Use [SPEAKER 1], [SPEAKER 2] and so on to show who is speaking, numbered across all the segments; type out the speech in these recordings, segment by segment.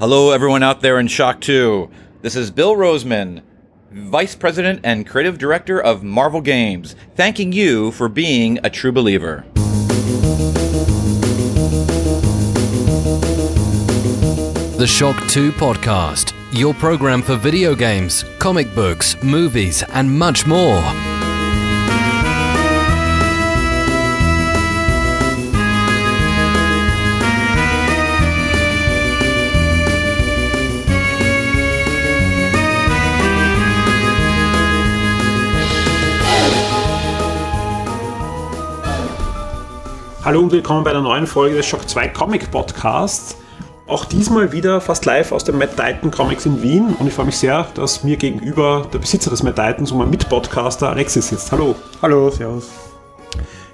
[SPEAKER 1] Hello, everyone out there in Shock 2. This is Bill Roseman, Vice President and Creative Director of Marvel Games, thanking you for being a true believer.
[SPEAKER 2] The Shock 2 Podcast, your program for video games, comic books, movies, and much more.
[SPEAKER 3] Hallo und willkommen bei einer neuen Folge des Shock 2 Comic Podcasts. Auch diesmal wieder fast live aus dem Mad Titan Comics in Wien und ich freue mich sehr, dass mir gegenüber der Besitzer des Mad Titans und mein Mitpodcaster Alexis sitzt. Hallo.
[SPEAKER 4] Hallo, servus.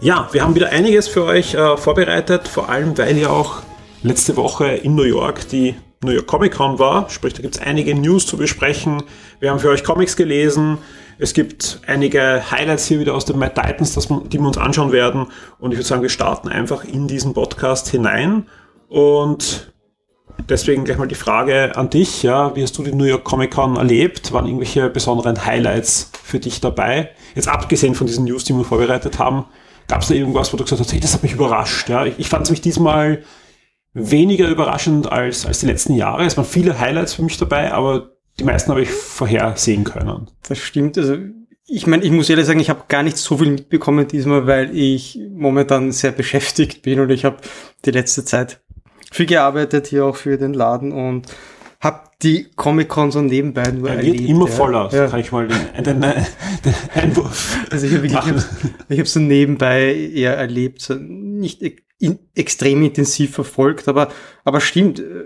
[SPEAKER 3] Ja, wir haben wieder einiges für euch äh, vorbereitet, vor allem weil ja auch letzte Woche in New York die New York Comic Con war. Sprich, da gibt es einige News zu besprechen. Wir haben für euch Comics gelesen. Es gibt einige Highlights hier wieder aus den Mad Titans, das, die wir uns anschauen werden. Und ich würde sagen, wir starten einfach in diesen Podcast hinein. Und deswegen gleich mal die Frage an dich. Ja, wie hast du die New York Comic Con erlebt? Waren irgendwelche besonderen Highlights für dich dabei? Jetzt abgesehen von diesen News, die wir vorbereitet haben, gab es da irgendwas, wo du gesagt hast, hey, das hat mich überrascht. Ja, ich, ich fand es mich diesmal weniger überraschend als, als die letzten Jahre. Es waren viele Highlights für mich dabei, aber die meisten habe ich vorhersehen können.
[SPEAKER 4] Das stimmt. Also ich meine, ich muss ehrlich sagen, ich habe gar nicht so viel mitbekommen diesmal, weil ich momentan sehr beschäftigt bin und ich habe die letzte Zeit viel gearbeitet hier auch für den Laden und habe die Comic-Con so nebenbei nur
[SPEAKER 3] Er
[SPEAKER 4] erlebt.
[SPEAKER 3] wird immer
[SPEAKER 4] ja.
[SPEAKER 3] voller,
[SPEAKER 4] Ja.
[SPEAKER 3] kann ich mal den, den, den Einwurf
[SPEAKER 4] Also ich habe ich hab's so nebenbei eher erlebt, so nicht e- in, extrem intensiv verfolgt, aber, aber stimmt. äh,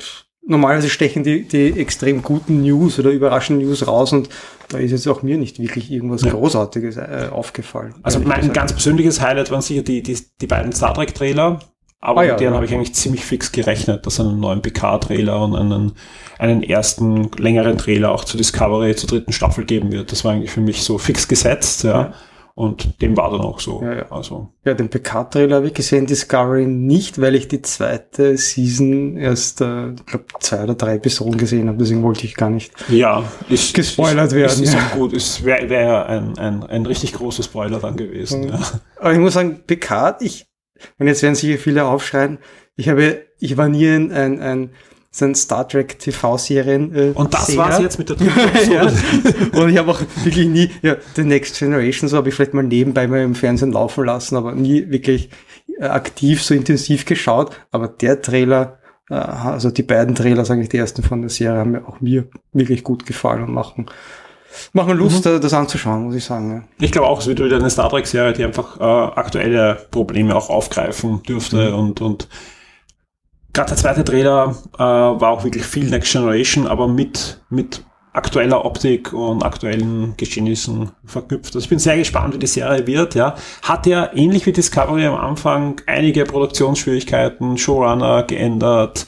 [SPEAKER 4] pff, Normalerweise stechen die, die extrem guten News oder überraschenden News raus und da ist jetzt auch mir nicht wirklich irgendwas
[SPEAKER 3] Ja.
[SPEAKER 4] Großartiges äh, aufgefallen.
[SPEAKER 3] Also mein
[SPEAKER 4] gesagt.
[SPEAKER 3] ganz persönliches Highlight waren sicher die, die, die beiden Star Trek Trailer. Aber
[SPEAKER 4] Ah ja,
[SPEAKER 3] mit denen
[SPEAKER 4] ja.
[SPEAKER 3] habe ich eigentlich ziemlich fix gerechnet, dass es einen neuen PK-Trailer und einen, einen ersten längeren Trailer auch zu Discovery zur dritten Staffel geben wird. Das war eigentlich für mich so fix gesetzt, ja. Und dem war dann auch so.
[SPEAKER 4] Ja, ja.
[SPEAKER 3] Also,
[SPEAKER 4] Ja, den PK-Trailer habe ich gesehen, Discovery nicht, weil ich die zweite Season erst, äh, ich glaube, zwei oder drei Episoden gesehen habe, deswegen wollte ich gar nicht.
[SPEAKER 3] ja, ist,
[SPEAKER 4] Gespoilert
[SPEAKER 3] ist,
[SPEAKER 4] werden,
[SPEAKER 3] Ist, ist
[SPEAKER 4] ja.
[SPEAKER 3] gut. Es wäre wär ein, ein, ein richtig großer Spoiler dann gewesen. Ja.
[SPEAKER 4] Aber ich muss sagen, PK, ich, und jetzt werden sicher viele aufschreien, ich habe, ich war nie ein, ein, ein ein Star Trek TV-Serien. Äh,
[SPEAKER 3] Und das
[SPEAKER 4] Seher.
[SPEAKER 3] war's jetzt mit der
[SPEAKER 4] ja. Und ich habe auch wirklich nie, ja, The Next Generation, so habe ich vielleicht mal nebenbei mal im Fernsehen laufen lassen, aber nie wirklich äh, aktiv so intensiv geschaut. Aber der Trailer, äh, also die beiden Trailer, sage ich, die ersten von der Serie, haben mir auch mir wirklich gut gefallen und machen, machen Lust,
[SPEAKER 3] Mhm.
[SPEAKER 4] äh, das anzuschauen, muss ich sagen. Ja.
[SPEAKER 3] Ich glaube auch, es wird wieder eine Star Trek-Serie, die einfach äh, aktuelle Probleme auch aufgreifen dürfte und, und gerade der zweite Trailer äh, war auch wirklich viel Next Generation, aber mit, mit aktueller Optik und aktuellen Geschehnissen verknüpft. Also ich bin sehr gespannt, wie die Serie wird. Ja. Hat ja ähnlich wie Discovery am Anfang einige Produktionsschwierigkeiten, Showrunner geändert,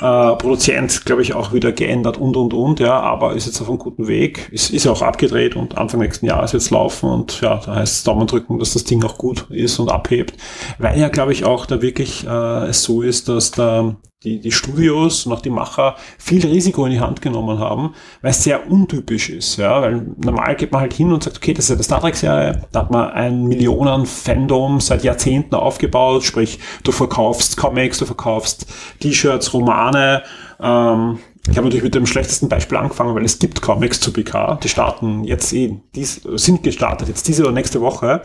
[SPEAKER 3] äh, Produzent, glaube ich, auch wieder geändert und, und, und, ja, aber ist jetzt auf einem guten Weg, ist, ist ja auch abgedreht und Anfang nächsten Jahres wird's laufen und ja, da heißt es Daumen drücken, dass das Ding auch gut ist und abhebt, weil ja, glaube ich, auch da wirklich äh, es so ist, dass da die, die Studios und auch die Macher viel Risiko in die Hand genommen haben, weil es sehr untypisch ist, ja, weil normal geht man halt hin und sagt, okay, das ist ja eine Star Trek-Serie, da hat man ein Millionen-Fandom seit Jahrzehnten aufgebaut, sprich, du verkaufst Comics, du verkaufst T-Shirts, Romane, ähm, ich habe natürlich mit dem schlechtesten Beispiel angefangen, weil es gibt Comics zu PK, die starten jetzt eh, dies, sind gestartet, jetzt diese oder nächste Woche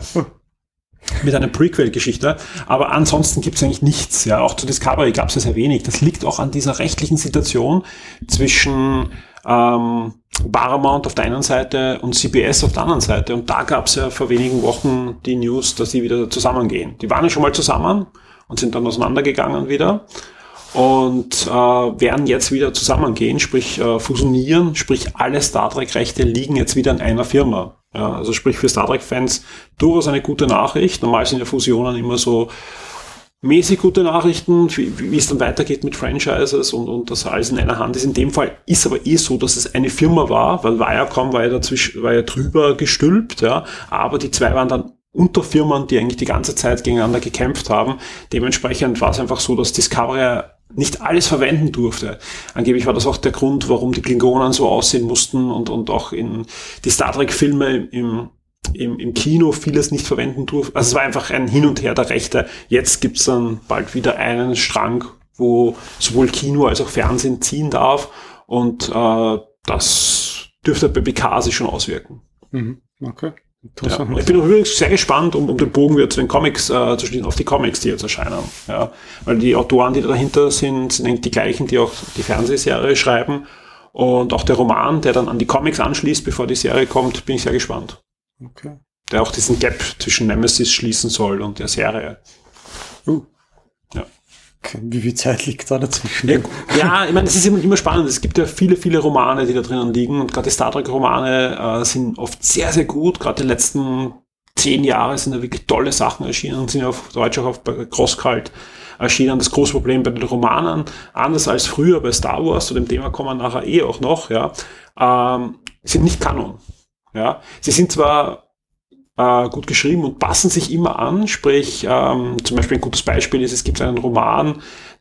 [SPEAKER 3] mit einer Prequel-Geschichte. Aber ansonsten gibt es eigentlich nichts. Ja, auch zu Discovery gab es ja sehr wenig. Das liegt auch an dieser rechtlichen Situation zwischen ähm, Paramount auf der einen Seite und CBS auf der anderen Seite. Und da gab es ja vor wenigen Wochen die News, dass die wieder zusammengehen. Die waren ja schon mal zusammen und sind dann auseinandergegangen wieder und äh, werden jetzt wieder zusammengehen, sprich äh, fusionieren, sprich alle Star Trek-Rechte liegen jetzt wieder in einer Firma. Ja, also sprich für Star Trek-Fans durchaus eine gute Nachricht. Normal sind ja Fusionen immer so mäßig gute Nachrichten, wie, wie es dann weitergeht mit Franchises und, und das alles in einer Hand ist. In dem Fall ist aber eh so, dass es eine Firma war, weil Viacom war ja dazwischen, war ja drüber gestülpt, ja, aber die zwei waren dann Unterfirmen, die eigentlich die ganze Zeit gegeneinander gekämpft haben. Dementsprechend war es einfach so, dass Discovery nicht alles verwenden durfte. Angeblich war das auch der Grund, warum die Klingonen so aussehen mussten und, und auch in die Star Trek-Filme im, im, im Kino vieles nicht verwenden durfte. Also es war einfach ein Hin und Her der Rechte. Jetzt gibt's dann bald wieder einen Strang, wo sowohl Kino als auch Fernsehen ziehen darf und äh, das dürfte bei sich schon auswirken.
[SPEAKER 4] Mhm. Okay.
[SPEAKER 3] Ja. Und ich bin übrigens sehr gespannt, um, um den Bogen wieder zu den Comics äh, zu schließen, auf die Comics, die jetzt erscheinen. Ja. Weil die Autoren, die dahinter sind, sind die gleichen, die auch die Fernsehserie schreiben. Und auch der Roman, der dann an die Comics anschließt, bevor die Serie kommt, bin ich sehr gespannt.
[SPEAKER 4] Okay.
[SPEAKER 3] Der auch diesen Gap zwischen Nemesis schließen soll und der Serie.
[SPEAKER 4] Wie viel Zeit liegt da dazwischen?
[SPEAKER 3] Ja, ja ich meine, es ist immer, immer spannend. Es gibt ja viele, viele Romane, die da drinnen liegen. Und gerade die Star Trek-Romane äh, sind oft sehr, sehr gut. Gerade die letzten zehn Jahre sind da wirklich tolle Sachen erschienen und sind auf Deutsch auch auf Crosskalt erschienen. Das große Problem bei den Romanen, anders als früher bei Star Wars, zu dem Thema kommen wir nachher eh auch noch, ja, ähm, sind nicht Kanon. Ja, sie sind zwar äh, gut geschrieben und passen sich immer an. Sprich, ähm, zum Beispiel ein gutes Beispiel ist, es gibt einen Roman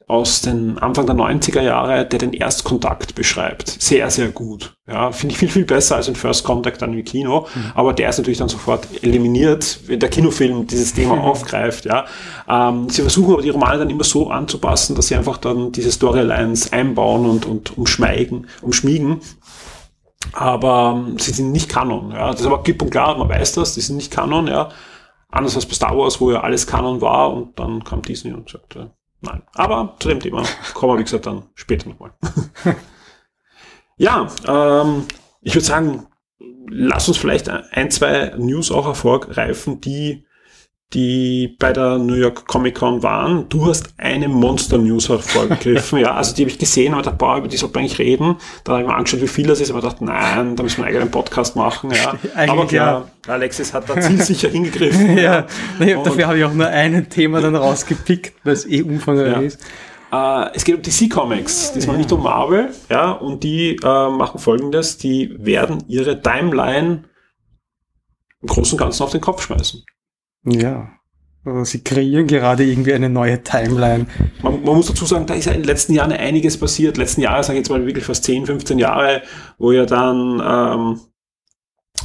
[SPEAKER 3] aus den Anfang der 90er Jahre, der den Erstkontakt beschreibt. Sehr, sehr gut. Ja, finde ich viel, viel besser als ein First Contact dann im Kino. Mhm. Aber der ist natürlich dann sofort eliminiert, wenn der Kinofilm dieses Thema mhm. aufgreift. Ja, ähm, sie versuchen aber die Romane dann immer so anzupassen, dass sie einfach dann diese Storylines einbauen und, und umschmeigen, umschmiegen, aber ähm, sie sind nicht Kanon. Ja. Das ist aber klipp und klar, man weiß das, die sind nicht Kanon. Ja. Anders als bei Star Wars, wo ja alles Kanon war und dann kam Disney und sagte, nein. Aber zu dem Thema kommen wir, wie gesagt, dann später nochmal. ja, ähm, ich würde sagen, lass uns vielleicht ein, zwei News auch hervorgreifen, die die bei der New York Comic Con waren. Du hast eine Monster News hervorgegriffen, ja, also die habe ich gesehen, aber dachte, boah, über die sollte man eigentlich reden. Dann habe ich mir angeschaut, wie viel das ist, aber dachte, nein, da müssen wir einen eigenen Podcast machen, ja. aber klar, ja. Alexis hat da zielsicher hingegriffen.
[SPEAKER 4] ja, ja. dafür habe ich auch nur ein Thema dann rausgepickt, weil es eh umfangreich ja. ist.
[SPEAKER 3] Uh, es geht um DC Comics, diesmal ja. nicht um Marvel, ja, und die uh, machen folgendes, die werden ihre Timeline im Großen und Ganzen auf den Kopf schmeißen.
[SPEAKER 4] Ja. Also sie kreieren gerade irgendwie eine neue Timeline.
[SPEAKER 3] Man, man, muss dazu sagen, da ist ja in den letzten Jahren einiges passiert. Letzten Jahre, sage ich jetzt mal wirklich fast 10, 15 Jahre, wo ja dann ähm,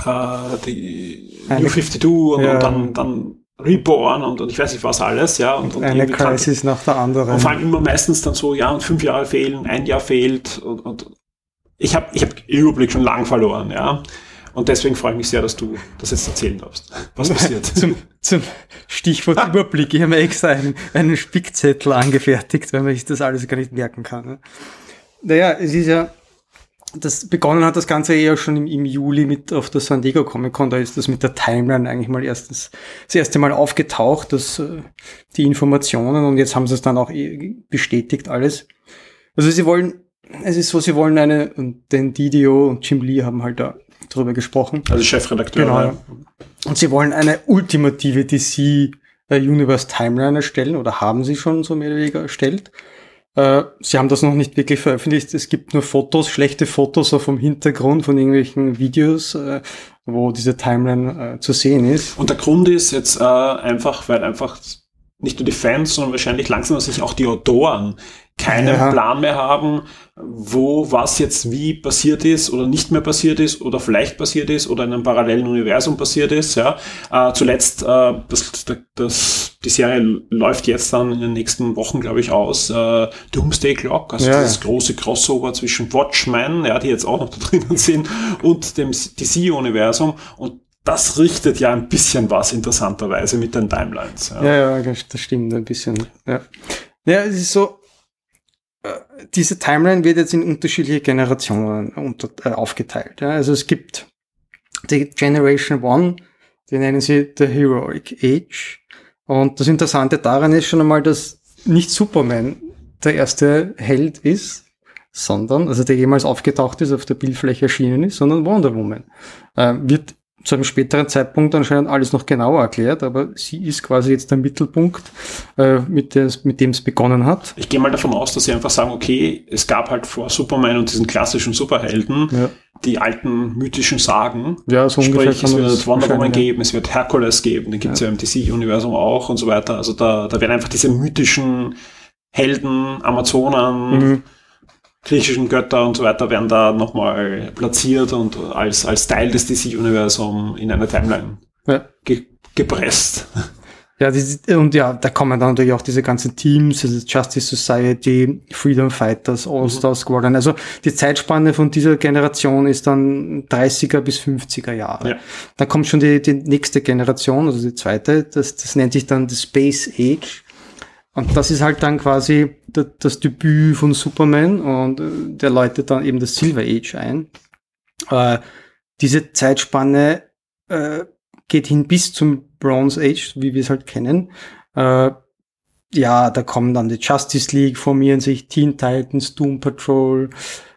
[SPEAKER 3] äh, die eine, New 52 und, ja. und dann, dann Reborn und, und ich weiß nicht was alles, ja. Und,
[SPEAKER 4] und eine Crisis nach der anderen.
[SPEAKER 3] Und vor allem immer meistens dann so, ja, und fünf Jahre fehlen, ein Jahr fehlt und, und ich habe ich hab Überblick schon lang verloren, ja. Und deswegen freue ich mich sehr, dass du das jetzt erzählen darfst. Was passiert?
[SPEAKER 4] zum, zum Stichwort ah. Überblick. Ich habe mir extra einen, einen Spickzettel angefertigt, weil man sich das alles gar nicht merken kann. Ne? Naja, es ist ja, das begonnen hat das Ganze eher schon im, im, Juli mit auf der San Diego Comic Con. Da ist das mit der Timeline eigentlich mal erstens das erste Mal aufgetaucht, dass äh, die Informationen und jetzt haben sie es dann auch eh bestätigt alles. Also sie wollen, es ist so, sie wollen eine, und den Didio und Jim Lee haben halt da drüber gesprochen.
[SPEAKER 3] Also Chefredakteur.
[SPEAKER 4] Genau. Ja. Und sie wollen eine ultimative DC äh, Universe Timeline erstellen oder haben sie schon so mehr oder weniger erstellt. Äh, sie haben das noch nicht wirklich veröffentlicht. Es gibt nur Fotos, schlechte Fotos so vom Hintergrund von irgendwelchen Videos, äh, wo diese Timeline zu sehen ist.
[SPEAKER 3] Und der Grund ist jetzt einfach, weil einfach nicht nur die Fans, sondern wahrscheinlich langsam sich auch die Autoren keinen ja. Plan mehr haben, wo was jetzt wie passiert ist oder nicht mehr passiert ist oder vielleicht passiert ist oder in einem parallelen Universum passiert ist. Ja. Äh, zuletzt, äh, das, das, die Serie läuft jetzt dann in den nächsten Wochen, glaube ich, aus. Äh, Doomsday Clock, also ja, das große Crossover zwischen Watchmen, ja, die jetzt auch noch da drinnen sind, und dem DC-Universum. Und das richtet ja ein bisschen was interessanterweise mit den Timelines.
[SPEAKER 4] Ja, ja, ja das stimmt ein bisschen. Ja, ja es ist so, diese Timeline wird jetzt in unterschiedliche Generationen unter, äh, aufgeteilt. Ja. Also es gibt die Generation One, die nennen sie The Heroic Age. Und das Interessante daran ist schon einmal, dass nicht Superman der erste Held ist, sondern, also der jemals aufgetaucht ist, auf der Bildfläche erschienen ist, sondern Wonder Woman. Äh, wird zu einem späteren Zeitpunkt anscheinend alles noch genauer erklärt, aber sie ist quasi jetzt der Mittelpunkt, äh, mit, des, mit dem es begonnen hat.
[SPEAKER 3] Ich gehe mal davon aus, dass sie einfach sagen, okay, es gab halt vor Superman und diesen klassischen Superhelden ja. die alten mythischen Sagen.
[SPEAKER 4] Ja, so
[SPEAKER 3] Sprich, ungefähr es wird Wonder Woman geben, es wird Hercules geben, den gibt es ja. ja. im DC-Universum auch und so weiter. Also da, da werden einfach diese mythischen Helden, Amazonen,
[SPEAKER 4] Mhm.
[SPEAKER 3] Griechischen Götter und so weiter werden da nochmal platziert und als, als Teil des DC-Universums in eine Timeline
[SPEAKER 4] Ja.
[SPEAKER 3] ge gepresst.
[SPEAKER 4] Ja, die, und ja, da kommen dann natürlich auch diese ganzen Teams, also Justice Society, Freedom Fighters, All-Star Squadron. Also die Zeitspanne von dieser Generation ist dann 30er bis 50er Jahre.
[SPEAKER 3] Ja.
[SPEAKER 4] Dann kommt schon die, die nächste Generation, also die zweite, das, das nennt sich dann die Space Age. Und das ist halt dann quasi das, Debüt von Superman und äh, der läutet dann eben das Silver Age ein. Äh, diese Zeitspanne äh, geht hin bis zum Bronze Age, wie wir es halt kennen. Äh, ja, da kommen dann die Justice League, formieren sich Teen Titans, Doom Patrol.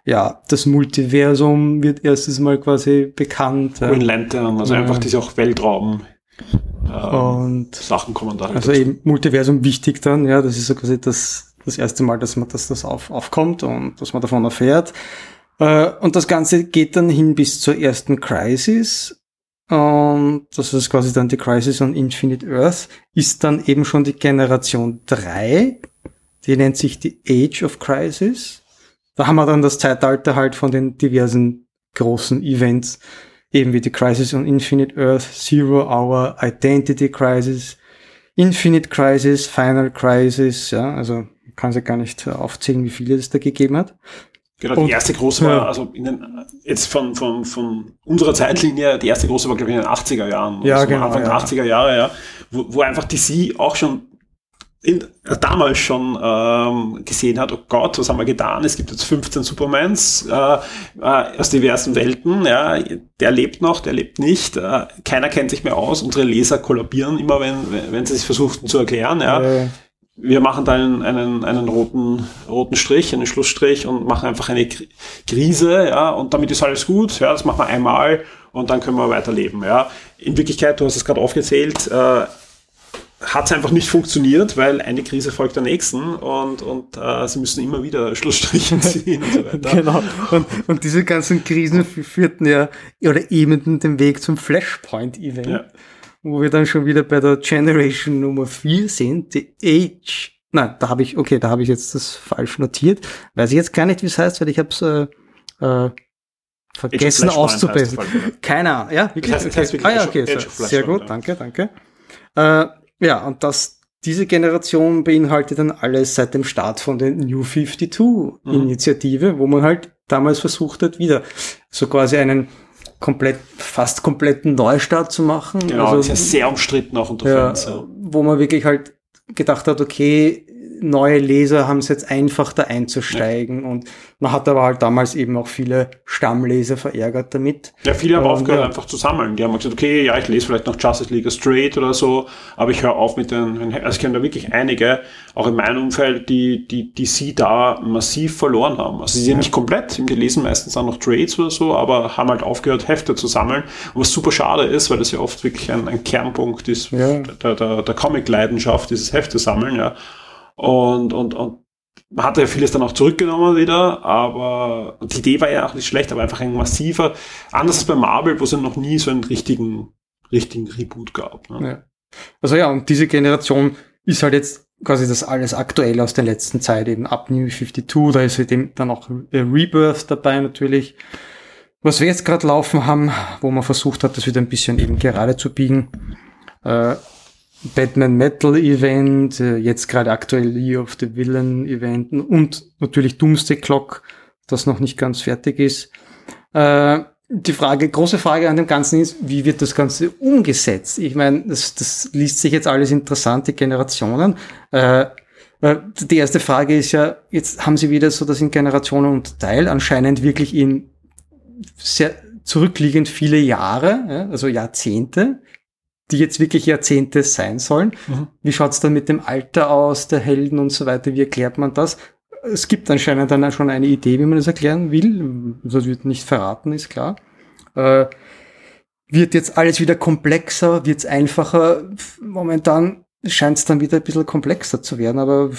[SPEAKER 4] Ja, das Multiversum wird erstes Mal quasi bekannt.
[SPEAKER 3] Green. Lantern, also einfach diese auch Weltraum ähm,
[SPEAKER 4] Und
[SPEAKER 3] Sachen kommen da halt
[SPEAKER 4] also eben Multiversum wichtig dann, ja, das ist so quasi das, das erste Mal, dass man, dass das auf, aufkommt und dass man davon erfährt. Äh, und das Ganze geht dann hin bis zur ersten Crisis. Und das ist quasi dann die Crisis on Infinite Earth, ist dann eben schon die Generation 3. Die nennt sich die Age of Crisis. Da haben wir dann das Zeitalter halt von den diversen großen Events, eben wie die Crisis on Infinite Earth, Zero Hour, Identity Crisis, Infinite Crisis, Final Crisis, ja, also kann sie gar nicht äh, aufzählen, wie viele es da gegeben hat.
[SPEAKER 3] Genau, die
[SPEAKER 4] Und-
[SPEAKER 3] erste große war, also in den, jetzt von, von, von unserer Zeitlinie, die erste große war, glaube ich, in den 80er Jahren.
[SPEAKER 4] Ja,
[SPEAKER 3] so
[SPEAKER 4] genau,
[SPEAKER 3] Anfang
[SPEAKER 4] ja.
[SPEAKER 3] der 80er Jahre, ja. Wo, wo einfach DC auch schon in, damals schon ähm, gesehen hat, oh Gott, was haben wir getan? Es gibt jetzt 15 Supermans äh, äh, aus diversen Welten, ja, der lebt noch, der lebt nicht, äh, keiner kennt sich mehr aus, unsere Leser kollabieren immer, wenn, wenn sie es versuchten zu erklären, ja wir machen da einen, einen, einen roten, roten Strich, einen Schlussstrich und machen einfach eine Kri- Krise, ja, und damit ist alles gut, ja, das machen wir einmal und dann können wir weiterleben, ja. In Wirklichkeit, du hast es gerade aufgezählt, äh, hat es einfach nicht funktioniert, weil eine Krise folgt der nächsten und, und äh, sie müssen immer wieder Schlussstriche ziehen und so weiter.
[SPEAKER 4] Genau. Und, und diese ganzen Krisen fü- führten ja oder ebneten den Weg zum Flashpoint-Event,
[SPEAKER 3] Ja.
[SPEAKER 4] Wo wir dann schon wieder bei der Generation Nummer 4 sind, die Age. Nein, da habe ich, okay, da habe ich jetzt das falsch notiert. Weiß ich jetzt gar nicht, wie es heißt, weil ich habe es äh, äh, vergessen auszubessern. Keine Ahnung, ja, wirklich.
[SPEAKER 3] Das heißt- das heißt
[SPEAKER 4] okay.
[SPEAKER 3] wirklich
[SPEAKER 4] ah, ja, okay, so, sehr gut, danke, danke. Äh, ja, und das, diese Generation beinhaltet dann alles seit dem Start von der New 52-Initiative, wo man halt damals versucht hat, wieder so quasi einen komplett, fast kompletten Neustart zu machen.
[SPEAKER 3] Genau,
[SPEAKER 4] also,
[SPEAKER 3] ist ja sehr umstritten auch unter
[SPEAKER 4] ja,
[SPEAKER 3] Fans. Ja.
[SPEAKER 4] wo man wirklich halt gedacht hat, okay, neue Leser haben es jetzt einfach da einzusteigen und man hat aber halt damals eben auch viele Stammleser verärgert damit.
[SPEAKER 3] Ja, viele haben
[SPEAKER 4] Ähm,
[SPEAKER 3] aufgehört,
[SPEAKER 4] ja.
[SPEAKER 3] einfach zu sammeln. Die haben gesagt, okay, ja, ich lese vielleicht noch Justice League Straight oder so, aber ich höre auf mit den, also ich kenne da wirklich einige, auch in meinem Umfeld, die, die, die sie da massiv verloren haben. Also sie sind nicht komplett, die lesen meistens auch noch Trades oder so, aber haben halt aufgehört, Hefte zu sammeln. Und was super schade ist, weil das ja oft wirklich ein, ein Kernpunkt ist
[SPEAKER 4] Ja.
[SPEAKER 3] der, der, der Comic-Leidenschaft, dieses Hefte sammeln, ja. Und, und, und man hat ja vieles dann auch zurückgenommen wieder, aber die Idee war ja auch nicht schlecht, aber einfach ein massiver, anders als bei Marvel, wo es ja noch nie so einen richtigen, richtigen Reboot gab. Ne?
[SPEAKER 4] Ja. Also ja, und diese Generation ist halt jetzt quasi das alles aktuell aus der letzten Zeit, eben ab New 52, da ist halt eben dann auch Rebirth dabei natürlich. Was wir jetzt gerade laufen haben, wo man versucht hat, das wieder ein bisschen eben gerade zu biegen. Äh, Batman Metal Event, äh, jetzt gerade aktuell Year of the Villain Event und natürlich Doomsday Clock, das noch nicht ganz fertig ist. Äh, die Frage, große Frage an dem Ganzen ist, wie wird das Ganze umgesetzt? Ich meine, das, das liest sich jetzt alles interessant, die Generationen. Äh, die erste Frage ist ja, jetzt haben sie wieder so das in Generationen unterteilt, anscheinend wirklich in sehr zurückliegend viele Jahre, ja, also Jahrzehnte, die jetzt wirklich Jahrzehnte sein sollen.
[SPEAKER 3] Mhm.
[SPEAKER 4] Wie schaut's dann mit dem Alter aus, der Helden und so weiter? Wie erklärt man das? Es gibt anscheinend dann schon eine Idee, wie man das erklären will. Das wird nicht verraten, ist klar. Äh, wird jetzt alles wieder komplexer, wird's einfacher? Momentan scheint es dann wieder ein bisschen komplexer zu werden, aber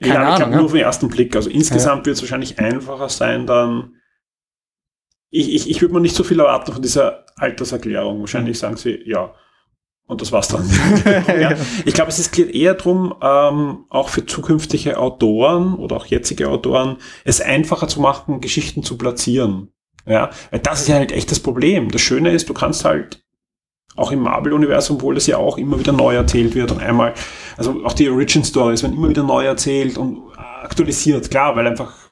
[SPEAKER 4] keine
[SPEAKER 3] ja, ich
[SPEAKER 4] Ahnung.
[SPEAKER 3] glaube
[SPEAKER 4] ja.
[SPEAKER 3] nur auf den ersten Blick. Also insgesamt wird es wahrscheinlich einfacher sein, dann. Ich, ich, ich würde mir nicht so viel erwarten von dieser Alterserklärung. Wahrscheinlich sagen sie, ja, Und das war's dann. ja. Ich glaube, es geht eher darum, ähm, auch für zukünftige Autoren oder auch jetzige Autoren, es einfacher zu machen, Geschichten zu platzieren. Ja, weil das ist ja halt echt das Problem. Das Schöne ist, du kannst halt auch im Marvel-Universum, obwohl das ja auch immer wieder neu erzählt wird und einmal, also auch die Origin-Stories werden immer wieder neu erzählt und aktualisiert, klar, weil einfach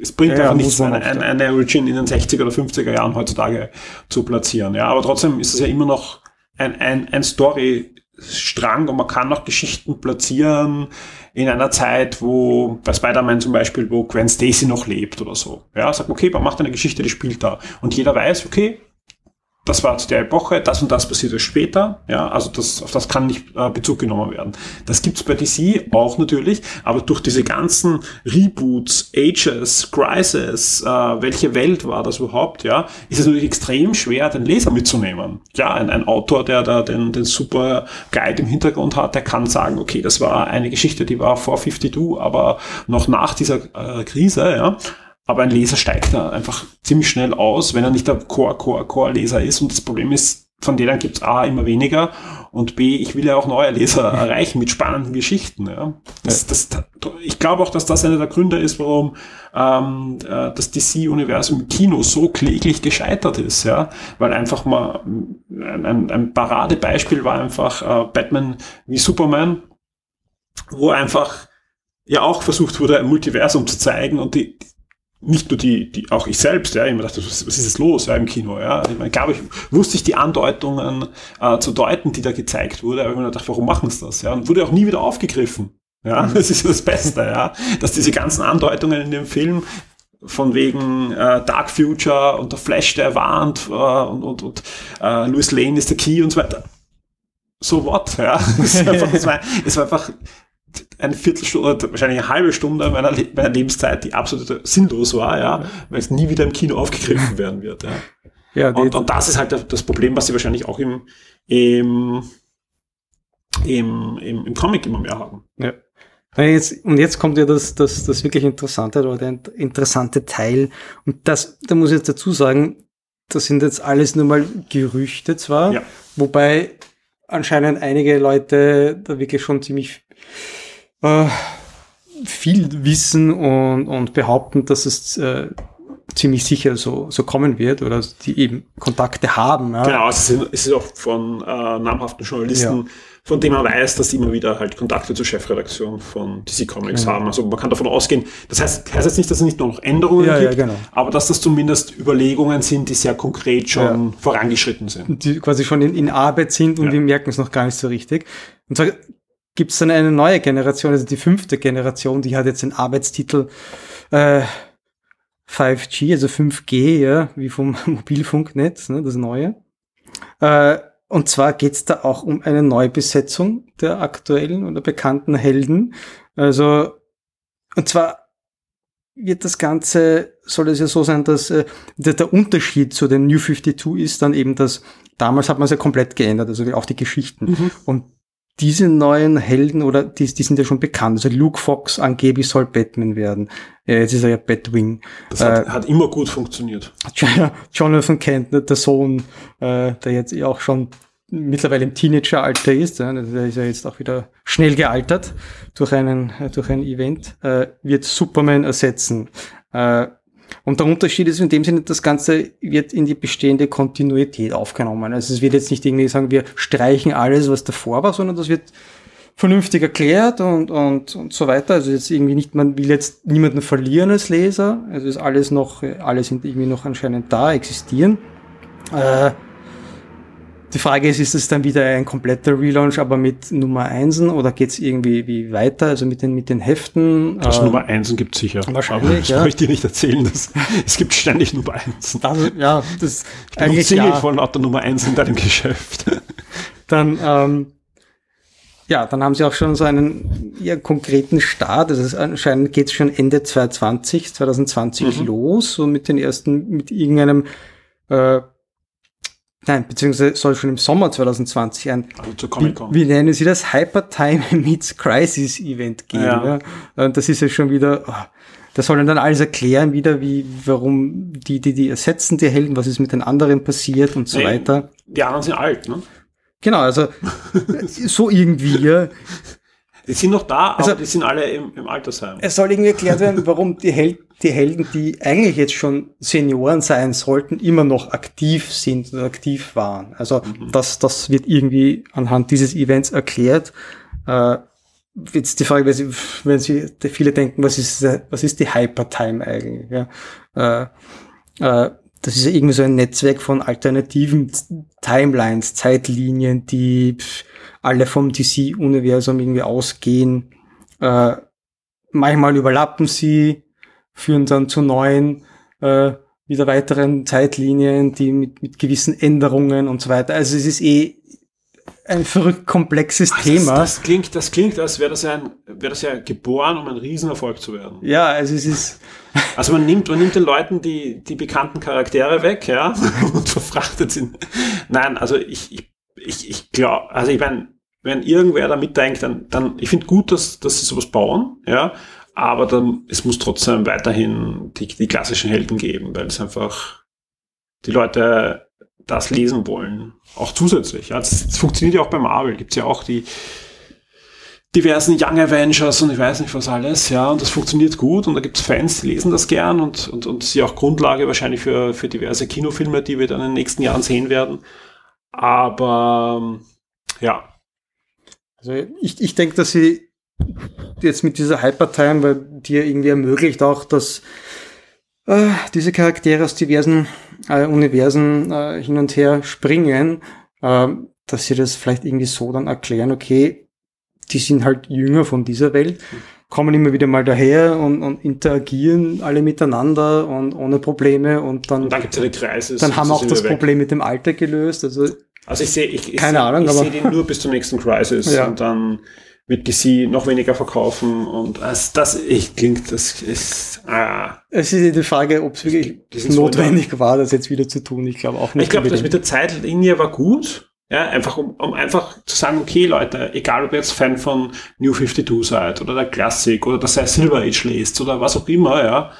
[SPEAKER 3] es bringt ja, einfach ja, nichts, eine, eine, eine Origin in den 60er oder 50er Jahren heutzutage zu platzieren. Ja, aber trotzdem ist es ja immer noch ein, ein, ein Story-Strang und man kann noch Geschichten platzieren in einer Zeit, wo bei Spider-Man zum Beispiel, wo Gwen Stacy noch lebt oder so. Ja, sagt, okay, man macht eine Geschichte, die spielt da. Und jeder weiß, okay, das war zu der Epoche, das und das passierte später. Ja, also das, auf das kann nicht äh, Bezug genommen werden. Das gibt's bei DC auch natürlich, aber durch diese ganzen Reboots, Ages, Crisis, äh, welche Welt war das überhaupt, ja, ist es natürlich extrem schwer, den Leser mitzunehmen. Ja, ein, ein Autor, der da den, den super Guide im Hintergrund hat, der kann sagen, okay, das war eine Geschichte, die war vor 52, aber noch nach dieser äh, Krise, ja. Aber ein Leser steigt da einfach ziemlich schnell aus, wenn er nicht der Core, Core, Core-Leser ist. Und das Problem ist, von denen gibt es A immer weniger und B, ich will ja auch neue Leser erreichen mit spannenden Geschichten. Ja. Das, das, ich glaube auch, dass das einer der Gründe ist, warum ähm, äh, das DC-Universum im Kino so kläglich gescheitert ist. Ja. Weil einfach mal ein, ein Paradebeispiel war einfach äh, Batman wie Superman, wo einfach ja auch versucht wurde, ein Multiversum zu zeigen und die, nicht nur die, die, auch ich selbst, ja, ich mir dachte, was, was ist jetzt los ja, im Kino, ja. Ich meine, glaube ich, wusste ich die Andeutungen äh, zu deuten, die da gezeigt wurde, aber ich mir dachte, warum machen sie das, ja, und wurde auch nie wieder aufgegriffen. Ja, mhm. das ist das Beste, ja, dass diese ganzen Andeutungen in dem Film von wegen äh, Dark Future und der Flash, der warnt äh, und, und, und äh, Louis Lane ist der Key und so weiter. So what, ja. Es war einfach, es war einfach eine Viertelstunde, wahrscheinlich eine halbe Stunde meiner, Le meiner Lebenszeit, die absolut sinnlos war, ja, weil es nie wieder im Kino aufgegriffen werden wird. Ja. Ja, und, und das ist halt das Problem, was sie wahrscheinlich auch im, im, im, im, im Comic immer mehr haben.
[SPEAKER 4] Ja. Jetzt, und jetzt kommt ja das, das, das wirklich Interessante oder der interessante Teil. Und das, da muss ich jetzt dazu sagen, das sind jetzt alles nur mal Gerüchte zwar, ja. wobei anscheinend einige Leute da wirklich schon ziemlich äh, viel wissen und, und behaupten, dass es äh, ziemlich sicher so, so kommen wird oder die eben Kontakte haben.
[SPEAKER 3] Ja. Genau, es ist, es ist auch von äh, namhaften Journalisten, ja. von denen man weiß, dass die immer wieder halt Kontakte zur Chefredaktion von DC Comics genau. haben. Also man kann davon ausgehen, das heißt, heißt jetzt nicht, dass es nicht nur noch Änderungen ja, gibt, genau. aber dass das zumindest Überlegungen sind, die sehr konkret schon vorangeschritten sind.
[SPEAKER 4] Die quasi schon in, in Arbeit sind und wir merken es noch gar nicht so richtig. Und zwar gibt es dann eine neue Generation, also die fünfte Generation, die hat jetzt den Arbeitstitel äh, 5G, also 5G, ja, wie vom Mobilfunknetz, ne, das neue. Äh, und zwar geht's da auch um eine Neubesetzung der aktuellen oder bekannten Helden. Also, und zwar wird das Ganze, soll es ja so sein, dass äh, der, der Unterschied zu den New 52 ist dann eben, dass damals hat man es ja komplett geändert, also auch die Geschichten. Mhm. Und diese neuen Helden oder die, die sind ja schon bekannt. Also Luke Fox angeblich soll Batman werden. Äh, jetzt ist er ja Batwing.
[SPEAKER 3] Das hat, äh, hat immer gut funktioniert.
[SPEAKER 4] Jonathan Kent, der Sohn, äh, der jetzt auch schon mittlerweile im Teenageralter ist, der ist ja jetzt auch wieder schnell gealtert durch einen äh, durch ein Event, äh, wird Superman ersetzen. Äh, und der Unterschied ist in dem Sinne, das Ganze wird in die bestehende Kontinuität aufgenommen. Also es wird jetzt nicht irgendwie sagen, wir streichen alles, was davor war, sondern das wird vernünftig erklärt und, und, und so weiter. Also jetzt irgendwie nicht, man will jetzt niemanden verlieren als Leser. Also ist alles noch, alle sind irgendwie noch anscheinend da, existieren. Äh, die Frage ist, ist es dann wieder ein kompletter Relaunch, aber mit Nummer Einsen oder geht es irgendwie wie weiter, also mit den, mit den Heften?
[SPEAKER 3] Das äh, Nummer Einsen gibt es sicher.
[SPEAKER 4] Wahrscheinlich, aber
[SPEAKER 3] das ja. möchte ich dir nicht erzählen. Dass, es gibt ständig Nummer Einsen.
[SPEAKER 4] Also, ja, das
[SPEAKER 3] ich bin eigentlich ja. von lauter Nummer Eins in deinem Geschäft.
[SPEAKER 4] Dann, ähm, ja, dann haben sie auch schon so einen ja, konkreten Start. Also anscheinend geht es schon Ende 2020, 2020 mhm. los, so mit den ersten, mit irgendeinem äh, Nein, beziehungsweise soll schon im Sommer 2020 ein,
[SPEAKER 3] also wie,
[SPEAKER 4] wie, nennen sie das, Hypertime Meets Crisis Event geben. Ja. ja. Und das ist ja schon wieder, oh, das sollen dann alles erklären wieder, wie, warum die, die, die ersetzen die Helden, was ist mit den anderen passiert und so nee, weiter.
[SPEAKER 3] Die anderen sind alt, ne?
[SPEAKER 4] Genau, also so irgendwie, ja.
[SPEAKER 3] Die sind noch da,
[SPEAKER 4] Also-
[SPEAKER 3] aber die sind alle im, im Altersheim.
[SPEAKER 4] Es soll irgendwie erklärt werden, warum die, Hel die Helden, die eigentlich jetzt schon Senioren sein sollten, immer noch aktiv sind oder aktiv waren. Also das, das wird irgendwie anhand dieses Events erklärt. Äh, jetzt die Frage, wenn Sie, wenn Sie viele denken, was ist, was ist die Hypertime eigentlich? Ja? Äh, äh, das ist ja irgendwie so ein Netzwerk von alternativen Timelines, Zeitlinien, die alle vom DC-Universum irgendwie ausgehen. Äh, manchmal überlappen sie, führen dann zu neuen, äh, wieder weiteren Zeitlinien, die mit, mit gewissen Änderungen und so weiter. Also es ist eh ein verrückt komplexes Thema.
[SPEAKER 3] Ah, Das, das klingt, das klingt, als wäre das, ja ein, wäre das ja geboren, um ein Riesenerfolg zu werden.
[SPEAKER 4] ja, also es ist,
[SPEAKER 3] Also man nimmt, man nimmt den Leuten die, die bekannten Charaktere weg, ja, und verfrachtet sie. Nein, also ich, ich, ich, ich glaube, also ich meine, wenn irgendwer da mitdenkt, dann, dann, ich finde gut, dass, dass sie sowas bauen, ja, aber dann, es muss trotzdem weiterhin die, die klassischen Helden geben, weil es einfach die Leute das lesen wollen. Auch zusätzlich. Ja, das funktioniert ja auch bei Marvel. Gibt's ja auch die diversen Young Avengers und ich weiß nicht was alles, ja, und das funktioniert gut und da gibt's Fans, die lesen das gern und, und, und sie auch Grundlage wahrscheinlich für, für diverse Kinofilme, die wir dann in den nächsten Jahren sehen werden. Aber ja,
[SPEAKER 4] Also ich, ich denke, dass sie jetzt mit dieser Hypertime, weil die ja irgendwie ermöglicht auch, dass äh, diese Charaktere aus diversen äh, Universen äh, hin und her springen, äh, dass sie das vielleicht irgendwie so dann erklären, okay, die sind halt jünger von dieser Welt, kommen immer wieder mal daher und, und interagieren alle miteinander und ohne Probleme und dann,
[SPEAKER 3] und dann gibt's die Kreise.
[SPEAKER 4] dann haben auch das Problem mit dem Alter gelöst. Also
[SPEAKER 3] Also ich sehe, ich, ich
[SPEAKER 4] Keine
[SPEAKER 3] seh,
[SPEAKER 4] Ahnung,
[SPEAKER 3] ich
[SPEAKER 4] aber-
[SPEAKER 3] sehe den nur bis zum nächsten Crisis
[SPEAKER 4] Ja.
[SPEAKER 3] und dann wird DC noch weniger verkaufen und das, das ich, klingt, das ist, ah.
[SPEAKER 4] Es ist die Frage, ob es wirklich notwendig war, das jetzt wieder zu tun. Ich glaube auch nicht.
[SPEAKER 3] Ich glaube, das mit der Zeitlinie war gut. Ja, einfach um, um einfach zu sagen, okay, Leute, egal ob ihr jetzt Fan von New 52 seid oder der Classic oder dass ihr Silver Age lest oder was auch immer, ja,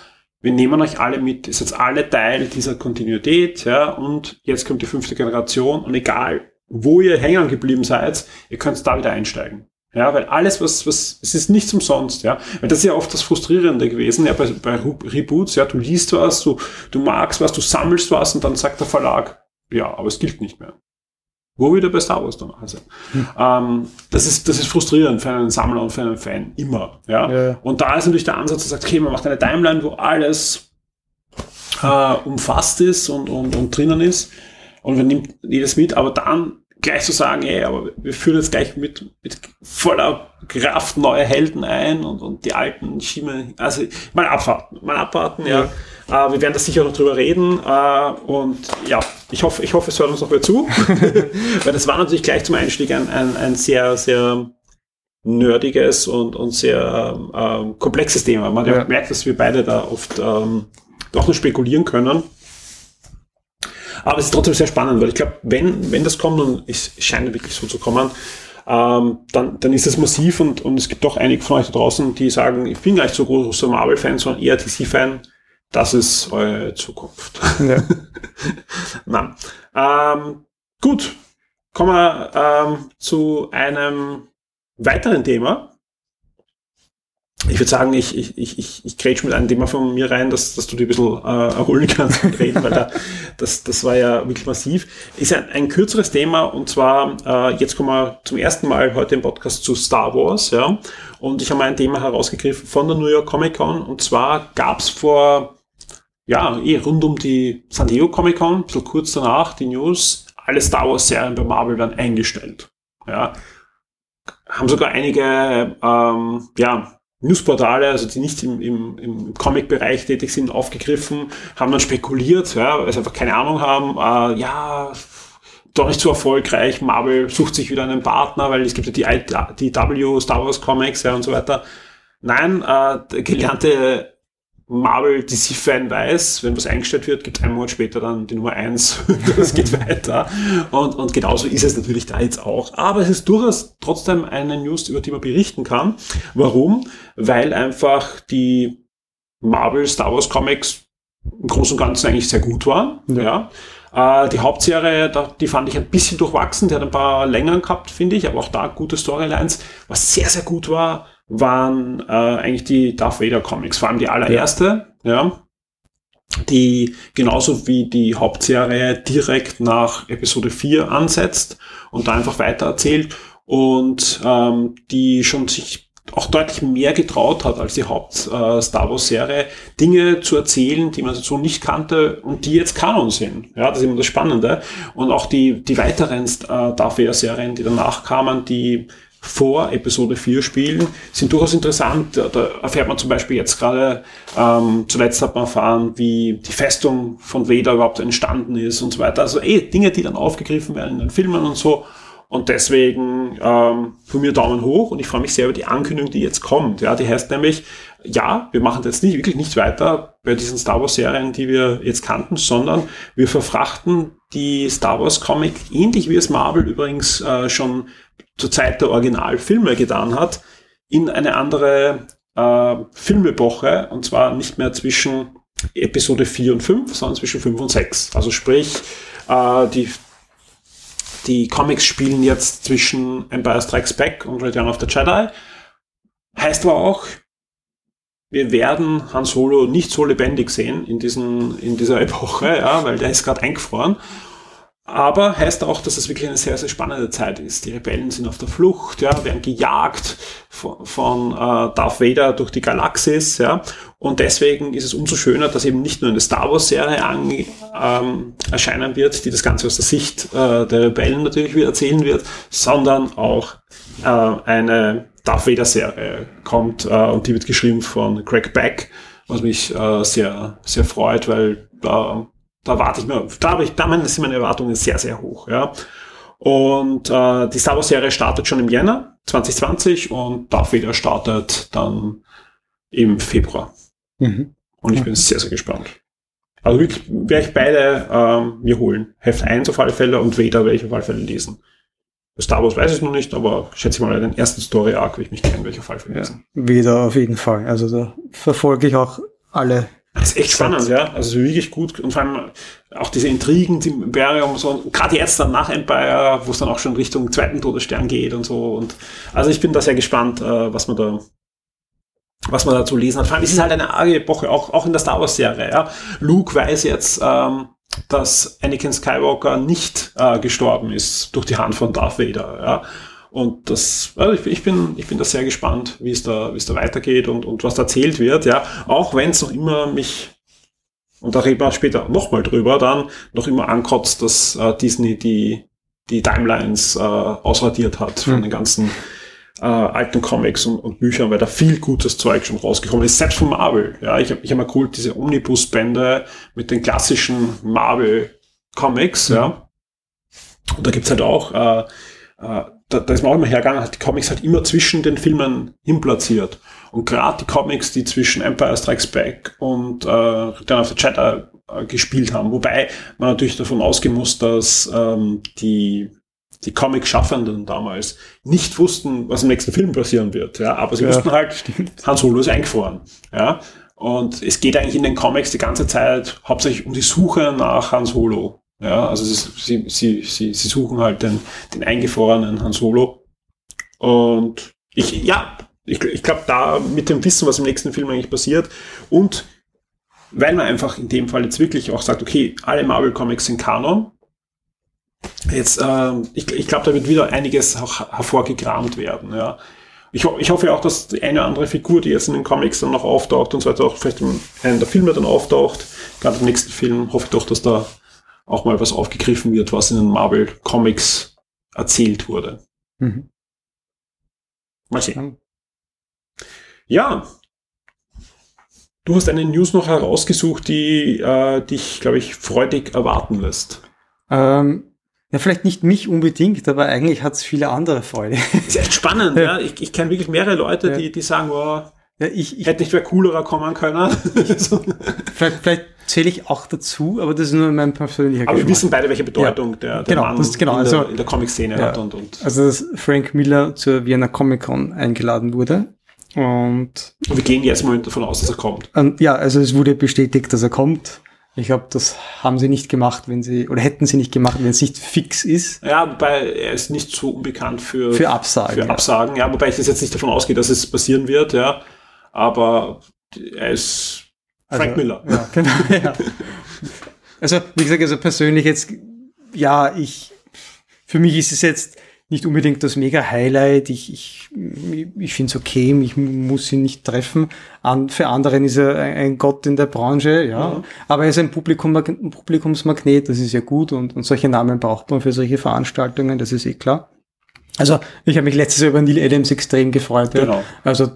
[SPEAKER 3] wir nehmen euch alle mit, ihr seid alle Teil dieser Kontinuität, ja, und jetzt kommt die fünfte Generation und egal, wo ihr hängen geblieben seid, ihr könnt da wieder einsteigen. Ja, weil alles, was, was, es ist nichts umsonst, ja. Weil das ist ja oft das Frustrierende gewesen, ja, bei, bei Re- Reboots, ja, du liest was, du, du magst was, du sammelst was und dann sagt der Verlag, ja, aber es gilt nicht mehr. Wo wieder bei Star Wars dann also. Ähm, das ist, das ist frustrierend für einen Sammler und für einen Fan. Immer, ja.
[SPEAKER 4] Ja.
[SPEAKER 3] Und da ist natürlich der Ansatz, der sagt, okay, man macht eine Timeline, wo alles äh, umfasst ist und, und, und drinnen ist und man nimmt jedes mit, aber dann gleich zu sagen, ey, aber wir führen jetzt gleich mit, mit voller Kraft neue Helden ein und, und die alten schieben, also mal abwarten, mal abwarten, ja. Äh, wir werden da sicher noch drüber reden äh, und ja, ich hoffe, ich hoffe, es hört uns noch wer zu, weil das war natürlich gleich zum Einstieg ein, ein, ein sehr, sehr nerdiges und, und sehr ähm, komplexes Thema. Man ja.
[SPEAKER 4] Ja.
[SPEAKER 3] merkt, dass wir beide da oft ähm, doch nur spekulieren können. Aber es ist trotzdem sehr spannend, weil ich glaube, wenn, wenn das kommt und es scheint wirklich so zu kommen, ähm, dann, dann ist das massiv und, und es gibt doch einige von euch da draußen, die sagen, ich bin gar nicht so großer Marvel-Fan, sondern eher DC-Fan. Das ist eure Zukunft.
[SPEAKER 4] Ja.
[SPEAKER 3] Nein. Ähm, gut, kommen wir ähm, zu einem weiteren Thema. Ich würde sagen, ich, ich, ich, ich, grätsch mit einem Thema von mir rein, dass, dass du dich ein bisschen äh, erholen kannst und reden, weil da, das, das war ja wirklich massiv. Ist ein, ein kürzeres Thema und zwar, äh, jetzt kommen wir zum ersten Mal heute im Podcast zu Star Wars, ja. Und ich habe ein Thema herausgegriffen von der New York Comic Con und zwar gab's vor, ja, eh rund um die San Diego Comic Con, bisschen kurz danach, die News, alle Star Wars Serien bei Marvel werden eingestellt, ja haben sogar einige ähm, ja, Newsportale, also die nicht im, im, im Comic-Bereich tätig sind, aufgegriffen, haben dann spekuliert, ja, weil sie einfach keine Ahnung haben, äh, ja, doch nicht so erfolgreich, Marvel sucht sich wieder einen Partner, weil es gibt ja die, I- die W Star Wars Comics ja, und so weiter. Nein, äh, gelernte Marvel DC-Fan weiß, wenn was eingestellt wird, gibt es einen Monat später dann die Nummer eins. das geht weiter. Und, und genauso ist es natürlich da jetzt auch. Aber es ist durchaus trotzdem eine News, über die man berichten kann. Warum? Weil einfach die Marvel Star Wars Comics im Großen und Ganzen eigentlich sehr gut waren. Ja. Äh, die Hauptserie, die fand ich ein bisschen durchwachsen, die hat ein paar Längern gehabt, finde ich, aber auch da gute Storylines. Was sehr, sehr gut war, waren äh, eigentlich die Darth Vader Comics, vor allem die allererste, ja. ja die genauso wie die Hauptserie direkt nach Episode 4 ansetzt und da einfach weiter erzählt und ähm, die schon sich auch deutlich mehr getraut hat als die Haupt-Star äh, Wars-Serie, Dinge zu erzählen, die man so nicht kannte und die jetzt Kanon sind. Ja, das ist immer das Spannende. Und auch die, die weiteren äh, Darth Vader-Serien, die danach kamen, die vor Episode 4 spielen, sind durchaus interessant. Da, erfährt man zum Beispiel jetzt gerade, ähm, zuletzt hat man erfahren, wie die Festung von Vader überhaupt entstanden ist und so weiter. Also eh Dinge, die dann aufgegriffen werden in den Filmen und so. Und deswegen ähm, von mir Daumen hoch und ich freue mich sehr über die Ankündigung, die jetzt kommt. Ja, die heißt nämlich, ja, wir machen jetzt nicht wirklich nicht weiter bei diesen Star Wars Serien, die wir jetzt kannten, sondern wir verfrachten die Star Wars Comic, ähnlich wie es Marvel übrigens äh, schon zur Zeit der Originalfilme getan hat, in eine andere äh, Filmepoche und zwar nicht mehr zwischen Episode 4 und 5, sondern zwischen 5 und 6. Also sprich, äh, die die Comics spielen jetzt zwischen Empire Strikes Back und Return of the Jedi. Heißt aber auch, wir werden Han Solo nicht so lebendig sehen in, diesen, in dieser Epoche, ja, weil der ist gerade eingefroren. Aber heißt auch, dass es wirklich eine sehr, sehr spannende Zeit ist. Die Rebellen sind auf der Flucht, ja, werden gejagt von, von äh, Darth Vader durch die Galaxis, ja. Und deswegen ist es umso schöner, dass eben nicht nur eine Star Wars-Serie ähm, erscheinen wird, die das Ganze aus der Sicht äh, der Rebellen natürlich wieder erzählen wird, sondern auch äh, eine Darth Vader-Serie kommt äh, und die wird geschrieben von Greg Beck, was mich äh, sehr, sehr freut, weil da da warte ich mir, da habe ich, da sind meine Erwartungen sehr, sehr hoch, ja. Und äh, die Star Wars Serie startet schon im Jänner 2020 und Darth Vader startet dann im Februar. Mhm. Und ich bin sehr, sehr gespannt. Also wirklich werde ich beide ähm, mir holen. Heft 1 auf alle Fälle und Vader werde ich auf alle Fälle lesen. Star Wars weiß ich noch nicht, aber schätze ich mal, den ersten Story Arc will ich mich kennen, welcher Fall lesen.
[SPEAKER 4] Ja, Vader auf jeden Fall. Also da verfolge ich auch alle
[SPEAKER 3] das ist echt spannend, ja. Also wirklich gut. Und vor allem auch diese Intrigen, die Imperium, so, gerade jetzt dann nach Empire, wo es dann auch schon Richtung zweiten Todesstern geht und so. Und also ich bin da sehr gespannt, äh, was man da was man dazu lesen hat. Vor allem, es ist halt eine arge Epoche, auch, auch in der Star Wars-Serie. Ja. Luke weiß jetzt, ähm, dass Anakin Skywalker nicht äh, gestorben ist durch die Hand von Darth Vader. Ja. Und das, also ich, ich, bin, ich bin da sehr gespannt, wie es da, wie es da weitergeht und, und was da erzählt wird, ja. Auch wenn es noch immer mich, und da reden wir später nochmal drüber, dann noch immer ankotzt, dass äh, Disney die, die Timelines äh, ausradiert hat von mhm. den ganzen äh, alten Comics und, und, Büchern, weil da viel gutes Zeug schon rausgekommen ist, selbst von Marvel. Ja, ich habe ich hab mal geholt diese Omnibus-Bände mit den klassischen Marvel-Comics, mhm. ja. Und da gibt's halt auch äh, äh, da, da ist man auch immer hergegangen, hat die Comics halt immer zwischen den Filmen hinplatziert. Und gerade die Comics, die zwischen Empire Strikes Back und äh, Return of the Jedi äh, gespielt haben, wobei man natürlich davon ausgehen muss, dass ähm, die die Comic-Schaffenden damals nicht wussten, was im nächsten Film passieren wird. Ja, aber sie ja, wussten halt, stimmt. Han Solo ist eingefroren. Ja, und es geht eigentlich in den Comics die ganze Zeit hauptsächlich um die Suche nach Han Solo. Ja, also sie, sie, sie, sie suchen halt den, den eingefrorenen Han Solo. Und ich, ja, ich, ich glaube, da mit dem Wissen, was im nächsten Film eigentlich passiert und weil man einfach in dem Fall jetzt wirklich auch sagt, okay, alle Marvel Comics sind Kanon. Jetzt, äh, ich, ich glaube, da wird wieder einiges auch hervorgekramt werden. Ja. Ich, ich hoffe auch, dass die eine oder andere Figur, die jetzt in den Comics dann noch auftaucht und so weiter, auch vielleicht in einem der Filme dann auftaucht, gerade im nächsten Film, hoffe ich doch, dass da auch mal was aufgegriffen wird, was in den Marvel Comics erzählt wurde. Mhm. Mal sehen. Ja. Du hast eine News noch herausgesucht, die äh, dich, glaube ich, freudig erwarten lässt.
[SPEAKER 4] Ähm, ja, vielleicht nicht mich unbedingt, aber eigentlich hat es viele andere Freude.
[SPEAKER 3] ist echt spannend, ja. Ich, ich kenne wirklich mehrere Leute, ja. die, die sagen, oh, ja, ich, ich, hätte nicht wer coolerer kommen können.
[SPEAKER 4] vielleicht, vielleicht zähle ich auch dazu, aber das ist nur mein persönlicher
[SPEAKER 3] Aber Geschmack. wir wissen beide, welche Bedeutung ja, der, der
[SPEAKER 4] genau,
[SPEAKER 3] Mann
[SPEAKER 4] das, genau,
[SPEAKER 3] in,
[SPEAKER 4] also,
[SPEAKER 3] der, in der Comic-Szene ja, hat. Und, und
[SPEAKER 4] also, dass Frank Miller zur Vienna Comic Con eingeladen wurde. Und,
[SPEAKER 3] und wir gehen jetzt mal davon aus, dass er kommt.
[SPEAKER 4] Und, ja, also es wurde bestätigt, dass er kommt. Ich glaube, das haben sie nicht gemacht, wenn sie, oder hätten sie nicht gemacht, wenn es nicht fix ist.
[SPEAKER 3] Ja, wobei er ist nicht so unbekannt für,
[SPEAKER 4] Für Absagen.
[SPEAKER 3] für
[SPEAKER 4] ja.
[SPEAKER 3] Absagen. Ja, wobei ich das jetzt nicht davon ausgehe, dass es passieren wird, ja. Aber er ist Frank
[SPEAKER 4] Also,
[SPEAKER 3] Miller.
[SPEAKER 4] Ja, genau. Ja. Also, wie gesagt, also persönlich jetzt, ja, ich, für mich ist es jetzt nicht unbedingt das Mega-Highlight. Ich, ich, ich finde es okay, ich muss ihn nicht treffen. An, für anderen ist er ein Gott in der Branche, ja.
[SPEAKER 3] Mhm.
[SPEAKER 4] Aber er ist ein, Publikum, ein Publikumsmagnet, das ist ja gut und, und solche Namen braucht man für solche Veranstaltungen, das ist eh klar. Also, ich habe mich letztes Jahr über Neil Adams extrem gefreut. ja.
[SPEAKER 3] Genau.
[SPEAKER 4] Also heu,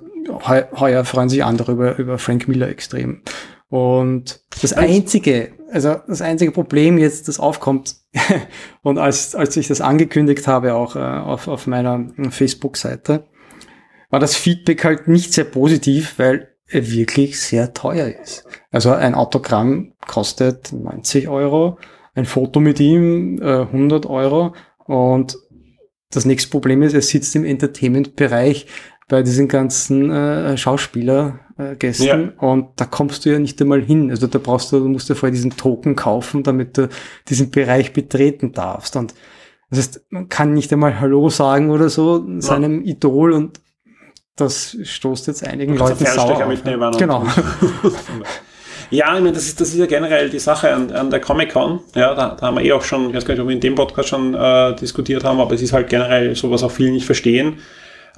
[SPEAKER 4] heuer freuen sich andere über, über Frank Miller extrem. Und das einzige, also das einzige Problem jetzt, das aufkommt, und als, als ich das angekündigt habe, auch äh, auf, auf meiner Facebook-Seite, war das Feedback halt nicht sehr positiv, weil er wirklich sehr teuer ist. Also ein Autogramm kostet 90 Euro, ein Foto mit ihm äh, 100 Euro und das nächste Problem ist, er sitzt im Entertainment-Bereich bei diesen ganzen äh, Schauspielergästen
[SPEAKER 3] Ja.
[SPEAKER 4] und da kommst du ja nicht einmal hin. Also da brauchst du, du musst ja vorher diesen Token kaufen, damit du diesen Bereich betreten darfst. Und das heißt, man kann nicht einmal Hallo sagen oder so seinem Idol und das stoßt jetzt einigen
[SPEAKER 3] kannst
[SPEAKER 4] Leuten sauer auf.
[SPEAKER 3] und-
[SPEAKER 4] Genau.
[SPEAKER 3] Ja, ich meine, das ist, das ist ja generell die Sache an, an der Comic-Con. Ja, da, da haben wir eh auch schon, ich weiß gar nicht, ob wir in dem Podcast schon äh, diskutiert haben, aber es ist halt generell so, was auch viele nicht verstehen.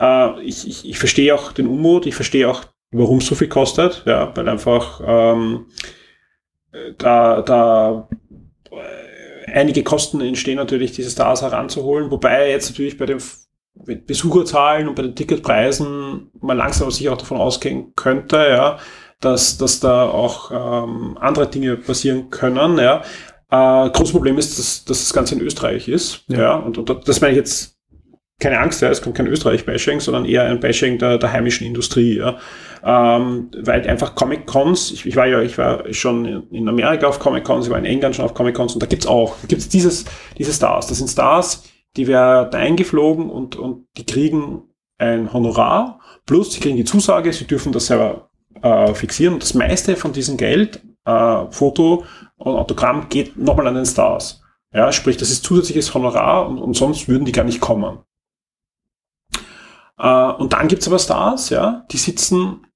[SPEAKER 3] Äh, ich, ich, ich verstehe auch den Unmut, ich verstehe auch, warum es so viel kostet, ja, weil einfach ähm, äh, da, da äh, einige Kosten entstehen natürlich, diese Stars heranzuholen, wobei jetzt natürlich bei den Besucherzahlen und bei den Ticketpreisen man langsam sicher auch davon ausgehen könnte, ja, dass, dass da auch ähm, andere Dinge passieren können. Ja. Äh, großes Problem ist, dass, dass das Ganze in Österreich ist. Ja.
[SPEAKER 4] Ja.
[SPEAKER 3] und, und das meine ich jetzt keine Angst, ja, es kommt kein Österreich-Bashing, sondern eher ein Bashing der, der heimischen Industrie. Ja. Ähm, weil einfach Comic-Cons, ich, ich war ja, ich war schon in Amerika auf Comic-Cons, ich war in England schon auf Comic-Cons und da gibt's auch, da gibt's dieses, diese Stars. Das sind Stars, die werden eingeflogen und, und die kriegen ein Honorar, plus sie kriegen die Zusage, sie dürfen das selber äh, fixieren. Und das meiste von diesem Geld, äh, Foto und Autogramm, geht nochmal an den Stars. Ja, sprich, das ist zusätzliches Honorar und, und sonst würden die gar nicht kommen. Äh, und dann gibt's aber Stars, ja, die sitzen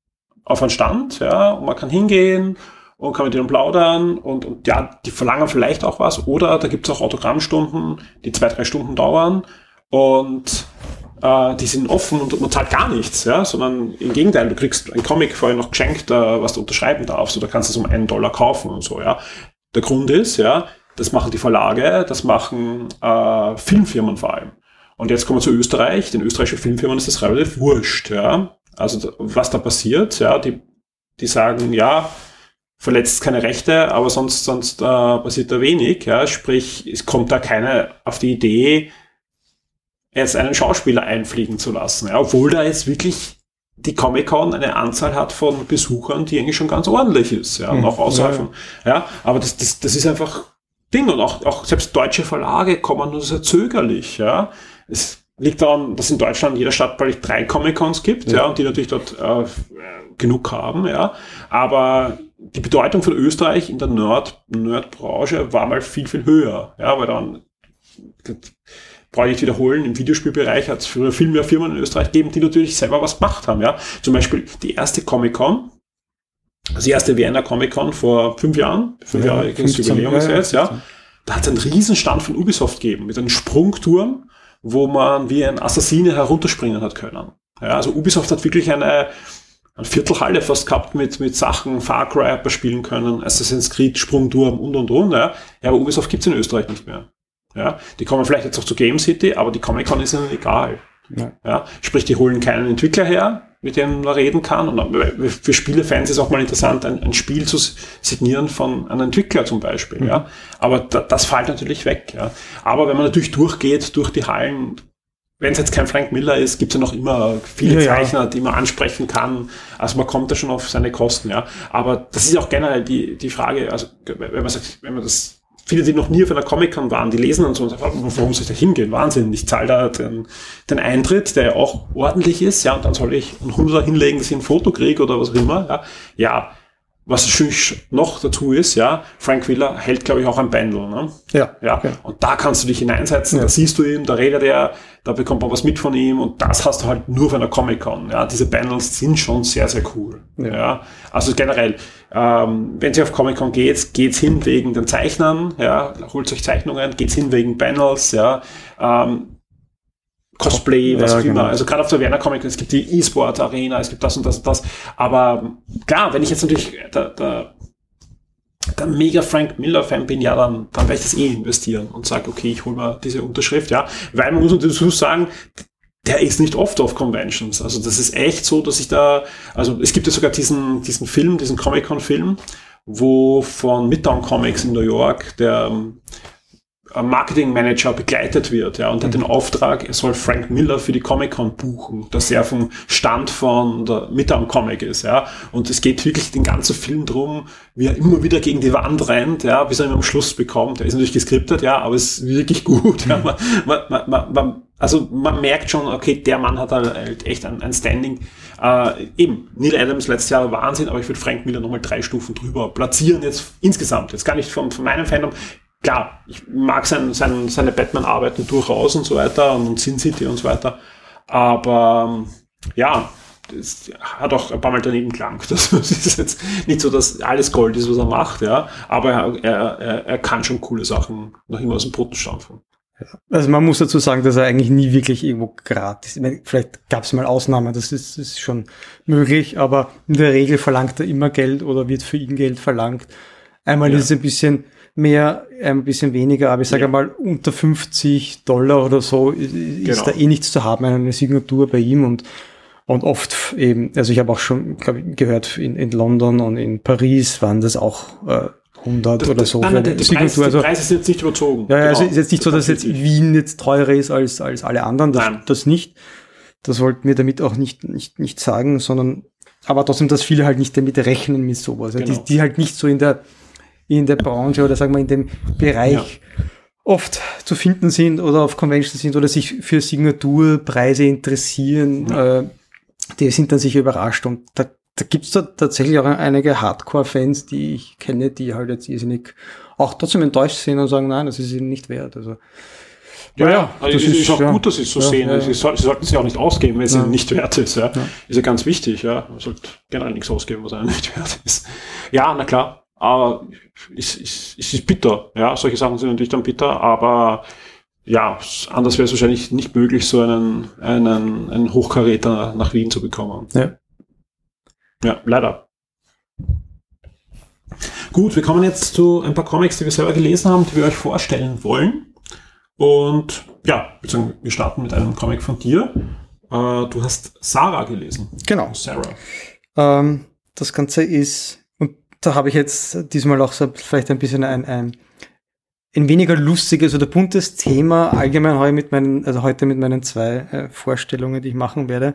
[SPEAKER 3] auf einem Stand, ja, und man kann hingehen und kann mit denen plaudern und, und ja, die verlangen vielleicht auch was. Oder da gibt's auch Autogrammstunden, die zwei, drei Stunden dauern und äh, die sind offen und man zahlt gar nichts, ja, sondern im Gegenteil, du kriegst ein Comic vorher noch geschenkt, äh, was du unterschreiben darfst, oder kannst es um einen Dollar kaufen und so, ja. Der Grund ist, ja, das machen die Verlage, das machen äh, Filmfirmen vor allem. Und jetzt kommen wir zu Österreich. Den österreichischen Filmfirmen ist das relativ wurscht, ja. Also was da passiert, ja, die, die sagen, ja, verletzt keine Rechte, aber sonst, sonst äh, passiert da wenig, ja. Sprich, es kommt da keiner auf die Idee, jetzt einen Schauspieler einfliegen zu lassen, ja, obwohl da jetzt wirklich die Comic-Con eine Anzahl hat von Besuchern, die eigentlich schon ganz ordentlich ist, ja, und
[SPEAKER 4] Hm,
[SPEAKER 3] auch außerhalb
[SPEAKER 4] ja,
[SPEAKER 3] von, ja, aber das, das, das ist einfach Ding und auch, auch selbst deutsche Verlage kommen nur sehr zögerlich, ja. Es liegt daran, dass in Deutschland in jeder Stadt bald drei Comic-Cons gibt, ja, und die natürlich dort äh, genug haben, ja. Aber die Bedeutung von Österreich in der Nerd, Nerd-Branche war mal viel, viel höher, ja, weil dann brauche ich nicht wiederholen, im Videospielbereich hat es früher viel mehr Firmen in Österreich gegeben, die natürlich selber was gemacht haben. Ja? Zum Beispiel die erste Comic-Con, also die erste Vienna Comic-Con vor fünf Jahren, fünf
[SPEAKER 4] Ja,
[SPEAKER 3] Jahre gegen das
[SPEAKER 4] 15,
[SPEAKER 3] Jubiläum ist
[SPEAKER 4] ja, ja,
[SPEAKER 3] jetzt, ja.
[SPEAKER 4] 15.
[SPEAKER 3] Da hat es einen Riesenstand von Ubisoft gegeben, mit einem Sprungturm, wo man wie ein Assassine herunterspringen hat können. Ja, also Ubisoft hat wirklich eine, eine Viertelhalle fast gehabt mit, mit Sachen, Far Cry hat man spielen können, Assassin's Creed, Sprungturm und und und. Ja, ja aber Ubisoft gibt's in Österreich nicht mehr. Ja, die kommen vielleicht jetzt auch zu Game City, aber die Comic Con ist ihnen egal.
[SPEAKER 4] Ja.
[SPEAKER 3] Ja, sprich, die holen keinen Entwickler her, mit dem man reden kann. Und für Spielefans ist auch mal interessant, ein, ein Spiel zu signieren von einem Entwickler zum Beispiel.
[SPEAKER 4] Mhm.
[SPEAKER 3] Ja, aber da, das fällt natürlich weg. Ja, aber wenn man natürlich durchgeht durch die Hallen, wenn es jetzt kein Frank Miller ist, gibt es ja noch immer viele
[SPEAKER 4] Ja, ja.
[SPEAKER 3] Zeichner, die man ansprechen kann. Also man kommt da schon auf seine Kosten, ja. Aber das ist auch generell die, die Frage, also wenn man sagt, wenn man das, viele, die noch nie auf einer Comic-Con waren, die lesen dann so und sagen, warum soll ich da hingehen? Wahnsinn, ich zahle da den, den Eintritt, der ja auch ordentlich ist, ja, und dann soll ich einen Hunderter hinlegen, dass ich ein Foto kriege oder was auch immer, ja. Ja, was natürlich noch dazu ist, ja, Frank Miller hält, glaube ich, auch ein Bändel. Ne?
[SPEAKER 4] Ja.
[SPEAKER 3] Ja.
[SPEAKER 4] Okay.
[SPEAKER 3] Und da kannst du dich hineinsetzen,
[SPEAKER 4] Ja.
[SPEAKER 3] da siehst du ihn, da redet er, da bekommt man was mit von ihm und das hast du halt nur auf einer Comic-Con. Ja. Diese Bundles sind schon sehr, sehr cool.
[SPEAKER 4] Ja.
[SPEAKER 3] Ja. Also generell, ähm, wenn ihr auf Comic-Con geht, geht's hin wegen den Zeichnern, ja, holt euch Zeichnungen, geht's hin wegen Bundles, ja, ähm, Cosplay, was
[SPEAKER 4] Ja,
[SPEAKER 3] auch immer.
[SPEAKER 4] genau.
[SPEAKER 3] Also gerade auf der Werner Comic, es gibt die E-Sport Arena, es gibt das und das und das. Aber klar, wenn ich jetzt natürlich der, der, der mega Frank Miller Fan bin, ja, dann, dann werde ich das eh investieren und sage, okay, ich hole mir diese Unterschrift, ja. Weil man muss natürlich dazu sagen, der ist nicht oft auf Conventions. Also das ist echt so, dass ich da, also es gibt ja sogar diesen, diesen Film, diesen Comic-Con-Film, wo von Midtown Comics in New York der Marketing Manager begleitet wird, ja, und er hat den Auftrag, er soll Frank Miller für die Comic Con buchen, dass er vom Stand von der Midtown Comic ist, ja, und es geht wirklich den ganzen Film drum, wie er immer wieder gegen die Wand rennt, ja, bis er ihn am Schluss bekommt. Er ist natürlich geskriptet, ja, aber es ist wirklich gut, ja, man, man, man, man, man, also man merkt schon, okay, der Mann hat halt echt ein, ein Standing. Äh, eben, Neil Adams letztes Jahr Wahnsinn, aber ich würde Frank Miller nochmal drei Stufen drüber platzieren, jetzt insgesamt, jetzt gar nicht von, von meinem Fandom, klar, ich mag sein, sein, seine Batman-Arbeiten durchaus und so weiter und Sin City und so weiter. Aber ähm, ja, das hat auch ein paar Mal daneben gelangt. Das ist jetzt nicht so, dass alles Gold ist, was er macht, ja. Aber er, er, er, kann schon coole Sachen noch immer aus dem Boden stampfen.
[SPEAKER 4] Also man muss dazu sagen, dass er eigentlich nie wirklich irgendwo gratis, meine, vielleicht gab es mal Ausnahmen, das ist, ist schon möglich, aber in der Regel verlangt er immer Geld oder wird für ihn Geld verlangt. Einmal
[SPEAKER 3] Ja.
[SPEAKER 4] ist es ein bisschen mehr, ein bisschen weniger, aber ich sage
[SPEAKER 3] Ja.
[SPEAKER 4] mal unter 50 Dollar oder so ist
[SPEAKER 3] Genau.
[SPEAKER 4] da eh nichts zu haben, eine Signatur bei ihm und und oft eben, also ich habe auch schon glaub gehört, in, in London und in Paris waren das auch äh, 100 oder so
[SPEAKER 3] Nein,
[SPEAKER 4] für
[SPEAKER 3] nein, die, Preise,
[SPEAKER 4] Signatur.
[SPEAKER 3] die
[SPEAKER 4] Also,
[SPEAKER 3] Preise sind jetzt nicht überzogen.
[SPEAKER 4] ja, ja, also
[SPEAKER 3] Genau.
[SPEAKER 4] ist jetzt nicht so, dass jetzt
[SPEAKER 3] richtig.
[SPEAKER 4] Wien jetzt teurer ist als, als alle anderen, das,
[SPEAKER 3] Nein.
[SPEAKER 4] das nicht. Das wollten wir damit auch nicht, nicht, nicht sagen, sondern, aber trotzdem, dass viele halt nicht damit rechnen mit sowas, ja,
[SPEAKER 3] Genau.
[SPEAKER 4] die, die halt nicht so in der, in der Branche oder sagen wir in dem Bereich oft zu finden sind oder auf Conventions sind oder sich für Signaturpreise interessieren, äh, die sind dann sicher überrascht und da, da gibt's da tatsächlich auch einige Hardcore-Fans, die ich kenne, die halt jetzt irrsinnig auch trotzdem enttäuscht sind und sagen, nein, das ist ihnen nicht wert. Also
[SPEAKER 3] Ja,
[SPEAKER 4] Ja,
[SPEAKER 3] ja, also
[SPEAKER 4] das
[SPEAKER 3] es ist,
[SPEAKER 4] ist-
[SPEAKER 3] auch
[SPEAKER 4] ja.
[SPEAKER 3] gut, dass sie es so
[SPEAKER 4] Ja,
[SPEAKER 3] sehen.
[SPEAKER 4] ja,
[SPEAKER 3] Sie,
[SPEAKER 4] ja.
[SPEAKER 3] soll, sie sollten es ja auch nicht ausgeben, wenn es
[SPEAKER 4] Ja.
[SPEAKER 3] ihnen nicht wert ist. Ja.
[SPEAKER 4] Ja.
[SPEAKER 3] Ist ja ganz wichtig. Ja. Man sollte generell nichts ausgeben, was einem nicht wert ist. Ja, na klar. Aber es, es, es ist bitter. Ja, solche Sachen sind natürlich dann bitter. Aber ja, anders wäre es wahrscheinlich nicht möglich, so einen, einen, einen Hochkaräter nach Wien zu bekommen.
[SPEAKER 4] Ja.
[SPEAKER 3] Ja, leider. Gut, wir kommen jetzt zu ein paar Comics, die wir selber gelesen haben, die wir euch vorstellen wollen. Und ja, wir starten mit einem Comic von dir. Äh, du hast Sarah gelesen.
[SPEAKER 4] genau.
[SPEAKER 3] Sarah.
[SPEAKER 4] Ähm, das Ganze ist, da habe ich jetzt diesmal auch so vielleicht ein bisschen ein, ein, ein weniger lustiges oder buntes Thema allgemein heute mit meinen, also heute mit meinen zwei äh, Vorstellungen, die ich machen werde.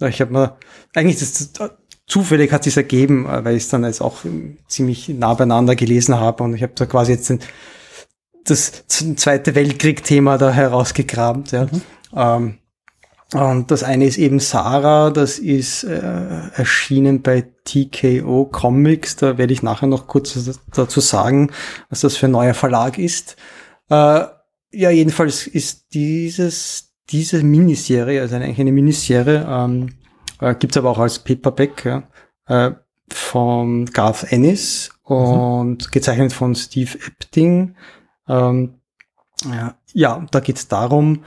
[SPEAKER 4] Ich habe mir eigentlich das, das zufällig hat sich ergeben, äh, weil ich es dann jetzt auch ähm, ziemlich nah beieinander gelesen habe und ich habe da quasi jetzt den, das Zweite Weltkrieg-Thema da herausgegraben. Ja. Ähm, und das eine ist eben Sarah, das ist äh, erschienen bei TKO Comics. Da werde ich nachher noch kurz dazu sagen, was das für ein neuer Verlag ist. Äh, ja, jedenfalls ist dieses, diese Miniserie, also eigentlich eine Miniserie, ähm, äh, gibt's aber auch als Paperback, ja, äh, von Garth Ennis und gezeichnet von Steve Epting. Ähm, ja, ja, da geht's darum,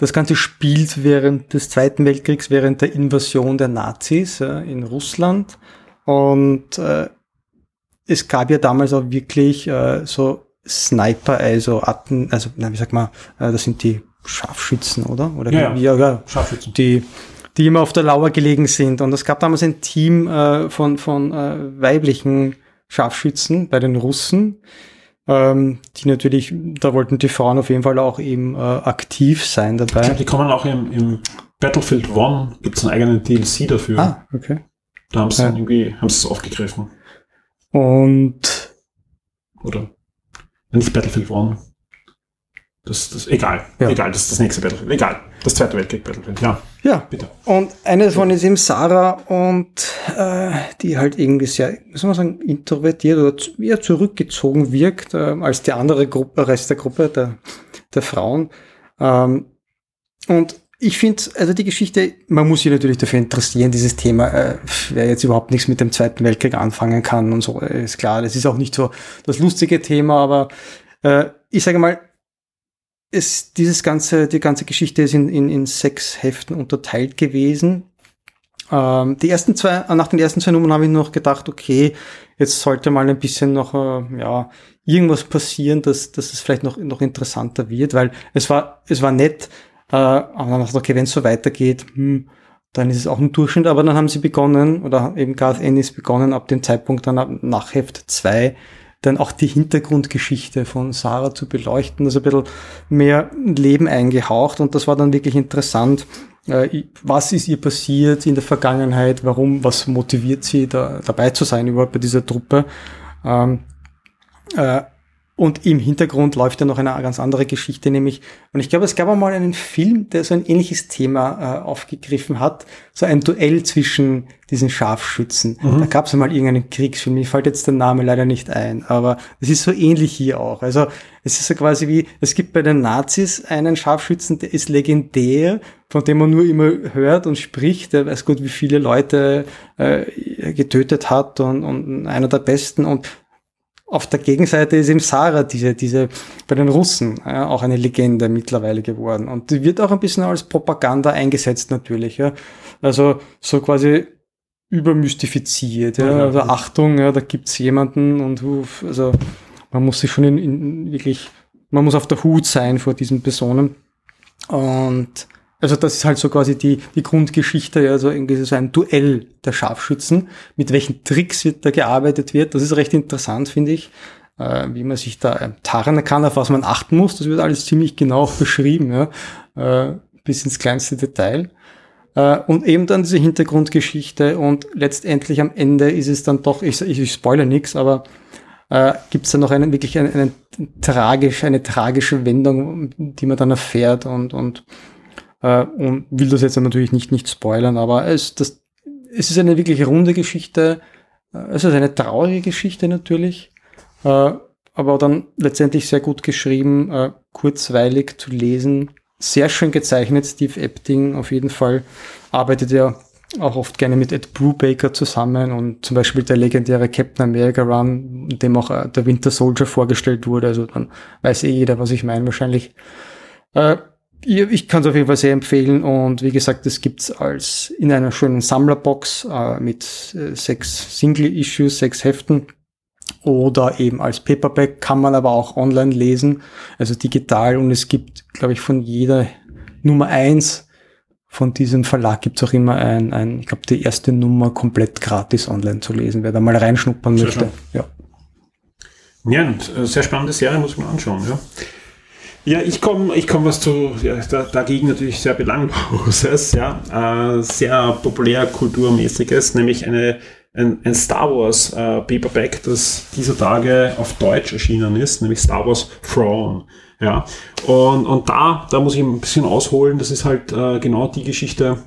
[SPEAKER 4] das Ganze spielt während des Zweiten Weltkriegs, während der Invasion der Nazis äh, in Russland. Und äh, es gab ja damals auch wirklich äh, so Sniper, also Atten, also na, wie sag mal, äh, das sind die Scharfschützen, oder? Oder
[SPEAKER 3] Ja,
[SPEAKER 4] wie, ja, ja,
[SPEAKER 3] Scharfschützen.
[SPEAKER 4] die, die immer auf der Lauer gelegen sind. Und es gab damals ein Team äh, von, von äh, weiblichen Scharfschützen bei den Russen, ähm, die natürlich, da wollten die Frauen auf jeden Fall auch eben äh, aktiv sein
[SPEAKER 3] Ich
[SPEAKER 4] dabei.
[SPEAKER 3] glaube, die kommen auch im, im Battlefield One, gibt es einen eigenen DLC dafür.
[SPEAKER 4] Ah, okay.
[SPEAKER 3] Da haben sie
[SPEAKER 4] Ja.
[SPEAKER 3] irgendwie, haben sie es aufgegriffen.
[SPEAKER 4] Und
[SPEAKER 3] Oder? Nicht Battlefield One. Das, das, egal,
[SPEAKER 4] Ja.
[SPEAKER 3] egal, das ist das nächste Battlefield. Egal, das zweite Weltkrieg Battlefield, ja.
[SPEAKER 4] Ja,
[SPEAKER 3] Bitte.
[SPEAKER 4] Und eine davon ist eben Sarah und äh, die halt irgendwie sehr, soll man sagen, introvertiert oder eher zurückgezogen wirkt äh, als die andere Gruppe, Rest der Gruppe der, der Frauen. Ähm, und ich finde, also die Geschichte, man muss sich natürlich dafür interessieren, dieses Thema, äh, wer jetzt überhaupt nichts mit dem Zweiten Weltkrieg anfangen kann und so, äh, ist klar. Das ist auch nicht so das lustige Thema, aber äh, ich sage mal, ist dieses ganze, die ganze Geschichte ist in, in, in sechs Heften unterteilt gewesen. Ähm, die ersten zwei, nach den ersten zwei Nummern habe ich noch gedacht, okay, jetzt sollte mal ein bisschen noch, äh, ja, irgendwas passieren, dass, dass es vielleicht noch, noch interessanter wird, weil es war, es war nett, äh, aber dann dachte ich, okay, wenn es so weitergeht, hm, dann ist es auch ein Durchschnitt, aber dann haben sie begonnen, oder eben Garth Ennis begonnen, ab dem Zeitpunkt dann ab nach Heft zwei dann auch die Hintergrundgeschichte von Sarah zu beleuchten, also ein bisschen mehr Leben eingehaucht und das war dann wirklich interessant. Äh, Was ist ihr passiert in der Vergangenheit? Warum? Was motiviert sie, da dabei zu sein überhaupt bei dieser Truppe? Ähm, äh, und im Hintergrund läuft ja noch eine ganz andere Geschichte, nämlich, und ich glaube, es gab auch mal einen Film, der so ein ähnliches Thema äh, aufgegriffen hat, so ein Duell zwischen diesen Scharfschützen. Da gab es mal irgendeinen Kriegsfilm, mir fällt jetzt der Name leider nicht ein, aber es ist so ähnlich hier auch. Also es ist so quasi wie, es gibt bei den Nazis einen Scharfschützen, der ist legendär, von dem man nur immer hört und spricht, der weiß gut, wie viele Leute äh, getötet hat und, und einer der besten und auf der Gegenseite ist eben Sarah, diese, diese, bei den Russen, ja, auch eine Legende mittlerweile geworden. Und die wird auch ein bisschen als Propaganda eingesetzt natürlich, ja. Also, so quasi übermystifiziert, ja.
[SPEAKER 3] Ja.
[SPEAKER 4] Also Achtung, ja, da gibt's jemanden und, also, man muss sich schon in, in wirklich, man muss auf der Hut sein vor diesen Personen. Und, also das ist halt so quasi die, die Grundgeschichte, ja, also irgendwie so ein Duell der Scharfschützen. Mit welchen Tricks wird da gearbeitet wird, das ist recht interessant, finde ich. Äh, wie man sich da äh, tarnen kann, auf was man achten muss, das wird alles ziemlich genau beschrieben, ja. Äh, bis ins kleinste Detail. Äh, und eben dann diese Hintergrundgeschichte und letztendlich am Ende ist es dann doch, ich, ich, ich spoilere nichts, aber äh, gibt es dann noch einen, wirklich eine, eine, tragisch, eine tragische Wendung, die man dann erfährt und, und äh, und will das jetzt natürlich nicht, nicht spoilern, aber es, das, es ist eine wirklich runde Geschichte. Äh, Es ist eine traurige Geschichte natürlich, äh, aber dann letztendlich sehr gut geschrieben, äh, kurzweilig zu lesen, sehr schön gezeichnet. Steve Epting auf jeden Fall arbeitet ja auch oft gerne mit Ed Brubaker zusammen und zum Beispiel der legendäre Captain America Run, dem auch äh, der Winter Soldier vorgestellt wurde. Also dann weiß eh jeder, was ich meine wahrscheinlich. Äh, ich kann es auf jeden Fall sehr empfehlen und wie gesagt, es gibt's als in einer schönen Sammlerbox äh, mit äh, sechs Single-Issues, sechs Heften oder eben als Paperback kann man aber auch online lesen, also digital und es gibt, glaube ich, von jeder Nummer eins von diesem Verlag gibt's auch immer ein, ein ich glaube, die erste Nummer komplett gratis online zu lesen, wer da mal reinschnuppern
[SPEAKER 3] Sehr
[SPEAKER 4] möchte.
[SPEAKER 3] schön.
[SPEAKER 4] Ja.
[SPEAKER 3] Ja, äh, sehr spannende Serie, muss mir anschauen, ja. Ja, ich komme ich komm was zu, ja, da, dagegen natürlich sehr belangloses, ja, äh, sehr populär kulturmäßiges, nämlich eine, ein, ein Star Wars äh, Paperback, das dieser Tage auf Deutsch erschienen ist, nämlich Star Wars Thrawn. Ja, und, und da, da muss ich ein bisschen ausholen, das ist halt äh, genau die Geschichte,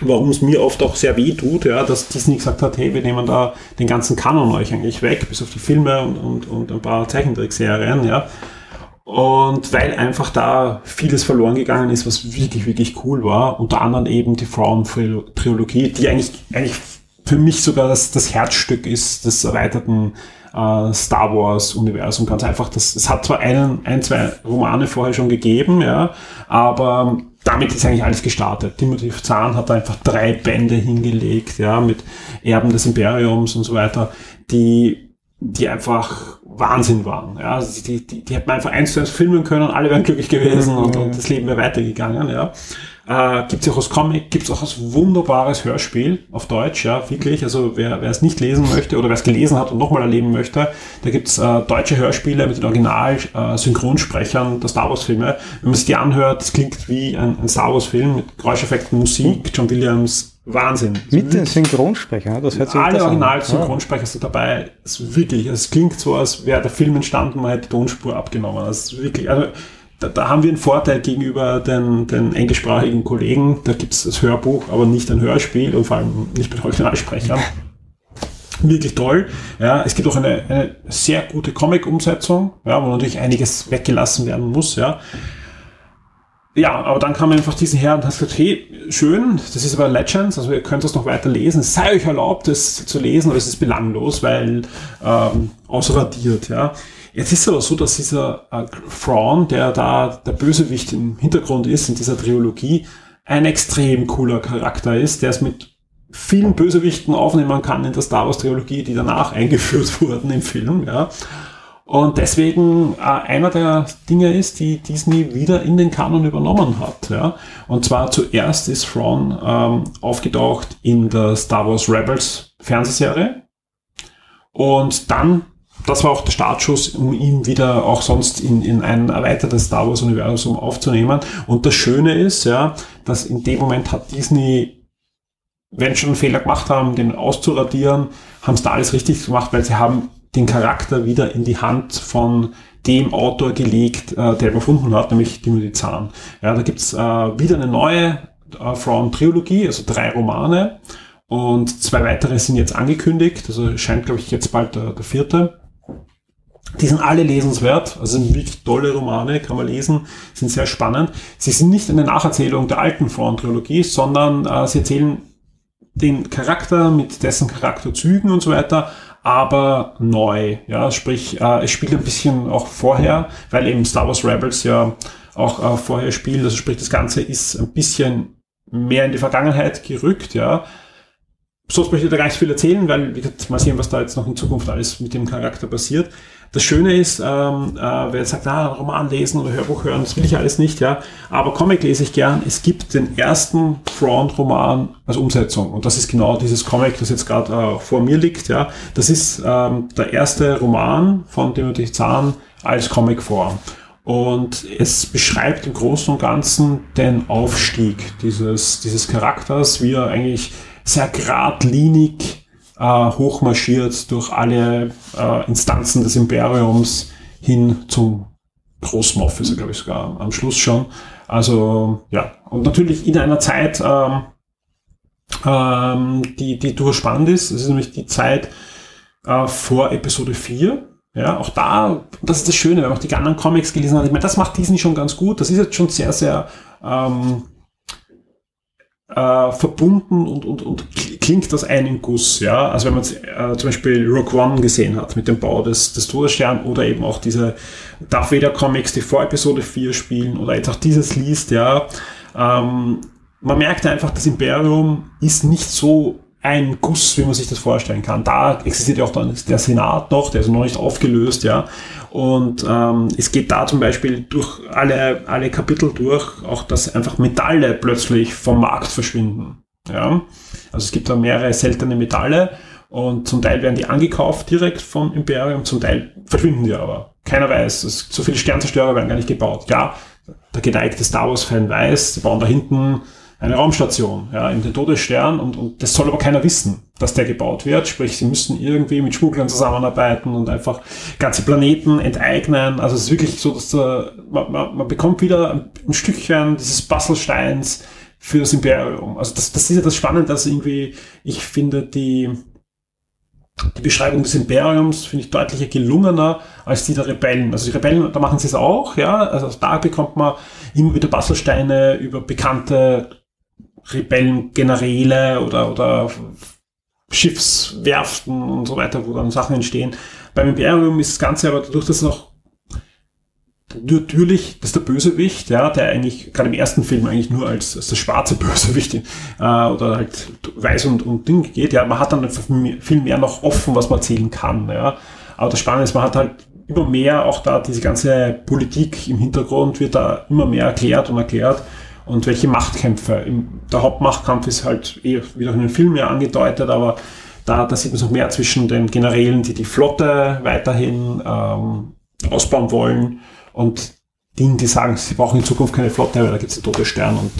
[SPEAKER 3] warum es mir oft auch sehr weh tut, ja, dass Disney gesagt hat, hey, wir nehmen da den ganzen Kanon euch eigentlich weg, bis auf die Filme und, und, und ein paar Zeichentrickserien, ja. Und weil einfach da vieles verloren gegangen ist, was wirklich, wirklich cool war, unter anderem eben die Frauen-Trilogie, die eigentlich, eigentlich für mich sogar das, das Herzstück ist des erweiterten äh, Star Wars-Universum. Ganz einfach, das, es hat zwar einen, ein, zwei Romane vorher schon gegeben, ja, aber damit ist eigentlich alles gestartet. Timothy Zahn hat da einfach drei Bände hingelegt, ja, mit Erben des Imperiums und so weiter, die, die einfach Wahnsinn waren. Ja, also die, die, die hätten man einfach eins zu eins filmen können, alle wären glücklich gewesen und, und das Leben wäre weitergegangen, ja. Äh, gibt's auch als Comic, gibt's auch als wunderbares Hörspiel auf Deutsch, ja, wirklich. Also wer, wer es nicht lesen möchte oder wer es gelesen hat und nochmal erleben möchte, da gibt's äh, deutsche Hörspiele mit den Original-Synchronsprechern der Star Wars-Filme. Wenn man sich die anhört, das klingt wie ein, ein Star Wars-Film mit Geräuscheffekten, Musik, John Williams, Wahnsinn.
[SPEAKER 4] Mit den Synchronsprechern, das hört sich
[SPEAKER 3] Alle. Original-Synchronsprecher sind dabei. Es ist wirklich, es klingt so, als wäre der Film entstanden, man hätte die Tonspur abgenommen. Das ist wirklich, also da, da haben wir einen Vorteil gegenüber den, den englischsprachigen Kollegen. Da gibt es das Hörbuch, aber nicht ein Hörspiel und vor allem nicht mit Originalsprechern. Wirklich toll. Ja, es gibt auch eine, eine sehr gute Comic-Umsetzung, ja, wo natürlich einiges weggelassen werden muss. Ja. Ja, aber dann kam einfach diesen Herr und hat gesagt, hey, schön, das ist aber Legends, also ihr könnt das noch weiter lesen. Es sei euch erlaubt, das zu lesen, aber es ist belanglos, weil ähm, ausradiert, ja. Jetzt ist es aber so, dass dieser äh, Thrawn, der da der Bösewicht im Hintergrund ist in dieser Trilogie, ein extrem cooler Charakter ist, der es mit vielen Bösewichten aufnehmen kann in der Star Wars Trilogie, die danach eingeführt wurden im Film, ja. Und deswegen äh, einer der Dinge ist, die Disney wieder in den Kanon übernommen hat. Ja? Und zwar zuerst ist Thrawn ähm, aufgetaucht in der Star Wars Rebels Fernsehserie. Und dann, das war auch der Startschuss, um ihn wieder auch sonst in, in ein erweitertes Star Wars Universum aufzunehmen. Und das Schöne ist, ja, dass in dem Moment hat Disney, wenn schon einen Fehler gemacht haben, den auszuradieren, haben es da alles richtig gemacht, weil sie haben den Charakter wieder in die Hand von dem Autor gelegt, äh, der ihn erfunden hat, nämlich Timothy Zahn. Ja, da gibt's äh, wieder eine neue äh, Frauen-Trilogie, also drei Romane und zwei weitere sind jetzt angekündigt, also scheint, glaube ich, jetzt bald der, der vierte. Die sind alle lesenswert, also sind wirklich tolle Romane, kann man lesen, sind sehr spannend. Sie sind nicht eine Nacherzählung der alten Frauen-Trilogie, sondern äh, sie erzählen den Charakter mit dessen Charakterzügen und so weiter, aber neu. Ja, sprich, äh, es spielt ein bisschen auch vorher, weil eben Star Wars Rebels ja auch äh, vorher spielt. Also sprich, das Ganze ist ein bisschen mehr in die Vergangenheit gerückt, ja. Sonst möchte ich da gar nicht viel erzählen, weil, gesagt, mal sehen, was da jetzt noch in Zukunft alles mit dem Charakter passiert. Das Schöne ist, ähm, äh, wer sagt, ah, Roman lesen oder Hörbuch hören, das will ich alles nicht, ja. Aber Comic lese ich gern. Es gibt den ersten Front-Roman als Umsetzung. Und das ist genau dieses Comic, das jetzt gerade äh, vor mir liegt, ja. Das ist ähm, der erste Roman von Timothy Zahn als Comicform. Und es beschreibt im Großen und Ganzen den Aufstieg dieses, dieses Charakters, wie er eigentlich sehr geradlinig äh, hochmarschiert durch alle äh, Instanzen des Imperiums hin zum Großmoff, ist er glaube ich sogar am Schluss schon. Also ja, und natürlich in einer Zeit, ähm, ähm, die, die durchaus spannend ist. Es ist nämlich die Zeit äh, vor Episode 4. Ja, auch da, das ist das Schöne, wenn man auch die anderen Comics gelesen hat. Ich meine, das macht Disney schon ganz gut. Das ist jetzt schon sehr, sehr ähm, äh, verbunden und, und, und klingt aus einem Guss. Ja? Also wenn man äh, zum Beispiel Rogue One gesehen hat mit dem Bau des, des Todessterns oder eben auch diese Darth Vader Comics, die vor Episode 4 spielen oder jetzt auch dieses liest, ja, ähm, man merkt einfach, das Imperium ist nicht so ein Guss, wie man sich das vorstellen kann. Da existiert ja auch dann der Senat noch, der ist noch nicht aufgelöst, ja. Und ähm, es geht da zum Beispiel durch alle, alle Kapitel durch, auch dass einfach Metalle plötzlich vom Markt verschwinden. Ja. Also es gibt da mehrere seltene Metalle und zum Teil werden die angekauft direkt vom Imperium, zum Teil verschwinden die aber. Keiner weiß, es, so viele Sternzerstörer werden gar nicht gebaut. Ja, der geneigte Star Wars-Fan weiß, sie bauen da hinten eine Raumstation, ja, in den Todesstern und, und das soll aber keiner wissen, dass der gebaut wird. Sprich, sie müssen irgendwie mit Schmugglern zusammenarbeiten und einfach ganze Planeten enteignen. Also es ist wirklich so, dass der, man, man, man bekommt wieder ein, Stückchen dieses Bastelsteins für das Imperium. Also das, das ist ja das Spannende, dass irgendwie, ich finde, die, die Beschreibung des Imperiums finde ich deutlicher gelungener als die der Rebellen. Also die Rebellen, da machen sie es auch, ja. Also da bekommt man immer wieder Bastelsteine über bekannte Rebellengeneräle oder, oder Schiffswerften und so weiter, wo dann Sachen entstehen. Beim Imperium ist das Ganze aber dadurch, dass noch natürlich, das ist der Bösewicht, ja, der eigentlich gerade im ersten Film eigentlich nur als, als das schwarze Bösewicht äh, oder halt weiß und, und Ding geht. Ja, man hat dann viel mehr noch offen, was man erzählen kann. Ja. Aber das Spannende ist, man hat halt immer mehr auch da diese ganze Politik im Hintergrund wird da immer mehr erklärt und erklärt und welche Machtkämpfe. Der Hauptmachtkampf ist halt eh wieder in den Film ja angedeutet, aber da, da sieht man es noch mehr zwischen den Generälen, die die Flotte weiterhin ähm, ausbauen wollen und denen, die sagen, sie brauchen in Zukunft keine Flotte, weil da gibt es den Todesstern und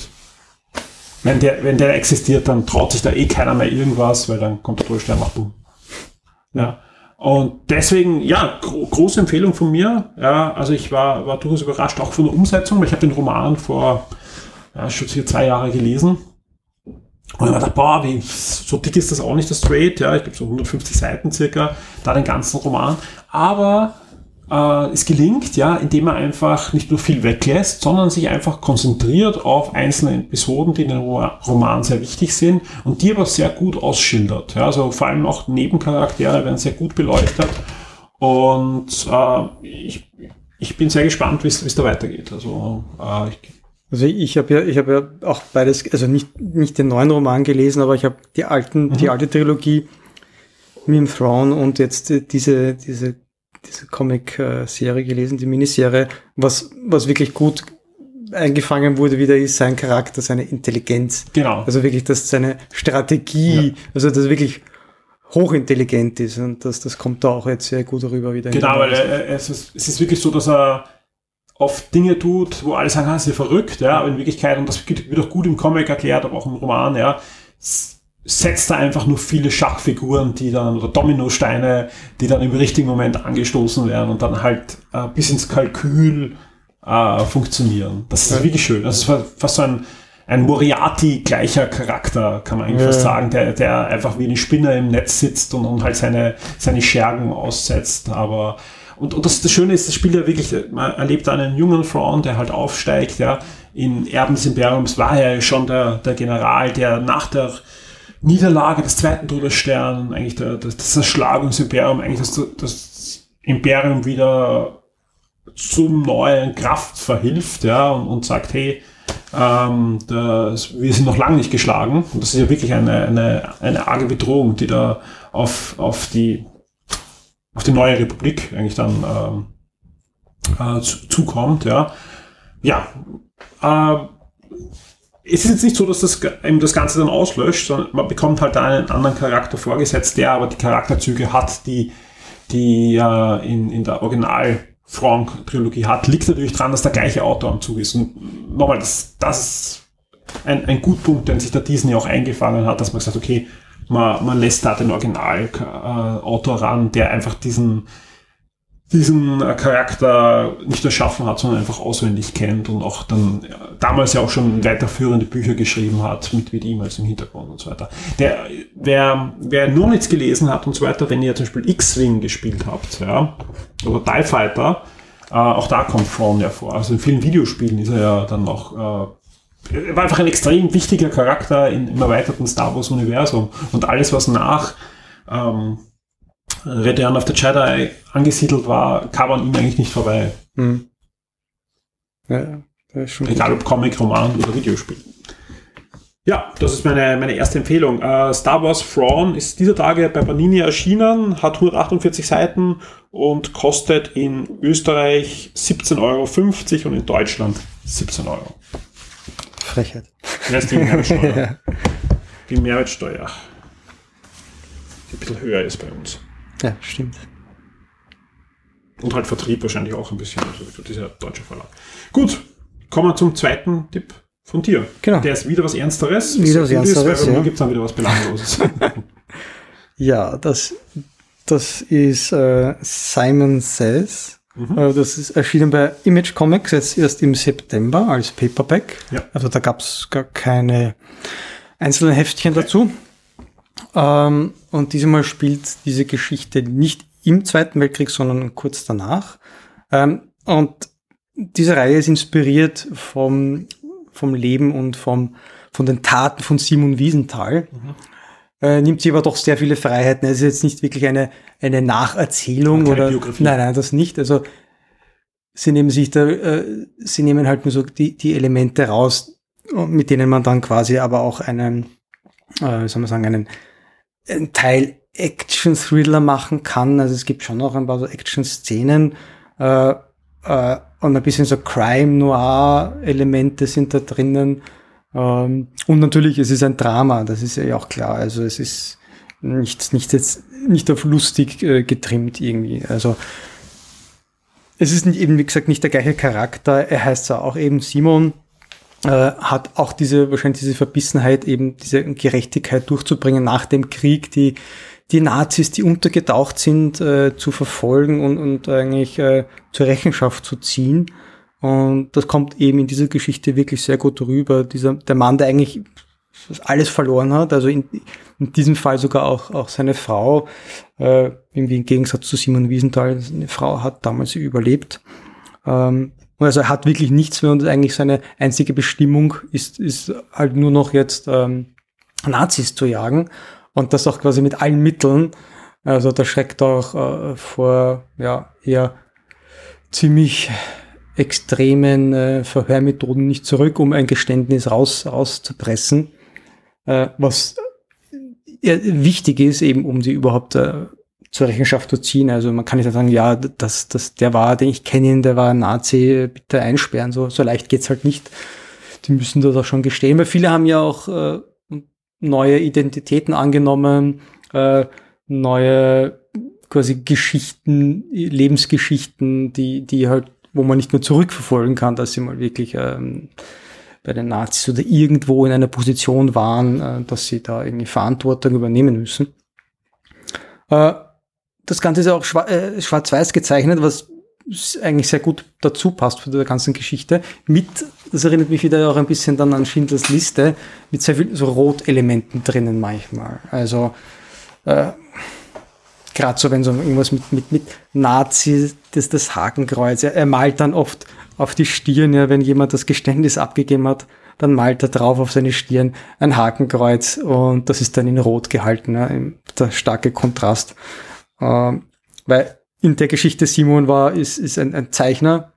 [SPEAKER 3] wenn der, wenn der existiert, dann traut sich da eh keiner mehr irgendwas, weil dann kommt der Todesstern nach Boom. Ja. Und deswegen, ja, gro große Empfehlung von mir. Ja, also ich war, war durchaus überrascht, auch von der Umsetzung, weil ich habe den Roman vor ja, schon hier zwei Jahre gelesen. Und ich dachte, boah, wie, so dick ist das auch nicht, das Straight, ja, ich glaube so 150 Seiten circa, da den ganzen Roman. Aber äh, es gelingt, ja, indem er einfach nicht nur viel weglässt, sondern sich einfach konzentriert auf einzelne Episoden, die in dem Roman sehr wichtig sind und die aber sehr gut ausschildert. Ja, also vor allem auch Nebencharaktere werden sehr gut beleuchtet und äh, ich, ich bin sehr gespannt, wie es da weitergeht. Also äh, ich,
[SPEAKER 4] also ich habe ja, ich habe ja auch beides, also nicht, nicht den neuen Roman gelesen, aber ich habe die alten, mhm. die alte Trilogie Meme Throne und jetzt diese, diese diese Comic-Serie gelesen, die Miniserie, was, was wirklich gut eingefangen wurde wieder ist sein Charakter, seine Intelligenz.
[SPEAKER 3] Genau.
[SPEAKER 4] Also wirklich, dass seine Strategie, ja. also dass er wirklich hochintelligent ist und das, das kommt da auch jetzt sehr gut rüber wieder.
[SPEAKER 3] Genau, weil er, es, ist, es ist wirklich so, dass er oft Dinge tut, wo alle sagen, ah, ist ja verrückt, ja, aber in Wirklichkeit, und das wird auch gut im Comic erklärt, aber auch im Roman, ja, setzt da einfach nur viele Schachfiguren, die dann, oder Dominosteine, die dann im richtigen Moment angestoßen werden und dann halt äh, bis ins Kalkül äh, funktionieren. Das ist ja. wirklich schön. Das ist fast so ein, ein Moriarty-gleicher Charakter, kann man eigentlich ja. fast sagen, der, der einfach wie eine Spinne im Netz sitzt und, und halt seine, seine Schergen aussetzt. Aber und, und das, das Schöne ist, das Spiel ja wirklich, man erlebt einen jungen Frauen, der halt aufsteigt, ja. In Erben des Imperiums war er ja schon der, der General, der nach der Niederlage des zweiten Todessterns, eigentlich der, das, das Zerschlagungsimperium, eigentlich das, das Imperium wieder zum neuen Kraft verhilft, ja, und, und sagt, hey, ähm, das, wir sind noch lange nicht geschlagen. Und das ist ja wirklich eine, eine, eine arge Bedrohung, die da auf, auf die auf die neue Republik eigentlich dann ähm, äh, zu, zukommt, ja. Ja, äh, es ist jetzt nicht so, dass das eben das Ganze dann auslöscht, sondern man bekommt halt einen anderen Charakter vorgesetzt, der aber die Charakterzüge hat, die, die äh, in, in der Original Frank-Trilogie hat, liegt natürlich daran, dass der gleiche Autor am Zug ist. Und nochmal, das, das ist ein, ein Gutpunkt, den sich der Disney auch eingefangen hat, dass man gesagt okay, man, man lässt da den Originalautor äh, ran, der einfach diesen, diesen Charakter nicht erschaffen hat, sondern einfach auswendig kennt und auch dann ja, damals ja auch schon weiterführende Bücher geschrieben hat, mit, mit ihm als im Hintergrund und so weiter. Der, wer, wer nur nichts gelesen hat und so weiter, wenn ihr zum Beispiel X-Wing gespielt habt, ja, oder TIE Fighter, äh, auch da kommt Thrawn ja vor. Also in vielen Videospielen ist er ja dann noch, äh, war einfach ein extrem wichtiger Charakter in, im erweiterten Star Wars Universum und alles, was nach, ähm, Return of the Jedi angesiedelt war, kam an ihm eigentlich nicht vorbei. Mhm. Ja, Egal ob Comic, Roman oder Videospiel. Ja, das ist meine, meine erste Empfehlung. Uh, Star Wars Thrawn ist dieser Tage bei Panini erschienen, hat 148 Seiten und kostet in Österreich 17,50 Euro und in Deutschland 17 Euro.
[SPEAKER 4] Frechheit.
[SPEAKER 3] Das ist die Mehrwertsteuer. ja. Die Mehrwertsteuer. Die ein bisschen höher ist bei uns.
[SPEAKER 4] Ja, stimmt.
[SPEAKER 3] Und halt Vertrieb wahrscheinlich auch ein bisschen, also dieser deutsche Verlag. Gut, kommen wir zum zweiten Tipp von dir.
[SPEAKER 4] Genau.
[SPEAKER 3] Der ist wieder was Ernsteres.
[SPEAKER 4] Wieder was Ernsteres,
[SPEAKER 3] ist, weil ja. gibt es dann wieder was Belangloses.
[SPEAKER 4] ja, das, das ist äh, Simon Says. Mhm. Äh, das ist erschienen bei Image Comics jetzt erst im September als Paperback. Ja. Also da gab es gar keine einzelnen Heftchen okay. dazu. Ähm, und diesmal spielt diese Geschichte nicht im Zweiten Weltkrieg, sondern kurz danach. Ähm, und diese Reihe ist inspiriert vom, vom Leben und vom, von den Taten von Simon Wiesenthal. Mhm. Äh, nimmt sie aber doch sehr viele Freiheiten. Es ist jetzt nicht wirklich eine, eine Nacherzählung oder. Biografie. Nein, nein, das nicht. Also sie nehmen sich da, äh, sie nehmen halt nur so die, die Elemente raus, mit denen man dann quasi aber auch einen, äh, wie soll man sagen, einen ein Teil Action-Thriller machen kann. Also es gibt schon noch ein paar so Action-Szenen äh, äh, und ein bisschen so Crime-Noir-Elemente sind da drinnen. Ähm, und natürlich, es ist ein Drama, das ist ja auch klar. Also es ist nicht, nicht jetzt nicht auf lustig äh, getrimmt irgendwie. Also es ist eben, wie gesagt, nicht der gleiche Charakter. Er heißt zwar auch eben Simon, äh, hat auch diese, wahrscheinlich diese Verbissenheit, eben diese Gerechtigkeit durchzubringen nach dem Krieg, die, die Nazis, die untergetaucht sind, äh, zu verfolgen und, und eigentlich äh, zur Rechenschaft zu ziehen. Und das kommt eben in dieser Geschichte wirklich sehr gut rüber. Dieser, der Mann, der eigentlich alles verloren hat, also in, in diesem Fall sogar auch, auch seine Frau, äh, irgendwie im Gegensatz zu Simon Wiesenthal, seine Frau hat damals überlebt. Ähm, also er hat wirklich nichts mehr und eigentlich seine einzige Bestimmung ist, ist halt nur noch jetzt ähm, Nazis zu jagen und das auch quasi mit allen Mitteln. Also da schreckt auch äh, vor ja eher ziemlich extremen äh, Verhörmethoden nicht zurück, um ein Geständnis raus rauszupressen, äh, was äh, wichtig ist, eben um sie überhaupt äh, zur Rechenschaft zu ziehen. Also man kann nicht sagen, ja, das, das, der war, den ich kenne der war ein Nazi, bitte einsperren. So, so leicht geht's halt nicht. Die müssen das auch schon gestehen, weil viele haben ja auch äh, neue Identitäten angenommen, äh, neue quasi Geschichten, Lebensgeschichten, die, die halt wo man nicht nur zurückverfolgen kann, dass sie mal wirklich ähm, bei den Nazis oder irgendwo in einer Position waren, äh, dass sie da irgendwie Verantwortung übernehmen müssen. Äh, das Ganze ist auch äh, schwarz-weiß gezeichnet, was eigentlich sehr gut dazu passt für die ganze Geschichte. Mit, das erinnert mich wieder auch ein bisschen dann an Schindlers Liste, mit sehr vielen so Rotelementen drinnen manchmal. Also äh, gerade so, wenn so irgendwas mit, mit, mit Nazi, das, das Hakenkreuz, er, er malt dann oft auf die Stirn, ja, wenn jemand das Geständnis abgegeben hat, dann malt er drauf auf seine Stirn ein Hakenkreuz und das ist dann in Rot gehalten, ja, der starke Kontrast. Ähm, weil in der Geschichte Simon war, ist, ist ein, ein Zeichner,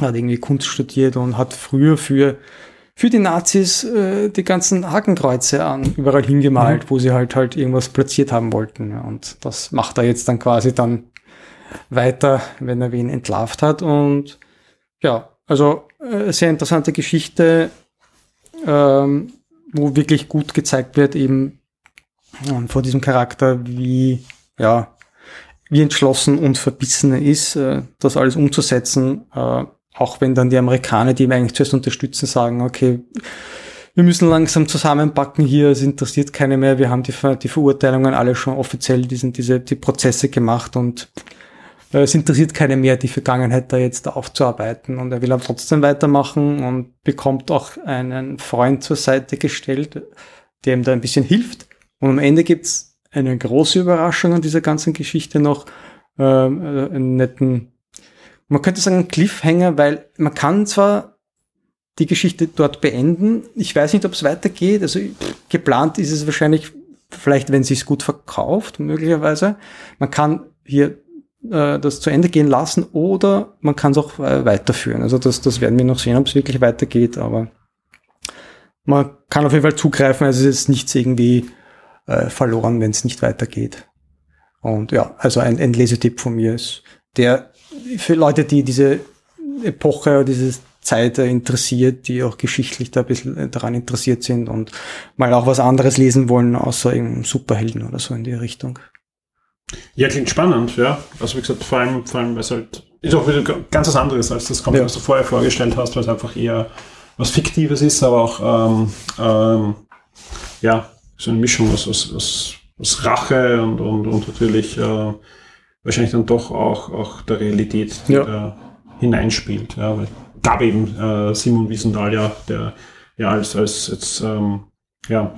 [SPEAKER 4] hat irgendwie Kunst studiert und hat früher für für die Nazis äh, die ganzen Hakenkreuze an, überall hingemalt, mhm. wo sie halt halt irgendwas platziert haben wollten. Ja. Und das macht er jetzt dann quasi dann weiter, wenn er wen entlarvt hat. Und ja, also äh, sehr interessante Geschichte, ähm, wo wirklich gut gezeigt wird, eben äh, vor diesem Charakter, wie, ja, wie entschlossen und verbissen er ist, äh, das alles umzusetzen. Auch wenn dann die Amerikaner, die ihm eigentlich zuerst unterstützen, sagen, okay, wir müssen langsam zusammenpacken hier, es interessiert keine mehr, wir haben die, die Verurteilungen alle schon offiziell, diesen, diese, die Prozesse gemacht und äh, es interessiert keine mehr, die Vergangenheit da jetzt aufzuarbeiten. Und er will aber trotzdem weitermachen und bekommt auch einen Freund zur Seite gestellt, der ihm da ein bisschen hilft. Und am Ende gibt's eine große Überraschung an dieser ganzen Geschichte noch, äh, einen netten man könnte sagen Cliffhanger, weil man kann zwar die Geschichte dort beenden. Ich weiß nicht, ob es weitergeht. Also geplant ist es wahrscheinlich, vielleicht wenn sie es gut verkauft, möglicherweise. Man kann hier äh, das zu Ende gehen lassen oder man kann es auch äh, weiterführen. Also das, das werden wir noch sehen, ob es wirklich weitergeht, aber man kann auf jeden Fall zugreifen. Also es ist nichts irgendwie äh, verloren, wenn es nicht weitergeht. Und ja, also ein, ein Lesetipp von mir ist, der für Leute, die diese Epoche oder diese Zeit interessiert, die auch geschichtlich da ein bisschen daran interessiert sind und mal auch was anderes lesen wollen, außer irgendeinem Superhelden oder so in die Richtung.
[SPEAKER 3] Ja, klingt spannend, ja. Also wie gesagt, vor allem, vor allem, weil es halt ist auch wieder ganz was anderes als das Comic, ja. was du vorher vorgestellt hast, weil es einfach eher was Fiktives ist, aber auch ähm, ähm, ja, so eine Mischung aus, aus, aus, aus Rache und, und, und natürlich äh, wahrscheinlich dann doch auch, auch der Realität, ja. da hineinspielt. Ja, weil gab eben äh, Simon Wiesenthal ja, der ja als, als jetzt, ähm, ja,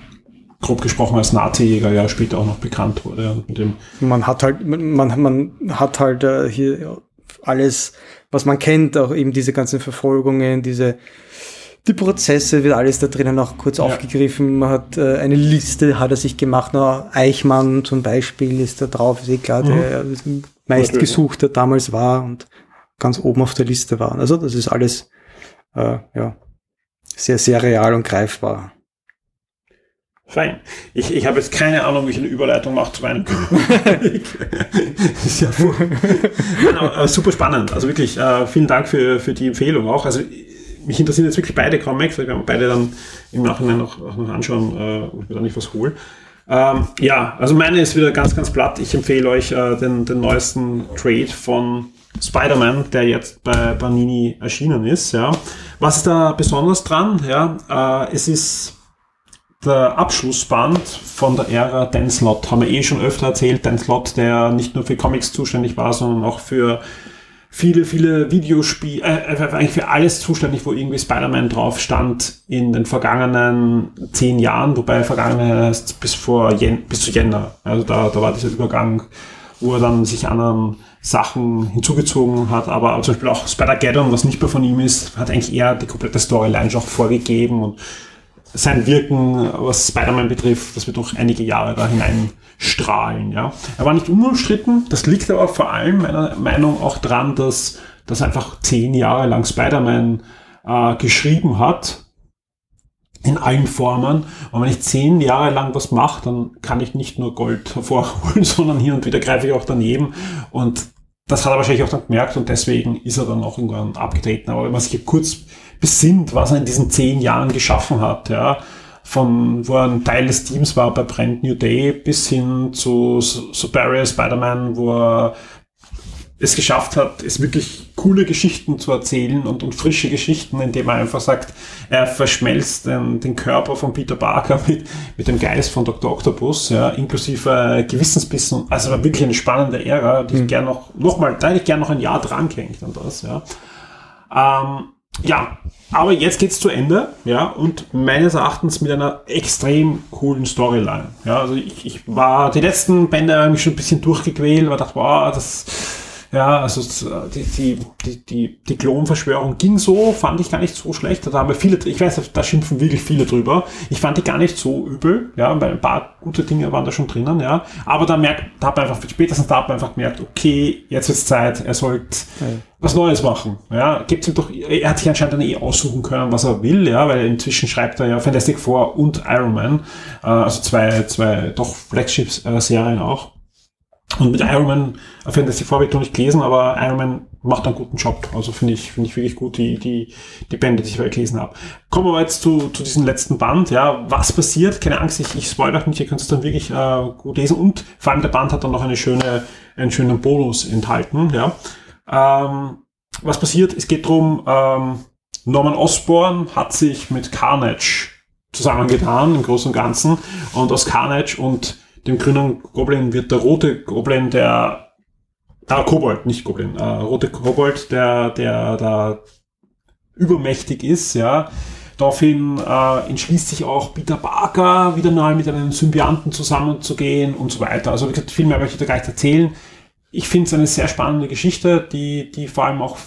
[SPEAKER 3] grob gesprochen als Nazi-Jäger ja später auch noch bekannt wurde.
[SPEAKER 4] Mit dem man hat halt, man, man hat halt äh, hier alles, was man kennt, auch eben diese ganzen Verfolgungen, diese die Prozesse wird alles da drinnen auch kurz ja. aufgegriffen. Man hat äh, eine Liste, hat er sich gemacht. Na, Eichmann zum Beispiel ist da drauf, ist eh klar, mhm. der meistgesuchter damals war und ganz oben auf der Liste war. Also das ist alles äh, ja, sehr, sehr real und greifbar.
[SPEAKER 3] Fein. Ich, ich habe jetzt keine Ahnung, wie ich eine Überleitung mache zu meinem. ist ja super spannend. Also wirklich, äh, vielen Dank für, für die Empfehlung auch. Also mich interessieren jetzt wirklich beide Comics, wir werden beide dann im Nachhinein noch, noch anschauen, äh, ob ich mir da nicht was hole. Ähm, ja, also meine ist wieder ganz, ganz platt. Ich empfehle euch äh, den, den neuesten Trade von Spider-Man, der jetzt bei Banini erschienen ist. Ja. Was ist da besonders dran? Ja, äh, es ist der Abschlussband von der Ära Dan Slott. Haben wir eh schon öfter erzählt. Dan Slott, der nicht nur für Comics zuständig war, sondern auch für viele, viele Videospiele, äh, äh, eigentlich für alles zuständig, wo irgendwie Spider-Man drauf stand in den vergangenen zehn Jahren, wobei vergangene heißt bis vor Jen bis zu Jänner. Also da, da war dieser Übergang, wo er dann sich anderen Sachen hinzugezogen hat, aber zum Beispiel auch Spider-Geddon, was nicht mehr von ihm ist, hat eigentlich eher die komplette Storyline schon vorgegeben und sein Wirken, was Spider-Man betrifft, das wird noch einige Jahre da hineinstrahlen. Ja. Er war nicht unumstritten, das liegt aber vor allem meiner Meinung auch dran, dass das einfach zehn Jahre lang Spider-Man äh, geschrieben hat, in allen Formen. Und wenn ich zehn Jahre lang was mache, dann kann ich nicht nur Gold hervorholen, sondern hier und wieder greife ich auch daneben. Und das hat er wahrscheinlich auch dann gemerkt und deswegen ist er dann auch irgendwann abgetreten. Aber wenn man sich kurz besinnt, was er in diesen zehn Jahren geschaffen hat, ja, von wo er ein Teil des Teams war bei Brand New Day bis hin zu Superior Spider-Man, wo er es geschafft hat, es wirklich coole Geschichten zu erzählen und, und frische Geschichten, indem er einfach sagt, er verschmelzt den, den Körper von Peter Parker mit, mit dem Geist von Dr. Octopus, ja, inklusive Gewissensbissen. Also war wirklich eine spannende Ära, die mhm. ich gerne noch, noch mal, da hätte ich gerne noch ein Jahr dran gehängt an das, ja. Ähm, ja, aber jetzt geht's zu Ende, ja, und meines Erachtens mit einer extrem coolen Storyline. Ja, also ich, ich war die letzten Bände mich schon ein bisschen durchgequält, aber dachte, wow, das ja, also die, die, die, die, die Klonverschwörung ging so, fand ich gar nicht so schlecht. Da haben wir viele, ich weiß, da schimpfen wirklich viele drüber. Ich fand die gar nicht so übel, ja, weil ein paar gute Dinge waren da schon drinnen, ja. Aber da merkt, da hat man einfach, spätestens da hat man einfach gemerkt, okay, jetzt ist Zeit, er sollte ja. was Neues machen, ja. Gibt's ihm doch, er hat sich anscheinend dann eh aussuchen können, was er will, ja, weil inzwischen schreibt er ja Fantastic Four und Iron Man, äh, also zwei, zwei doch Flagship-Serien auch. Und mit Iron Man, Fantasy ich noch nicht gelesen, aber Iron Man macht einen guten Job. Also finde ich, finde ich wirklich gut, die, die, die Bände, die ich gelesen habe. Kommen wir jetzt zu, zu diesem letzten Band. Ja, was passiert? Keine Angst, ich, ich spoilere nicht, ihr könnt es dann wirklich äh, gut lesen. Und vor allem der Band hat dann noch eine schöne, einen schönen Bonus enthalten. Ja. Ähm, was passiert? Es geht drum. ähm, Norman Osborn hat sich mit Carnage zusammengetan im Großen und Ganzen. Und aus Carnage und dem grünen Goblin wird der rote Goblin, der ah, Kobold, nicht Goblin, äh, rote Kobold, der, der da übermächtig ist, ja. Daraufhin äh, entschließt sich auch Peter Parker wieder mal mit einem Symbionten zusammenzugehen und so weiter. Also wie gesagt, viel mehr möchte ich da gar nicht erzählen. Ich finde es eine sehr spannende Geschichte, die, die vor allem auch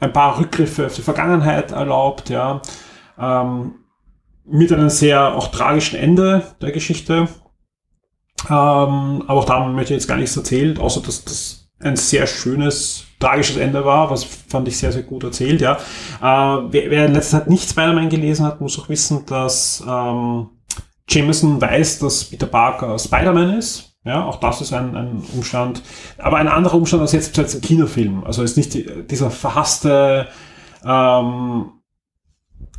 [SPEAKER 3] ein paar Rückgriffe auf die Vergangenheit erlaubt, ja. Ähm, mit einem sehr auch tragischen Ende der Geschichte. Ähm, aber auch da möchte ich jetzt gar nichts erzählen, außer dass das ein sehr schönes, tragisches Ende war, was fand ich sehr, sehr gut erzählt, ja. Äh, wer, wer in letzter Zeit nicht Spider-Man gelesen hat, muss auch wissen, dass ähm, Jameson weiß, dass Peter Parker Spider-Man ist. Ja, auch das ist ein, ein Umstand. Aber ein anderer Umstand als jetzt als im Kinofilm. Also ist nicht die, dieser verhasste ähm,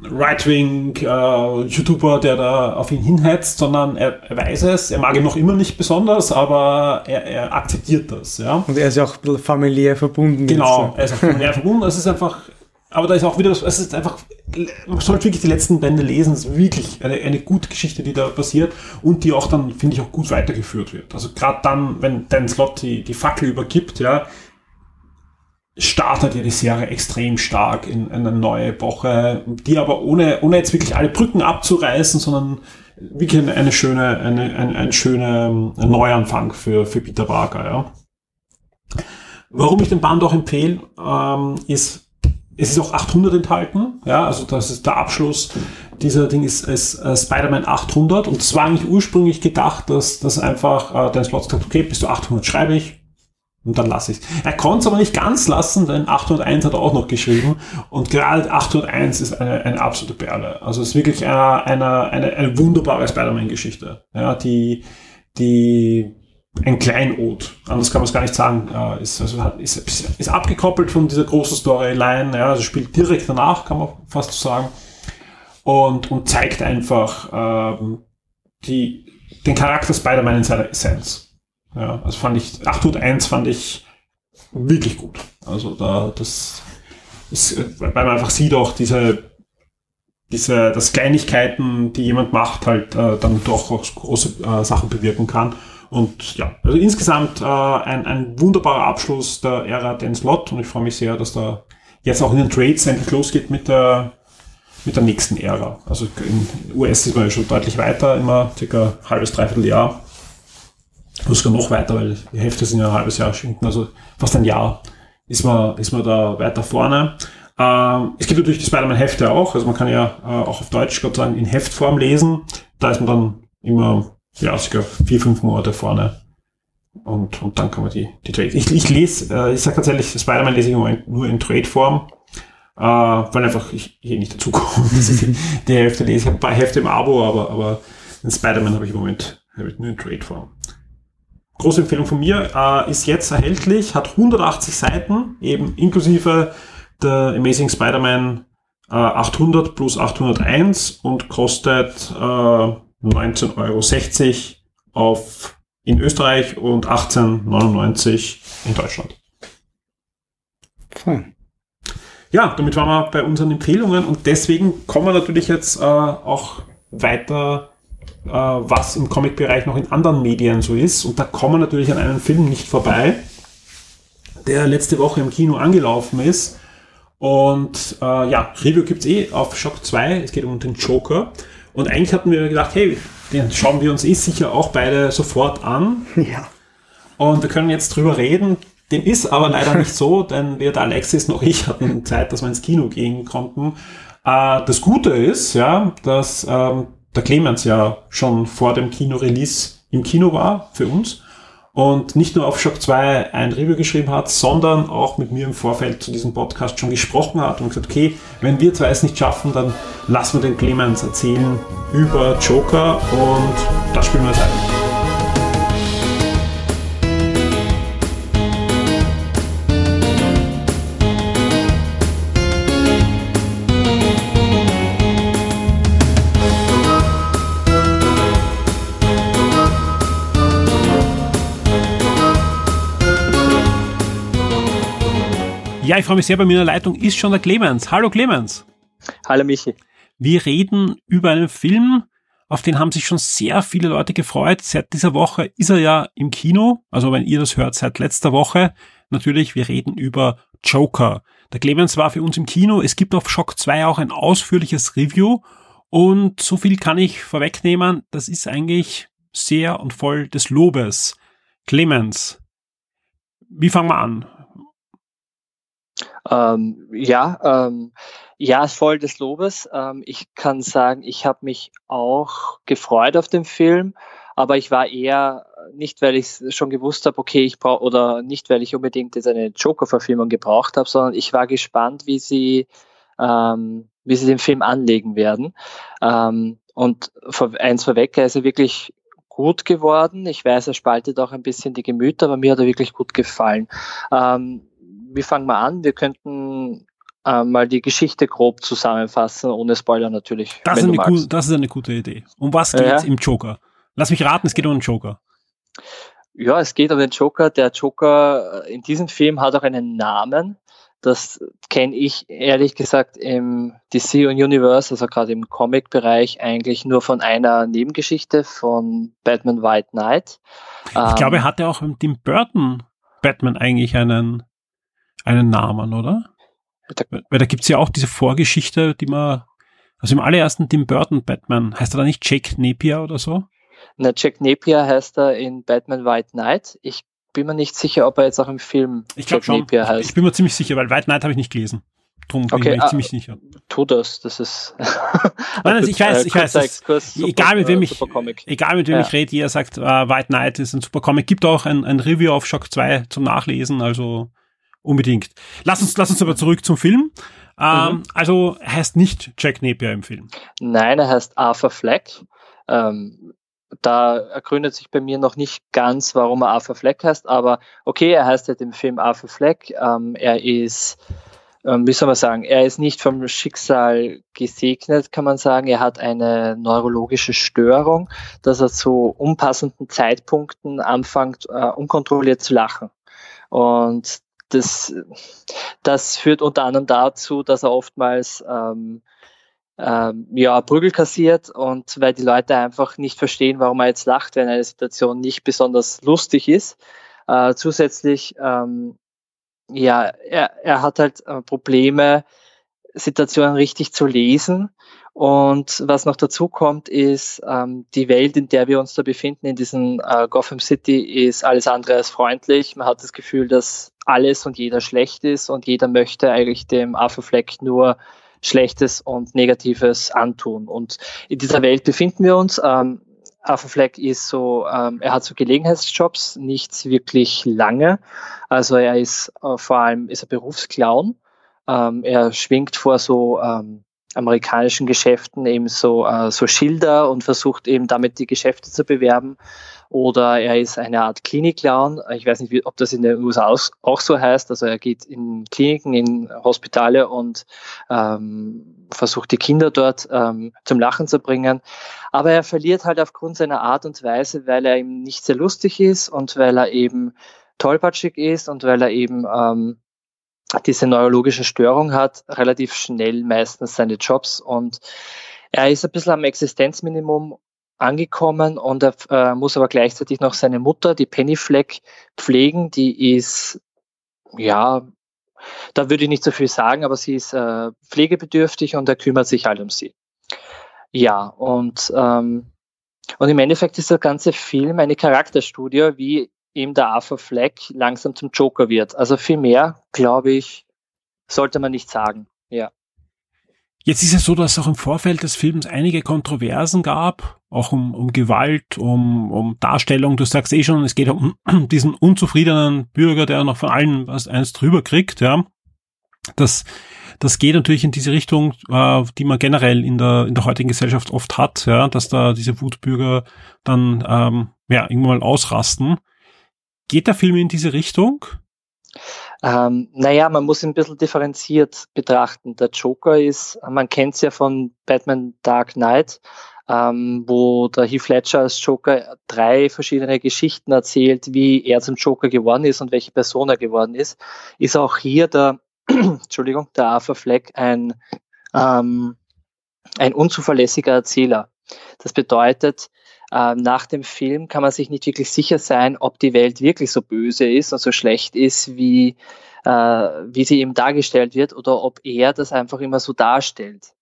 [SPEAKER 3] Right-Wing-YouTuber, äh, der da auf ihn hinhetzt, sondern er, er, weiß es, er mag ihn noch immer nicht besonders, aber er, er akzeptiert das. Ja?
[SPEAKER 4] Und er ist ja auch ein bisschen familiär verbunden.
[SPEAKER 3] Genau, er ist auch familiär verbunden. Es ist einfach, aber da ist auch wieder, es ist einfach, man sollte wirklich die letzten Bände lesen. Es ist wirklich eine, eine gute Geschichte, die da passiert und die auch dann, finde ich, auch gut weitergeführt wird. Also gerade dann, wenn Dan Slott die, die Fackel übergibt, ja, startet ja die Serie extrem stark in, in eine neue Epoche, die aber ohne, ohne jetzt wirklich alle Brücken abzureißen, sondern wirklich eine, schöne, eine, ein, ein schöner Neuanfang für, für Peter Parker, ja. Warum ich den Band auch empfehle, ähm, ist, es ist auch 800 enthalten, ja, also das ist der Abschluss dieser Ding ist, ist äh, Spider-Man 800 und es war eigentlich ursprünglich gedacht, dass das einfach äh, Dan Slott sagt, okay, bis zu 800 schreibe ich, und dann lasse ich es. Er konnte es aber nicht ganz lassen, denn 801 hat er auch noch geschrieben. Und gerade 801 ist eine, eine absolute Perle. Also es ist wirklich eine, eine, eine, eine wunderbare Spider-Man-Geschichte. Ja, die, die ein Kleinod, anders kann man es gar nicht sagen, äh, ist, also ist, ist abgekoppelt von dieser großen Storyline, ja, also spielt direkt danach, kann man fast sagen. Und, und zeigt einfach ähm, die, den Charakter Spider-Man in seiner Essenz. Ja, also fand ich, 801 fand ich wirklich gut. Also da, das ist, weil man einfach sieht auch diese, diese, dass Kleinigkeiten, die jemand macht, halt äh, dann doch auch große äh, Sachen bewirken kann. Und ja, also insgesamt äh, ein, ein wunderbarer Abschluss der Ära den Slot und ich freue mich sehr, dass da jetzt auch in den Trades endlich losgeht mit der mit der nächsten Ära. Also in US ist man ja schon deutlich weiter, immer circa halbes, dreiviertel Jahr. Oder sogar noch weiter, weil die Hefte sind ja ein halbes Jahr schinken, also fast ein Jahr ist man, ist man da weiter vorne. Ähm, es gibt natürlich die Spider-Man-Hefte auch, also man kann ja äh, auch auf Deutsch Gott sagen in Heftform lesen. Da ist man dann immer, ja, sogar vier, fünf Monate vorne. Und, und dann kann man die, die Trade. Ich, ich lese, äh, ich sage tatsächlich, Spider-Man lese ich nur in, nur in Trade-Form, äh, weil einfach ich hier nicht dazu komme. die, die Hälfte lese. Ich habe ein paar Hefte im Abo, aber, aber den Spider-Man habe ich im Moment hab ich nur in Trade-Form. Große Empfehlung von mir, äh, ist jetzt erhältlich, hat 180 Seiten, eben inklusive der Amazing Spider-Man äh, 800 plus 801 und kostet äh, 19,60 Euro auf, in Österreich und 18,99 in Deutschland.
[SPEAKER 4] Fein.
[SPEAKER 3] Ja, damit waren wir bei unseren Empfehlungen und deswegen kommen wir natürlich jetzt äh, auch weiter, was im Comic-Bereich noch in anderen Medien so ist. Und da kommen wir natürlich an einen Film nicht vorbei, der letzte Woche im Kino angelaufen ist und äh, ja, Review gibt's eh auf Shock 2. Es geht um den Joker. Und eigentlich hatten wir gedacht, hey, den schauen wir uns eh sicher auch beide sofort an.
[SPEAKER 4] Ja.
[SPEAKER 3] Und wir können jetzt drüber reden. Dem ist aber leider nicht so, denn weder Alexis noch ich hatten Zeit, dass wir ins Kino gehen konnten. Äh, das Gute ist, ja, dass ähm, der Clemens ja schon vor dem Kino-Release im Kino war für uns und nicht nur auf Shock 2 ein Review geschrieben hat, sondern auch mit mir im Vorfeld zu diesem Podcast schon gesprochen hat und gesagt, okay, wenn wir zwei es nicht schaffen, dann lassen wir den Clemens erzählen über Joker und das spielen wir jetzt ein. Ja, ich freue mich sehr, bei mir in der Leitung ist schon der Clemens. Hallo Clemens.
[SPEAKER 5] Hallo Michi.
[SPEAKER 3] Wir reden über einen Film, auf den haben sich schon sehr viele Leute gefreut. Seit dieser Woche ist er ja im Kino. Also wenn ihr das hört, seit letzter Woche. Natürlich, wir reden über Joker. Der Clemens war für uns im Kino. Es gibt auf Shock 2 auch ein ausführliches Review. Und so viel kann ich vorwegnehmen. Das ist eigentlich sehr und voll des Lobes. Clemens, wie fangen wir an?
[SPEAKER 5] Ähm, ja, ähm, ja, voll des Lobes. Ähm, ich kann sagen, ich habe mich auch gefreut auf den Film, aber ich war eher nicht, weil ich schon gewusst habe, okay, ich brauche oder nicht, weil ich unbedingt jetzt eine Joker-Verfilmung gebraucht habe, sondern ich war gespannt, wie sie, ähm, wie sie den Film anlegen werden. Ähm, und eins vorweg, er ist ja wirklich gut geworden. Ich weiß, er spaltet auch ein bisschen die Gemüter, aber mir hat er wirklich gut gefallen. Ähm, wie fangen wir an? Wir könnten äh, mal die Geschichte grob zusammenfassen, ohne Spoiler natürlich.
[SPEAKER 3] Das, ist eine, gu das ist eine, gute Idee. Um was geht es ja. im Joker? Lass mich raten, es geht um den Joker.
[SPEAKER 5] Ja, es geht um den Joker. Der Joker in diesem Film hat auch einen Namen. Das kenne ich ehrlich gesagt im DC Universe, also gerade im Comic-Bereich, eigentlich nur von einer Nebengeschichte von Batman White Knight.
[SPEAKER 3] Ich ähm, glaube, er hatte auch im Tim Burton Batman eigentlich einen einen Namen, oder? Weil da gibt's ja auch diese Vorgeschichte, die man, also im allerersten Tim Burton Batman, heißt er da nicht Jack Napier oder so?
[SPEAKER 5] Na, Jack Napier heißt er in Batman White Knight. Ich bin mir nicht sicher, ob er jetzt auch im Film
[SPEAKER 3] ich Jack schon. Napier heißt. Ich bin mir ziemlich sicher, weil White Knight habe ich nicht gelesen. Drum bin okay, ich mir ah, ziemlich sicher.
[SPEAKER 5] Tu das, das ist.
[SPEAKER 3] Nein, also ich weiß, ich weiß. Exkurs, super, egal mit wem ich, egal mit wem ja. ich rede, jeder sagt, uh, White Knight ist ein super Comic. Gibt auch ein, ein Review auf Shock 2 zum Nachlesen, also Unbedingt. Lass uns, lass uns aber zurück zum Film. Ähm, mhm. Also er heißt nicht Jack Napier im Film.
[SPEAKER 5] Nein, er heißt Arthur Fleck. Ähm, da ergründet sich bei mir noch nicht ganz, warum er Arthur Fleck heißt, aber okay, er heißt halt im Film Arthur Fleck. Ähm, er ist, ähm, wie soll man sagen, er ist nicht vom Schicksal gesegnet, kann man sagen. Er hat eine neurologische Störung, dass er zu unpassenden Zeitpunkten anfängt, äh, unkontrolliert zu lachen. Und das, das führt unter anderem dazu, dass er oftmals ähm, ähm, ja, Prügel kassiert und weil die Leute einfach nicht verstehen, warum er jetzt lacht, wenn eine Situation nicht besonders lustig ist. Äh, zusätzlich, ähm, ja, er, er hat halt äh, Probleme, Situationen richtig zu lesen. Und was noch dazu kommt, ist, ähm, die Welt, in der wir uns da befinden, in diesem äh, Gotham City, ist alles andere als freundlich. Man hat das Gefühl, dass alles und jeder schlecht ist und jeder möchte eigentlich dem Affenfleck nur Schlechtes und Negatives antun. Und in dieser Welt befinden wir uns. Ähm, Affenfleck ist so, ähm, er hat so Gelegenheitsjobs, nichts wirklich lange. Also er ist äh, vor allem ist er Berufsclown. Ähm, er schwingt vor so ähm, amerikanischen Geschäften eben so, äh, so Schilder und versucht eben damit die Geschäfte zu bewerben oder er ist eine Art Klinik-Clown. Ich weiß nicht, ob das in den USA auch so heißt. Also er geht in Kliniken, in Hospitale und ähm, versucht die Kinder dort ähm, zum Lachen zu bringen. Aber er verliert halt aufgrund seiner Art und Weise, weil er eben nicht sehr lustig ist und weil er eben tollpatschig ist und weil er eben ähm, diese neurologische Störung hat, relativ schnell meistens seine Jobs und er ist ein bisschen am Existenzminimum angekommen und er äh, muss aber gleichzeitig noch seine Mutter, die Penny Fleck, pflegen. Die ist, ja, da würde ich nicht so viel sagen, aber sie ist äh, pflegebedürftig und er kümmert sich halt um sie. Ja, und, ähm, und im Endeffekt ist der ganze Film eine Charakterstudie, wie eben der Arthur Fleck langsam zum Joker wird. Also viel mehr, glaube ich, sollte man nicht sagen. Ja.
[SPEAKER 3] Jetzt ist es so, dass es auch im Vorfeld des Films einige Kontroversen gab, auch um, um Gewalt, um, um Darstellung. Du sagst eh schon, es geht um diesen unzufriedenen Bürger, der noch von allen was eins drüber kriegt, ja. Das, das geht natürlich in diese Richtung, äh, die man generell in der, in der heutigen Gesellschaft oft hat, ja, dass da diese Wutbürger dann ähm, ja, irgendwann mal ausrasten. Geht der Film in diese Richtung?
[SPEAKER 5] Ähm, naja, man muss ihn ein bisschen differenziert betrachten. Der Joker ist, man kennt es ja von Batman Dark Knight, ähm, wo der Heath Ledger als Joker drei verschiedene Geschichten erzählt, wie er zum Joker geworden ist und welche Person er geworden ist. Ist auch hier der, Entschuldigung, der Arthur Fleck ein, ähm, ein unzuverlässiger Erzähler. Das bedeutet, äh, nach dem Film kann man sich nicht wirklich sicher sein, ob die Welt wirklich so böse ist und so schlecht ist, wie, äh, wie sie eben dargestellt wird, oder ob er das einfach immer so darstellt.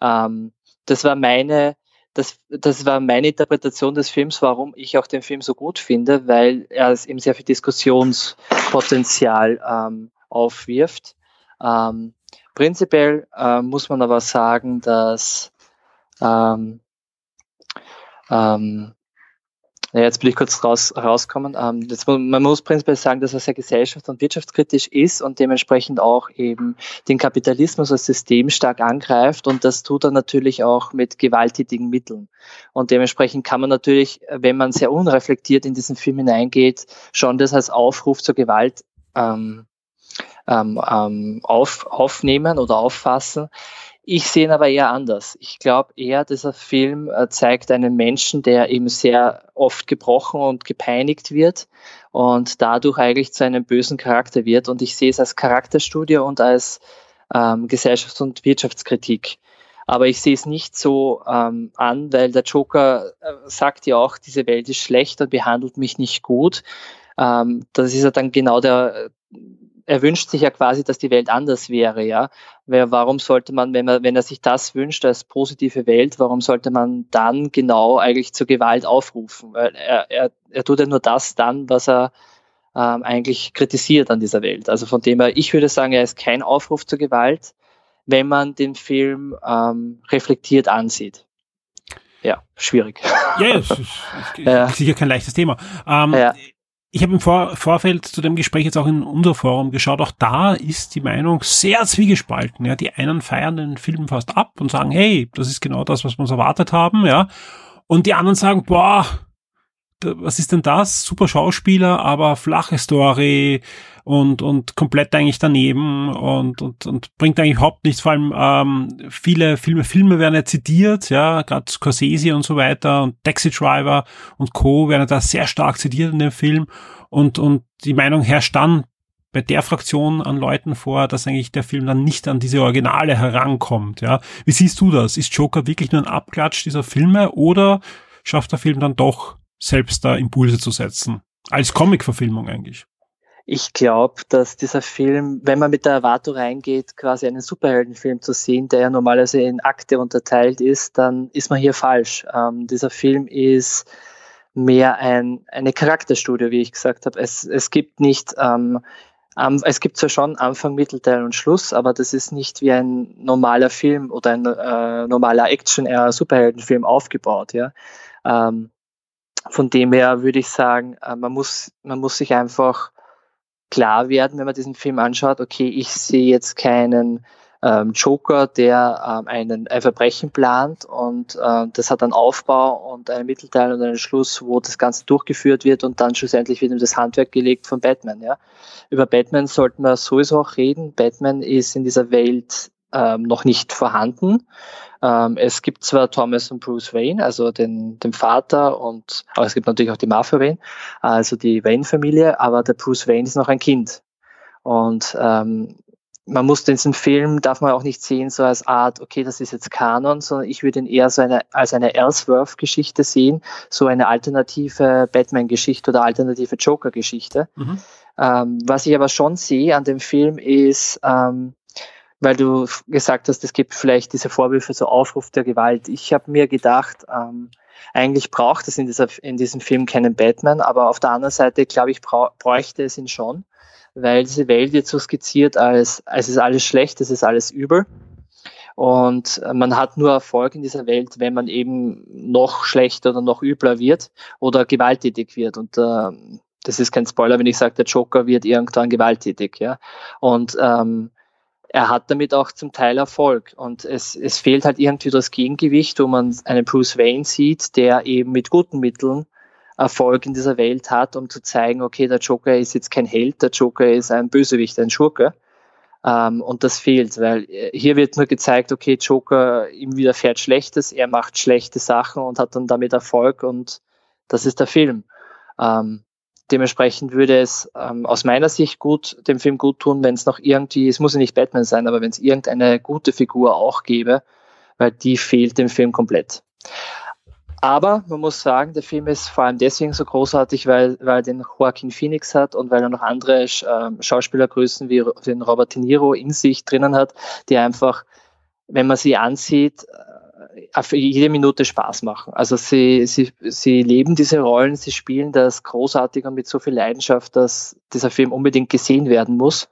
[SPEAKER 5] Ähm, das war meine, das, das war meine Interpretation des Films, warum ich auch den Film so gut finde, weil er es eben sehr viel Diskussionspotenzial ähm, aufwirft. Ähm, prinzipiell äh, muss man aber sagen, dass ähm, ähm, ja, jetzt will ich kurz raus, rauskommen. Ähm, das, man muss prinzipiell sagen, dass er sehr gesellschafts- und wirtschaftskritisch ist und dementsprechend auch eben den Kapitalismus als System stark angreift und das tut er natürlich auch mit gewalttätigen Mitteln. Und dementsprechend kann man natürlich, wenn man sehr unreflektiert in diesen Film hineingeht, schon das als Aufruf zur Gewalt ähm, ähm, ähm auf, aufnehmen oder auffassen. Ich sehe ihn aber eher anders. Ich glaube eher, dieser Film äh, zeigt einen Menschen, der eben sehr oft gebrochen und gepeinigt wird und dadurch eigentlich zu einem bösen Charakter wird. Und ich sehe es als Charakterstudie und als ähm, Gesellschafts- und Wirtschaftskritik. Aber ich sehe es nicht so ähm, an, weil der Joker äh, sagt ja auch, diese Welt ist schlecht und behandelt mich nicht gut. Ähm, das ist ja dann genau der, er wünscht sich ja quasi, dass die Welt anders wäre, ja. Weil warum sollte man, wenn man, wenn er sich das wünscht als positive Welt, warum sollte man dann genau eigentlich zur Gewalt aufrufen? Weil er, er, er tut ja nur das dann, was er ähm, eigentlich kritisiert an dieser Welt. Also von dem her, ich würde sagen, er ist kein Aufruf zur Gewalt, wenn man den Film ähm, reflektiert ansieht. Ja, schwierig.
[SPEAKER 3] Ja, ja, es ist, ist sicher kein leichtes Thema. Ähm, ja ich habe im Vor Vorfeld zu dem Gespräch jetzt auch in unser Forum geschaut. Auch da ist die Meinung sehr zwiegespalten. Ja, die einen feiern den Film fast ab und sagen, hey, das ist genau das, was wir uns erwartet haben. Ja, und die anderen sagen, boah, was ist denn das? Super Schauspieler, aber flache Story und, und komplett eigentlich daneben und, und, und bringt eigentlich überhaupt nichts. Vor allem ähm, viele Filme, Filme werden ja zitiert, ja, gerade Scorsese und so weiter und Taxi Driver und Co. werden da sehr stark zitiert in dem Film und, und die Meinung herrscht dann bei der Fraktion an Leuten vor, dass eigentlich der Film dann nicht an diese Originale herankommt. Ja, wie siehst du das? Ist Joker wirklich nur ein Abklatsch dieser Filme oder schafft der Film dann doch selbst da Impulse zu setzen? Als Comic-Verfilmung eigentlich.
[SPEAKER 5] Ich glaube, dass dieser Film, wenn man mit der Erwartung reingeht, quasi einen Superheldenfilm zu sehen, der ja normalerweise in Akte unterteilt ist, dann ist man hier falsch. Ähm, dieser Film ist mehr ein, eine Charakterstudie, wie ich gesagt habe. Es, es gibt nicht, ähm, es gibt zwar schon Anfang, Mittelteil und Schluss, aber das ist nicht wie ein normaler Film oder ein äh, normaler Action-Superheldenfilm aufgebaut. Ja? Ähm, von dem her würde ich sagen, äh, man, muss, man muss sich einfach klar werden, wenn man diesen Film anschaut, okay, ich sehe jetzt keinen ähm, Joker, der ähm, einen, ein Verbrechen plant und äh, das hat einen Aufbau und einen Mittelteil und einen Schluss, wo das Ganze durchgeführt wird und dann schlussendlich wird ihm das Handwerk gelegt von Batman. Ja. Über Batman sollten wir sowieso auch reden. Batman ist in dieser Welt ähm, noch nicht vorhanden. Ähm, es gibt zwar Thomas und Bruce Wayne, also den, den Vater und, aber es gibt natürlich auch die Mafia Wayne, also die Wayne-Familie, aber der Bruce Wayne ist noch ein Kind. Und ähm, man muss diesen Film, darf man auch nicht sehen, so als Art, okay, das ist jetzt Kanon, sondern ich würde ihn eher so eine, als eine Ellsworth-Geschichte sehen, so eine alternative Batman-Geschichte oder alternative Joker-Geschichte. Mhm. Ähm, was ich aber schon sehe an dem Film ist, ähm, weil du gesagt hast, es gibt vielleicht diese Vorwürfe so Aufruf der Gewalt. Ich habe mir gedacht, ähm, eigentlich braucht es in, dieser, in diesem Film keinen Batman, aber auf der anderen Seite, glaube ich, bräuchte es ihn schon, weil diese Welt wird so skizziert als, es ist alles schlecht, es ist alles übel. Und man hat nur Erfolg in dieser Welt, wenn man eben noch schlechter oder noch übler wird oder gewalttätig wird. Und äh, das ist kein Spoiler, wenn ich sage, der Joker wird irgendwann gewalttätig. Ja? Und ähm, er hat damit auch zum Teil Erfolg. Und es, es fehlt halt irgendwie das Gegengewicht, wo man einen Bruce Wayne sieht, der eben mit guten Mitteln Erfolg in dieser Welt hat, um zu zeigen, okay, der Joker ist jetzt kein Held, der Joker ist ein Bösewicht, ein Schurke. Ähm, und das fehlt, weil äh, hier wird nur gezeigt, okay, Joker, ihm widerfährt Schlechtes, er macht schlechte Sachen und hat dann damit Erfolg und das ist der Film. Ähm, Dementsprechend würde es ähm, aus meiner Sicht gut, dem Film gut tun, wenn es noch irgendwie, es muss ja nicht Batman sein, aber wenn es irgendeine gute Figur auch gäbe, weil die fehlt dem Film komplett. Aber man muss sagen, der Film ist vor allem deswegen so großartig, weil, weil den Joaquin Phoenix hat und weil er noch andere äh, Schauspielergrößen wie den Robert De Niro in sich drinnen hat, die einfach, wenn man sie ansieht, für jede Minute Spaß machen. Also sie, sie, sie leben diese Rollen, sie spielen das großartig und mit so viel Leidenschaft, dass dieser Film unbedingt gesehen werden muss,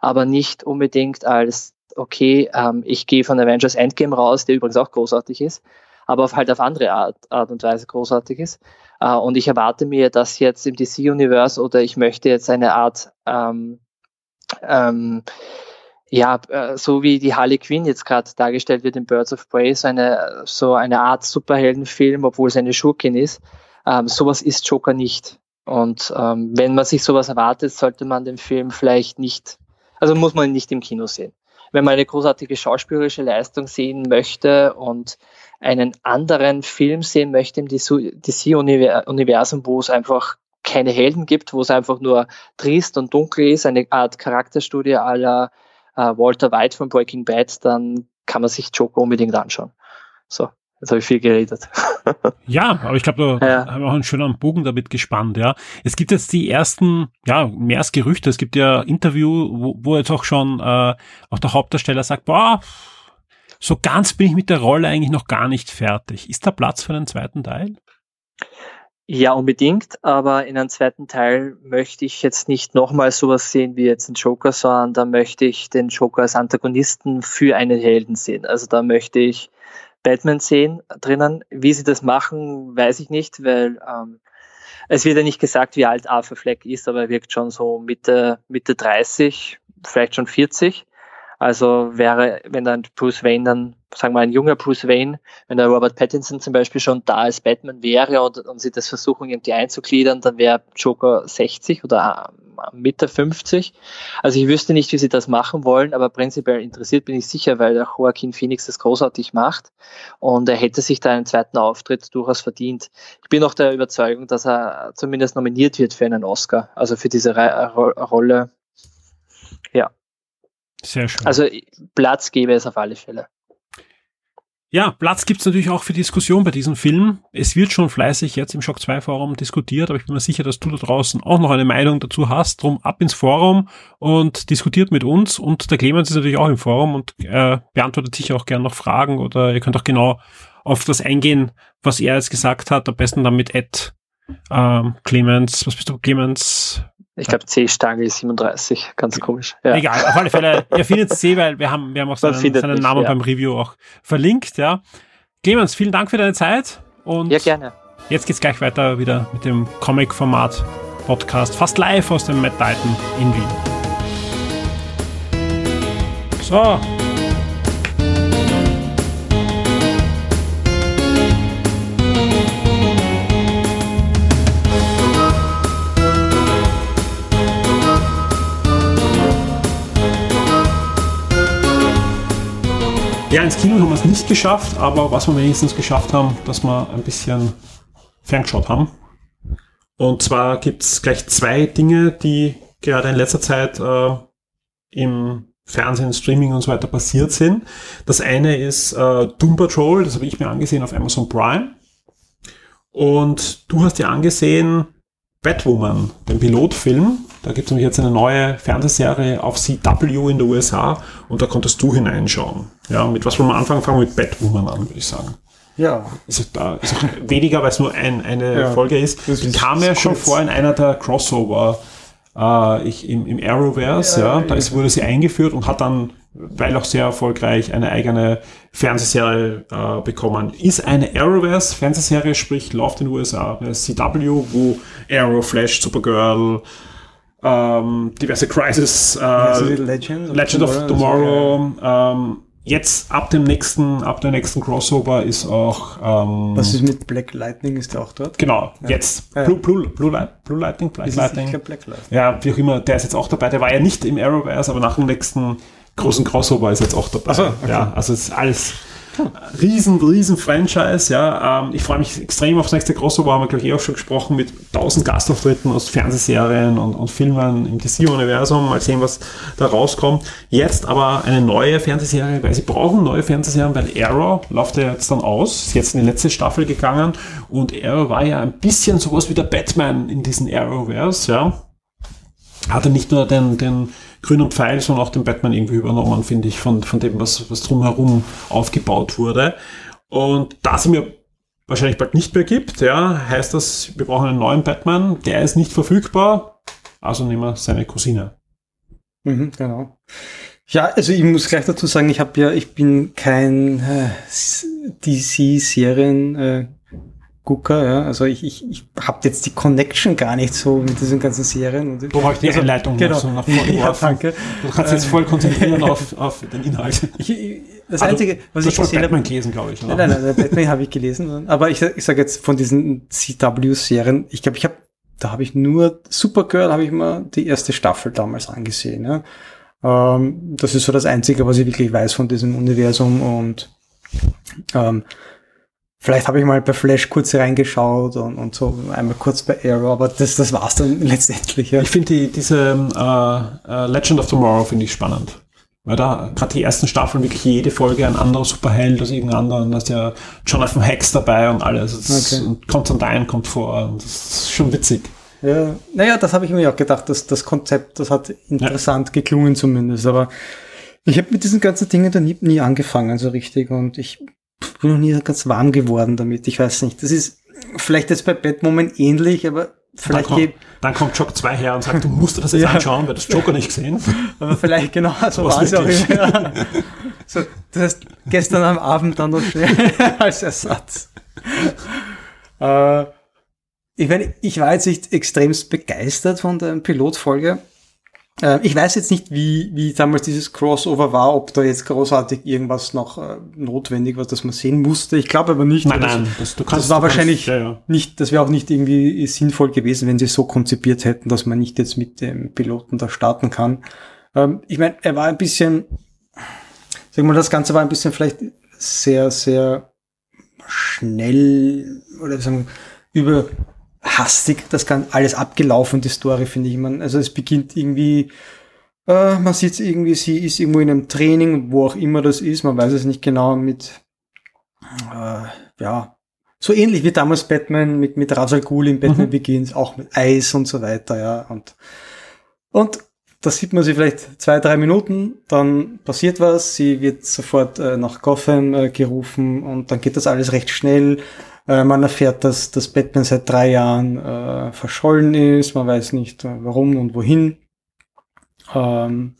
[SPEAKER 5] aber nicht unbedingt als, okay, ähm, ich gehe von Avengers Endgame raus, der übrigens auch großartig ist, aber auf halt auf andere Art, Art und Weise großartig ist. Äh, und ich erwarte mir das jetzt im DC-Universe oder ich möchte jetzt eine Art ähm, ähm, ja, äh, so wie die Harley Quinn jetzt gerade dargestellt wird in Birds of Prey, so eine, so eine Art Superheldenfilm, obwohl es eine Schurkin ist. Ähm, sowas ist Joker nicht. Und ähm, wenn man sich sowas erwartet, sollte man den Film vielleicht nicht, also muss man ihn nicht im Kino sehen. Wenn man eine großartige schauspielerische Leistung sehen möchte und einen anderen Film sehen möchte im DC-Universum, wo es einfach keine Helden gibt, wo es einfach nur trist und dunkel ist, eine Art Charakterstudie aller äh, Walter White von Breaking Bad, dann kann man sich Joker unbedingt anschauen. So, jetzt habe ich viel geredet.
[SPEAKER 3] ja, aber ich glaube, da ja. haben wir auch einen schönen Bogen damit gespannt, ja. Es gibt jetzt die ersten, ja, mehr als Gerüchte, es gibt ja Interview, wo, wo jetzt auch schon äh, auch der Hauptdarsteller sagt, boah, so ganz bin ich mit der Rolle eigentlich noch gar nicht fertig. Ist da Platz für einen zweiten Teil?
[SPEAKER 5] Ja, unbedingt, aber in einem zweiten Teil möchte ich jetzt nicht nochmal sowas sehen wie jetzt ein Joker, sondern da möchte ich den Joker als Antagonisten für einen Helden sehen. Also da möchte ich Batman sehen drinnen. Wie sie das machen, weiß ich nicht, weil ähm, es wird ja nicht gesagt, wie alt Arthur Fleck ist, aber er wirkt schon so Mitte, Mitte 30, vielleicht schon 40. Also wäre, wenn dann Bruce Wayne dann, sagen wir ein junger Bruce Wayne, wenn der Robert Pattinson zum Beispiel schon da als Batman wäre und, und sie das versuchen irgendwie einzugliedern, dann wäre Joker 60 oder äh, Mitte 50. Also ich wüsste nicht, wie sie das machen wollen, aber prinzipiell interessiert bin ich sicher, weil der Joaquin Phoenix das großartig macht und er hätte sich da einen zweiten Auftritt durchaus verdient. Ich bin auch der Überzeugung, dass er zumindest nominiert wird für einen Oscar, also für diese Re Rolle Ja.
[SPEAKER 3] Sehr schön.
[SPEAKER 5] Also Platz gäbe es auf alle Fälle.
[SPEAKER 3] Ja, Platz gibt's natürlich auch für Diskussion bei diesem Film. Es wird schon fleißig jetzt im Shock 2 Forum diskutiert, aber ich bin mir sicher, dass du da draußen auch noch eine Meinung dazu hast. Drum ab ins Forum und diskutiert mit uns. Und der Clemens ist natürlich auch im Forum und äh, beantwortet sicher auch gerne noch Fragen oder ihr könnt auch genau auf das eingehen, was er jetzt gesagt hat. Am besten dann mit Ed ähm, Clemens, was bist du, Clemens?
[SPEAKER 5] Ich glaube C-Stangel 37, ganz komisch. Ja.
[SPEAKER 3] Egal, auf alle Fälle, ihr findet sie, weil wir haben, wir haben auch seinen, seinen Namen
[SPEAKER 5] ja.
[SPEAKER 3] beim Review auch verlinkt, ja. Clemens, vielen Dank für deine Zeit und
[SPEAKER 5] ja, gerne.
[SPEAKER 3] jetzt geht's gleich weiter wieder mit dem Comic-Format Podcast, fast live aus dem Mad Titan in Wien. So. Ja, ins Kino haben wir es nicht geschafft, aber was wir wenigstens geschafft haben, dass wir ein bisschen ferngeschaut haben. Und zwar gibt es gleich zwei Dinge, die gerade in letzter Zeit äh, im Fernsehen, Streaming und so weiter passiert sind. Das eine ist äh, Doom Patrol, das habe ich mir angesehen auf Amazon Prime. Und du hast dir angesehen Batwoman, den Pilotfilm. Da gibt es nämlich jetzt eine neue Fernsehserie auf CW in den USA und da konntest du hineinschauen. Ja, mit was wollen wir anfangen? Fangen wir mit Batwoman an, würde ich sagen.
[SPEAKER 4] Ja,
[SPEAKER 3] Ist da, ist auch weniger, weil es nur ein, eine
[SPEAKER 4] Ja,
[SPEAKER 3] Folge ist. Die
[SPEAKER 4] ist
[SPEAKER 3] kam ja schon
[SPEAKER 4] kurz.
[SPEAKER 3] vor in einer der Crossover äh, ich, im, im Arrowverse. Ja, da ist, wurde sie eingeführt und hat dann, weil auch sehr erfolgreich, eine eigene Fernsehserie äh, bekommen. Ist eine Arrowverse-Fernsehserie, sprich läuft in den USA, CW, wo Arrow, Flash, Supergirl, ähm, diverse Crisis,
[SPEAKER 4] also
[SPEAKER 3] äh,
[SPEAKER 4] Legend, of
[SPEAKER 3] Legend of
[SPEAKER 4] Tomorrow,
[SPEAKER 3] Tomorrow. Ähm, jetzt ab dem nächsten, ab der nächsten Crossover ist auch ähm,
[SPEAKER 4] Was ist mit Black Lightning? Ist der auch dort?
[SPEAKER 3] genau jetzt
[SPEAKER 4] Ja.
[SPEAKER 3] Blue, Blue, Blue, Light, Blue Lightning, Black
[SPEAKER 4] Ist Ich
[SPEAKER 3] Lightning.
[SPEAKER 4] glaube Black Lightning.
[SPEAKER 3] Ja, wie auch immer, der ist jetzt auch dabei. Der war ja nicht im Arrowverse, aber nach dem nächsten großen Crossover ist jetzt auch dabei.
[SPEAKER 4] So, okay.
[SPEAKER 3] Ja, also es ist alles riesen, riesen Franchise, ja. Ähm, ich freue mich extrem aufs nächste Crossover, haben wir glaube ich eh auch schon gesprochen, mit tausend Gastauftritten aus Fernsehserien und, und Filmen im DC-Universum. Mal sehen, was da rauskommt. Jetzt aber eine neue Fernsehserie, weil sie brauchen neue Fernsehserien, weil Arrow läuft ja jetzt dann aus, ist jetzt in die letzte Staffel gegangen und Arrow war ja ein bisschen sowas wie der Batman in diesen Arrowverse, ja hat er nicht nur den, den grünen Pfeil, sondern auch den Batman irgendwie übernommen, finde ich, von, von dem, was, was drumherum aufgebaut wurde. Und da es ihn mir wahrscheinlich bald nicht mehr gibt, ja, heißt das, wir brauchen einen neuen Batman, der ist nicht verfügbar, also nehmen wir seine Cousine.
[SPEAKER 4] Mhm, genau. Ja, also ich muss gleich dazu sagen, ich habe ja, ich bin kein äh, DC-Serien äh, Gucker, ja. Also ich, ich, ich habe jetzt die Connection gar nicht so mit diesen ganzen Serien. Und
[SPEAKER 3] Wo habe ich die
[SPEAKER 4] Also,
[SPEAKER 3] Einleitung
[SPEAKER 4] genau.
[SPEAKER 3] so nach vorne
[SPEAKER 4] ja, danke.
[SPEAKER 3] Du kannst jetzt voll konzentrieren auf, auf den Inhalt.
[SPEAKER 4] Ich, ich, das
[SPEAKER 3] du-
[SPEAKER 4] Einzige, was
[SPEAKER 3] du
[SPEAKER 4] ich gesehen
[SPEAKER 3] Batman
[SPEAKER 4] habe,
[SPEAKER 3] gelesen, glaube ich. Oder?
[SPEAKER 4] Nein, nein, nein, Batman habe ich gelesen. Aber ich, ich sage jetzt von diesen CW-Serien, ich glaube, ich habe, da habe ich nur Supergirl, habe ich mal die erste Staffel damals angesehen. Ja. Ähm, das ist so das Einzige, was ich wirklich weiß von diesem Universum und ähm, vielleicht habe ich mal bei Flash kurz reingeschaut und, und so einmal kurz bei Arrow, aber das, das war's dann letztendlich. Ja.
[SPEAKER 3] Ich finde die, diese äh, äh, Legend of Tomorrow finde ich spannend. Weil da gerade die ersten Staffeln wirklich jede Folge ein anderer Superheld aus irgendeinem anderen. Da ist ja Jonathan Hex dabei und alles. Das,
[SPEAKER 4] Okay.
[SPEAKER 3] Und Constantine kommt vor. Und das ist schon witzig.
[SPEAKER 4] Ja, naja, das habe ich mir auch gedacht, dass das Konzept, das hat interessant geklungen zumindest, aber ich habe mit diesen ganzen Dingen da nie, nie angefangen so richtig und ich bin noch nie ganz warm geworden damit. Ich weiß nicht. Das ist vielleicht jetzt bei Batwoman ähnlich, aber
[SPEAKER 3] Dann
[SPEAKER 4] vielleicht,
[SPEAKER 3] kommt,
[SPEAKER 4] geht,
[SPEAKER 3] dann kommt Jock 2 her und sagt, du musst das jetzt
[SPEAKER 4] Ja.
[SPEAKER 3] anschauen, weil das Joker nicht gesehen.
[SPEAKER 4] aber vielleicht genau so war es auch. Ja. So, das heißt, gestern am Abend dann noch schnell als Ersatz. Äh, ich meine, ich war jetzt nicht extremst begeistert von der Pilotfolge. Äh, ich weiß jetzt nicht, wie, wie damals dieses Crossover war, ob da jetzt großartig irgendwas noch äh, notwendig war, das man sehen musste. Ich glaube aber nicht.
[SPEAKER 3] Nein,
[SPEAKER 4] Das-
[SPEAKER 3] nein, das, du
[SPEAKER 4] Das
[SPEAKER 3] kannst.
[SPEAKER 4] war
[SPEAKER 3] du kannst-
[SPEAKER 4] wahrscheinlich
[SPEAKER 3] Ja, ja.
[SPEAKER 4] nicht, das wäre auch nicht irgendwie sinnvoll gewesen, wenn sie es so konzipiert hätten, dass man nicht jetzt mit dem Piloten da starten kann. Ähm, ich meine, er war ein bisschen, sag mal, das Ganze war ein bisschen vielleicht sehr, sehr schnell oder sagen wir, überhastig, das kann alles abgelaufen, die Story, finde ich. Man, also es beginnt irgendwie Äh, man sieht irgendwie, sie ist irgendwo in einem Training, wo auch immer das ist, man weiß es nicht genau, mit, äh, ja, so ähnlich wie damals Batman mit, mit Razal Ghul in Batman mhm. Begins, auch mit Eis und so weiter, ja, und, und da sieht man sie vielleicht zwei, drei Minuten, dann passiert was, sie wird sofort äh, nach Gotham äh, gerufen und dann geht das alles recht schnell. Äh, man erfährt, dass, dass Batman seit drei Jahren äh, verschollen ist, man weiß nicht äh, warum und wohin. Ähm,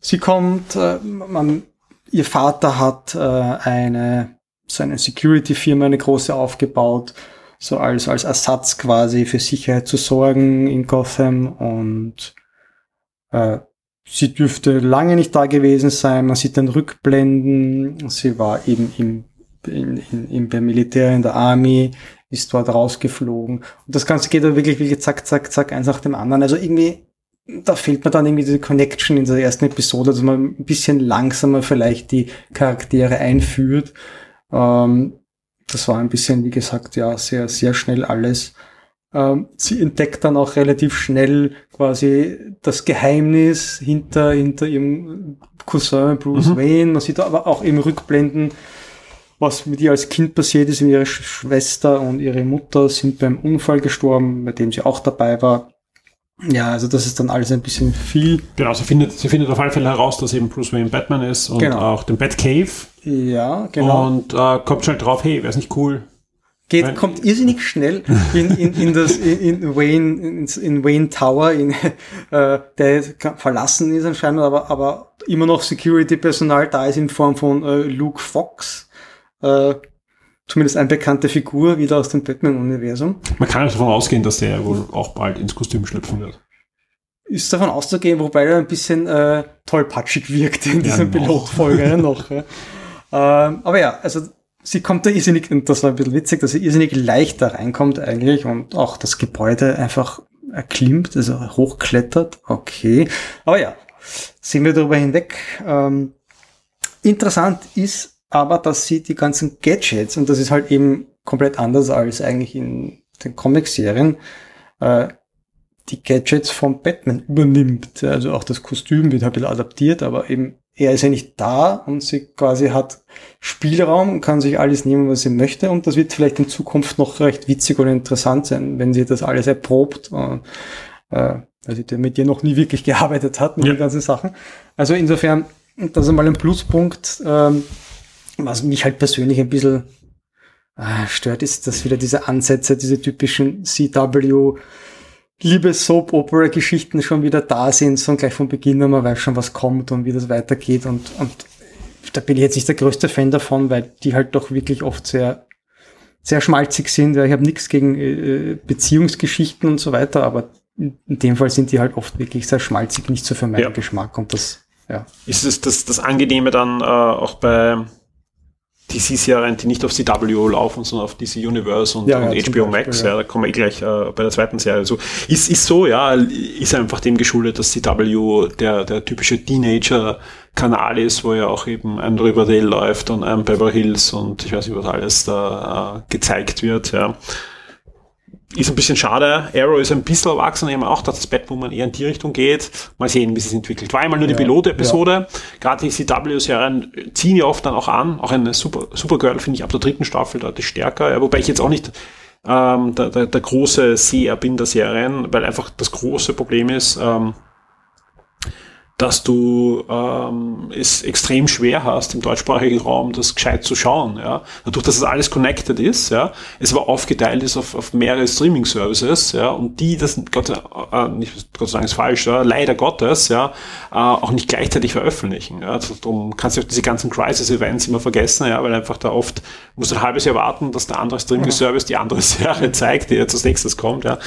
[SPEAKER 4] sie kommt, äh, man, ihr Vater hat äh, eine, so eine Security-Firma, eine große aufgebaut, so als, als Ersatz quasi für Sicherheit zu sorgen in Gotham und äh, sie dürfte lange nicht da gewesen sein. Man sieht dann Rückblenden. Sie war eben im, in, in, im beim Militär, in der Army, ist dort rausgeflogen. Und das Ganze geht dann wirklich, wirklich zack, zack, zack, eins nach dem anderen. Also irgendwie, da fehlt mir dann irgendwie diese Connection in der ersten Episode, dass man ein bisschen langsamer vielleicht die Charaktere einführt. Ähm, das war ein bisschen, wie gesagt, ja, sehr, sehr schnell alles. Ähm, sie entdeckt dann auch relativ schnell quasi das Geheimnis hinter, hinter ihrem Cousin Bruce mhm. Wayne. Man sieht aber auch im Rückblenden, was mit ihr als Kind passiert ist. Ihre Schwester und ihre Mutter sind beim Unfall gestorben, bei dem sie auch dabei war. Ja, also das ist dann alles ein bisschen viel.
[SPEAKER 3] Genau, sie findet, sie findet auf alle Fälle heraus, dass eben Bruce Wayne Batman ist und genau. auch den Batcave.
[SPEAKER 4] Ja, genau.
[SPEAKER 3] Und äh, kommt schnell drauf, hey, wäre es nicht cool,
[SPEAKER 4] geht, kommt irrsinnig schnell in, in, in das, in, Wayne, in, in Wayne Tower, in, äh, der verlassen ist anscheinend, aber, aber immer noch Security-Personal da ist in Form von äh, Luke Fox, äh, zumindest eine bekannte Figur wieder aus dem Batman-Universum.
[SPEAKER 3] Man kann davon ausgehen, dass der wohl auch bald ins Kostüm schlüpfen wird.
[SPEAKER 4] Ist davon auszugehen, wobei er ein bisschen äh, tollpatschig wirkt in diesem ja, Pilotfolge noch. Ja. Ähm, aber ja, also sie kommt da irrsinnig, und das war ein bisschen witzig, dass sie irrsinnig leicht da reinkommt eigentlich und auch das Gebäude einfach erklimmt, also hochklettert. Okay. Aber ja, sehen wir darüber hinweg. Ähm, interessant ist aber, dass sie die ganzen Gadgets, und das ist halt eben komplett anders als eigentlich in den Comic-Serien, äh, die Gadgets von Batman übernimmt. Also auch das Kostüm wird halt ein bisschen adaptiert, aber eben er ist ja nicht da und sie quasi hat Spielraum und kann sich alles nehmen, was sie möchte. Und das wird vielleicht in Zukunft noch recht witzig und interessant sein, wenn sie das alles erprobt. Äh, äh weil sie mit dir noch nie wirklich gearbeitet hat mit ja. den ganzen Sachen. Also insofern, das ist mal ein Pluspunkt. Ähm, was mich halt persönlich ein bisschen äh, stört, ist, dass wieder diese Ansätze, diese typischen CW liebe Soap-Opera-Geschichten schon wieder da sind, so gleich von Beginn an, man weiß schon, was kommt und wie das weitergeht und, und da bin ich jetzt nicht der größte Fan davon, weil die halt doch wirklich oft sehr, sehr schmalzig sind. Ja, ich habe nichts gegen äh, Beziehungsgeschichten und so weiter, aber in, in, dem Fall sind die halt oft wirklich sehr schmalzig, nicht so für meinen ja. Geschmack und das, ja.
[SPEAKER 3] Ist es das, das Angenehme dann äh, auch bei DC-Serien, die nicht auf CW laufen, sondern auf DC Universe und, ja, und ja, HBO Max. Ja. ja. da kommen wir eh gleich äh, bei der zweiten Serie. So also, ist ist so, ja, ist einfach dem geschuldet, dass CW der der typische Teenager-Kanal ist, wo ja auch eben ein Riverdale läuft und ein Beverly Hills und ich weiß nicht was alles da äh, gezeigt wird. Ja ist ein bisschen schade. Arrow ist ein bisschen erwachsen. Ich habe auch dass das Batwoman eher in die Richtung geht. Mal sehen, wie es sich entwickelt. War einmal nur die ja, Pilotepisode. Ja. Gerade die CW-Serien ziehen ja oft dann auch an. Auch eine Super, Supergirl finde ich ab der dritten Staffel deutlich stärker. Wobei ich jetzt auch nicht ähm, der, der, der große Seher bin der Serien, weil einfach das große Problem ist, ähm, dass du ähm, es extrem schwer hast, im deutschsprachigen Raum das gescheit zu schauen. Ja? Dadurch, dass es alles connected ist, ja, es aber aufgeteilt ist auf, auf mehrere Streaming-Services, ja, und die das Gott, äh, nicht Gott sei Dank ist falsch, ja, leider Gottes, ja, äh, auch nicht gleichzeitig veröffentlichen. Ja? Also, darum kannst du auch diese ganzen Crisis-Events immer vergessen, ja, weil einfach da oft musst du ein halbes Jahr warten, dass der andere Streaming-Service die andere Serie zeigt, die jetzt als nächstes kommt. Ja.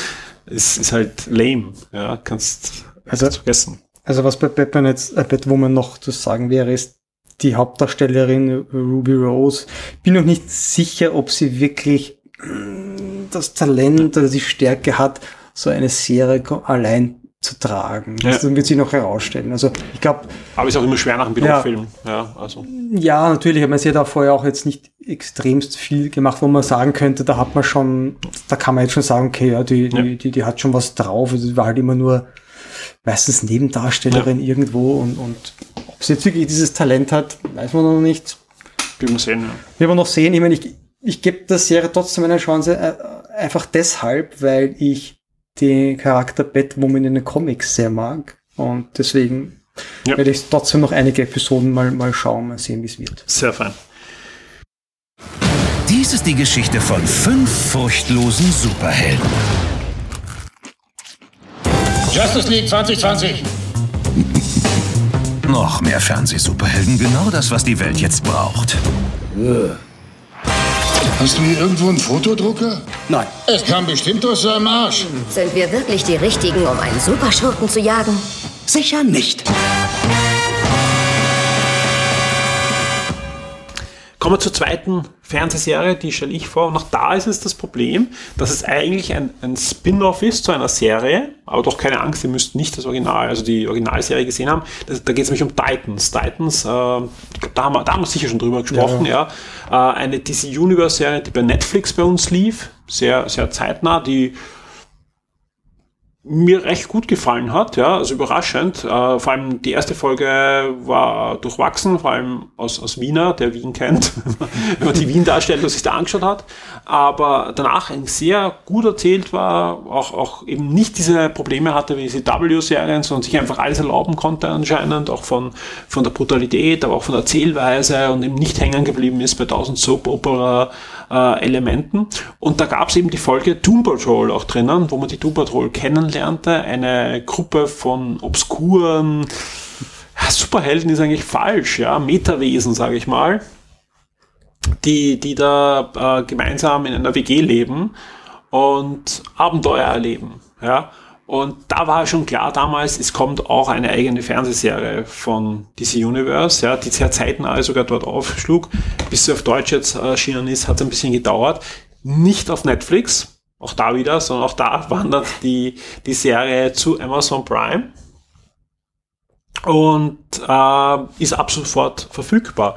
[SPEAKER 3] Es ist halt lame, ja, kannst also, vergessen.
[SPEAKER 4] Also was bei Batman jetzt, äh, Batwoman noch zu sagen wäre, ist die Hauptdarstellerin Ruby Rose. Bin noch nicht sicher, ob sie wirklich mm, das Talent oder die Stärke hat, so eine Serie allein zu tragen. Ja. Das wird sich noch herausstellen. Also ich glaube.
[SPEAKER 3] Aber ist auch immer schwer nach einem Pilotfilm. Ja, ja, also.
[SPEAKER 4] ja, natürlich. Aber sie hat auch vorher auch jetzt nicht extremst viel gemacht, wo man sagen könnte, da hat man schon, da kann man jetzt schon sagen, okay, ja, die, ja. die, die, die hat schon was drauf. Also, war halt immer nur meistens Nebendarstellerin ja. irgendwo und, und ob sie jetzt wirklich dieses Talent hat, weiß man noch nicht.
[SPEAKER 3] Wir wir sehen, ja.
[SPEAKER 4] Wir noch sehen. Ich meine, ich, ich gebe der Serie trotzdem eine Chance, äh, einfach deshalb, weil ich den Charakter Batwoman in den Comics sehr mag. Und deswegen ja. werde ich trotzdem noch einige Episoden mal, mal schauen, mal sehen, wie es wird.
[SPEAKER 3] Sehr fein.
[SPEAKER 6] Dies ist die Geschichte von fünf furchtlosen Superhelden.
[SPEAKER 7] Justice League 2020.
[SPEAKER 6] Noch mehr Fernsehsuperhelden, genau das, was die Welt jetzt braucht.
[SPEAKER 7] Hast du hier irgendwo einen Fotodrucker?
[SPEAKER 4] Nein.
[SPEAKER 7] Es kam bestimmt aus seinem Arsch.
[SPEAKER 8] Sind wir wirklich die Richtigen, um einen Superschurken zu jagen?
[SPEAKER 6] Sicher nicht.
[SPEAKER 3] Kommen wir zur zweiten Fernsehserie, die stelle ich vor. Und auch da ist es das Problem, dass es eigentlich ein, ein Spin-off ist zu einer Serie. Aber doch keine Angst, ihr müsst nicht das Original, also die Originalserie gesehen haben. Das, da geht es nämlich um Titans. Titans, äh, da, haben wir, da haben wir sicher schon drüber gesprochen, ja. ja. Äh, eine DC Universe-Serie, die bei Netflix bei uns lief. Sehr, sehr zeitnah, die mir recht gut gefallen hat, ja, also überraschend. Äh, vor allem die erste Folge war durchwachsen, vor allem aus, aus Wiener, der Wien kennt, wenn man die Wien-Darstellung sich da angeschaut hat. Aber danach ein sehr gut erzählt war, auch, auch eben nicht diese Probleme hatte wie diese W-Serien, sondern sich einfach alles erlauben konnte anscheinend, auch von, von der Brutalität, aber auch von der Erzählweise und eben nicht hängen geblieben ist bei tausend Soap-Opera äh, Elementen. Und da gab es eben die Folge Doom Patrol auch drinnen, wo man die Doom Patrol kennenlernte. Eine Gruppe von obskuren ja, Superhelden ist eigentlich falsch, ja, Metawesen, sage ich mal, die, die da äh, gemeinsam in einer WG leben und Abenteuer erleben. Ja. Und da war schon klar damals, es kommt auch eine eigene Fernsehserie von DC Universe, ja, die sehr zeitnah sogar dort aufschlug. Bis sie auf Deutsch jetzt erschienen ist, hat es ein bisschen gedauert. Nicht auf Netflix, auch da wieder, sondern auch da wandert die, die Serie zu Amazon Prime und äh, ist ab sofort verfügbar.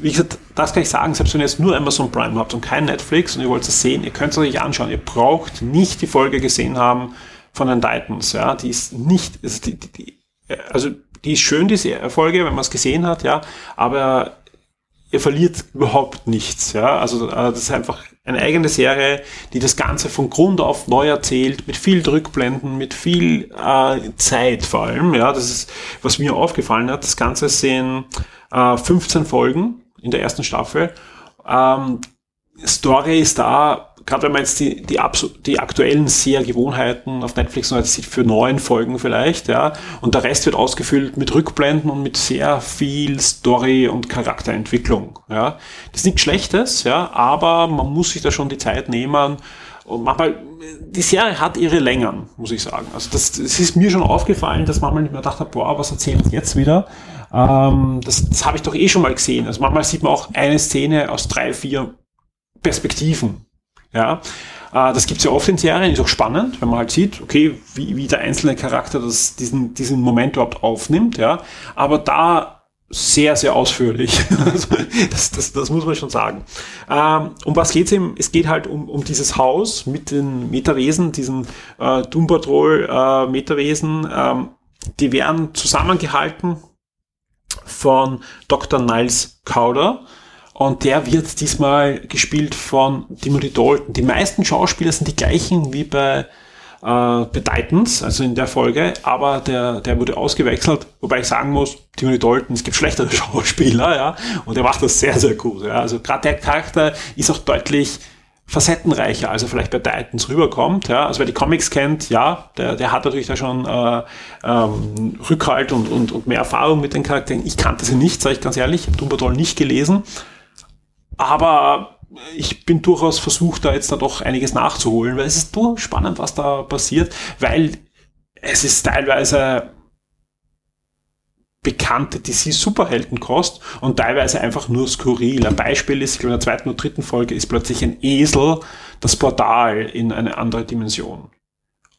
[SPEAKER 3] Wie gesagt, das kann ich sagen, selbst wenn ihr jetzt nur Amazon Prime habt und kein Netflix und ihr wollt es sehen, ihr könnt es euch anschauen. Ihr braucht nicht die Folge gesehen haben, von den Titans, ja, die ist nicht, also die, die, also die ist schön, diese Erfolge, wenn man es gesehen hat, ja, aber ihr verliert überhaupt nichts, ja, also äh, das ist einfach eine eigene Serie, die das Ganze von Grund auf neu erzählt, mit viel Rückblenden, mit viel äh, Zeit vor allem, ja, das ist, was mir aufgefallen hat, das Ganze sind äh, 15 Folgen in der ersten Staffel, ähm, Story ist da gerade wenn man jetzt die, die, die aktuellen Seher-Gewohnheiten auf Netflix noch jetzt sieht, für neun Folgen vielleicht, ja, und der Rest wird ausgefüllt mit Rückblenden und mit sehr viel Story und Charakterentwicklung, ja. Das ist nichts Schlechtes, ja, aber man muss sich da schon die Zeit nehmen, und manchmal, die Serie hat ihre Längen, muss ich sagen. Also das, das ist mir schon aufgefallen, dass manchmal nicht mehr gedacht habe, boah, was erzählt jetzt wieder? Ähm, das das habe ich doch eh schon mal gesehen. Also manchmal sieht man auch eine Szene aus drei, vier Perspektiven. Ja, äh, das gibt's ja oft in Serien, ist auch spannend, wenn man halt sieht, okay, wie, wie der einzelne Charakter das, diesen, diesen Moment überhaupt aufnimmt, ja. Aber da sehr, sehr ausführlich. Also, das, das, das muss man schon sagen. Ähm, um was geht's eben? Es geht halt um, um dieses Haus mit den Metawesen, diesen äh, Doom Patrol äh, Metawesen. Ähm, die werden zusammengehalten von Dr. Niles Cowder und der wird diesmal gespielt von Timothy Dalton. Die meisten Schauspieler sind die gleichen wie bei, äh, bei Titans, also in der Folge, aber der, der wurde ausgewechselt, wobei ich sagen muss, Timothy Dalton, es gibt schlechtere Schauspieler, ja, und er macht das sehr, sehr gut. Ja. Also gerade der Charakter ist auch deutlich facettenreicher, als er vielleicht bei Titans rüberkommt. Ja. Also wer die Comics kennt, ja, der, der hat natürlich da schon äh, ähm, Rückhalt und, und, und mehr Erfahrung mit den Charakteren. Ich kannte sie nicht, sage ich ganz ehrlich, ich habe Patrol nicht gelesen. Aber ich bin durchaus versucht, da jetzt da doch einiges nachzuholen, weil es ist durchaus spannend, was da passiert, weil es ist teilweise bekannte DC-Superheldenkost und teilweise einfach nur skurril. Ein Beispiel ist, ich glaube, in der zweiten und dritten Folge ist plötzlich ein Esel das Portal in eine andere Dimension.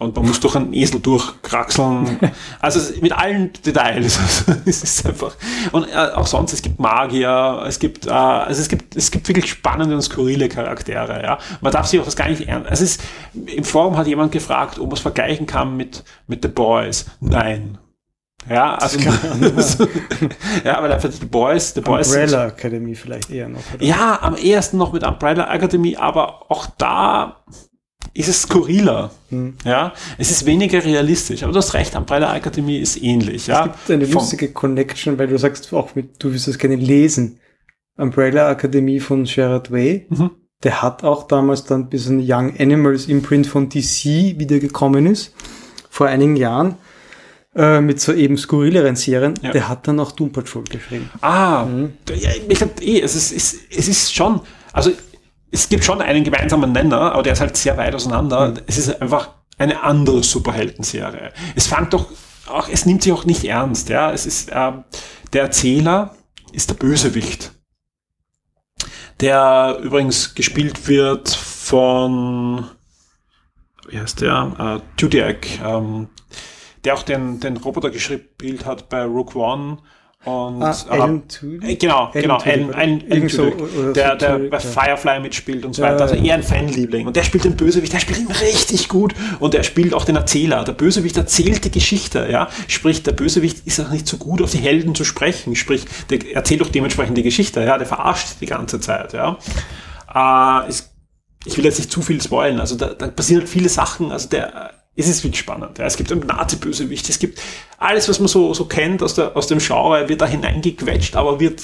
[SPEAKER 3] Und man muss durch einen Esel durchkraxeln. Also mit allen Details. es ist einfach. Und äh, auch sonst, es gibt Magier, es gibt, äh, also es gibt, es gibt wirklich spannende und skurrile Charaktere, ja. Man darf sich auch das gar nicht ernst. Es ist, im Forum hat jemand gefragt, ob man es vergleichen kann mit, mit The Boys. Nein. Ja, also, ja, aber dafür The Boys, The Boys
[SPEAKER 4] Umbrella Academy vielleicht eher noch. Oder?
[SPEAKER 3] ja, am ehesten noch mit Umbrella Academy, aber auch da ist es skurriler.
[SPEAKER 4] Hm.
[SPEAKER 3] Ja, es ist weniger realistisch. Aber du hast recht, Umbrella Academy ist ähnlich. Ja,
[SPEAKER 4] Es gibt eine
[SPEAKER 3] Vom-
[SPEAKER 4] lustige Connection, weil du sagst auch, mit, du wirst das gerne lesen. Umbrella Academy von Gerard Way.
[SPEAKER 3] Mhm.
[SPEAKER 4] Der hat auch damals dann bis ein Young Animals Imprint von DC wiedergekommen ist, vor einigen Jahren, äh, mit so eben skurrileren Serien.
[SPEAKER 3] Ja.
[SPEAKER 4] Der hat dann auch Doom Patrol geschrieben.
[SPEAKER 3] Ah,
[SPEAKER 4] Mhm.
[SPEAKER 3] ja, ich glaub, eh, es ist, es, es ist schon, also es gibt schon einen gemeinsamen Nenner, aber der ist halt sehr weit auseinander.
[SPEAKER 4] Mhm.
[SPEAKER 3] Es ist einfach eine andere Superhelden-Serie. Es fängt doch auch, es nimmt sich auch nicht ernst, ja. Es ist, ähm, der Erzähler ist der Bösewicht. Der übrigens gespielt wird von, wie heißt der? Äh, Judiak, ähm, der auch den, den Roboter gespielt hat bei Rook One und
[SPEAKER 4] Ah, Alan Tudyk?
[SPEAKER 3] Genau,
[SPEAKER 4] Alan
[SPEAKER 3] genau. Alan? Alan, Alan
[SPEAKER 4] so,
[SPEAKER 3] der, der bei. Firefly mitspielt und so weiter. Also eher ein Fanliebling. Und der spielt den Bösewicht, der spielt ihn richtig gut. Und der spielt auch den Erzähler. Der Bösewicht erzählt die Geschichte, ja. Sprich, der Bösewicht ist auch nicht so gut, auf die Helden zu sprechen. Sprich, der erzählt auch dementsprechend die Geschichte, ja. Der verarscht die ganze Zeit, ja. Äh, es, ich will jetzt nicht zu viel spoilen. Also da, da passieren halt viele Sachen. Also der, es ist wirklich spannend. Ja. Es gibt einen Nazi-Bösewicht. Es gibt alles, was man so, so kennt aus, der, aus dem Genre, wird da hineingequetscht, aber wird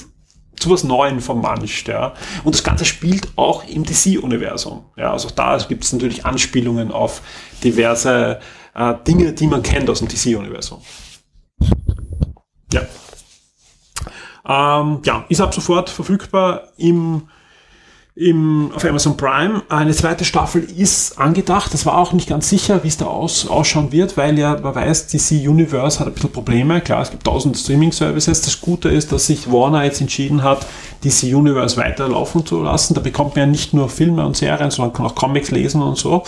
[SPEAKER 3] zu was Neuem vermanscht, ja. Und das Ganze spielt auch im DC-Universum. Ja, also auch da gibt es natürlich Anspielungen auf diverse äh, Dinge, die man kennt aus dem DC-Universum. Ja. Ähm, ja, ist ab sofort verfügbar im im, auf Amazon Prime. Eine zweite Staffel ist angedacht. Das war auch nicht ganz sicher, wie es da aus, ausschauen wird, weil ja, man weiß, DC Universe hat ein bisschen Probleme. Klar, es gibt tausend Streaming-Services. Das Gute ist, dass sich Warner jetzt entschieden hat, DC Universe weiterlaufen zu lassen. Da bekommt man ja nicht nur Filme und Serien, sondern kann auch Comics lesen und so.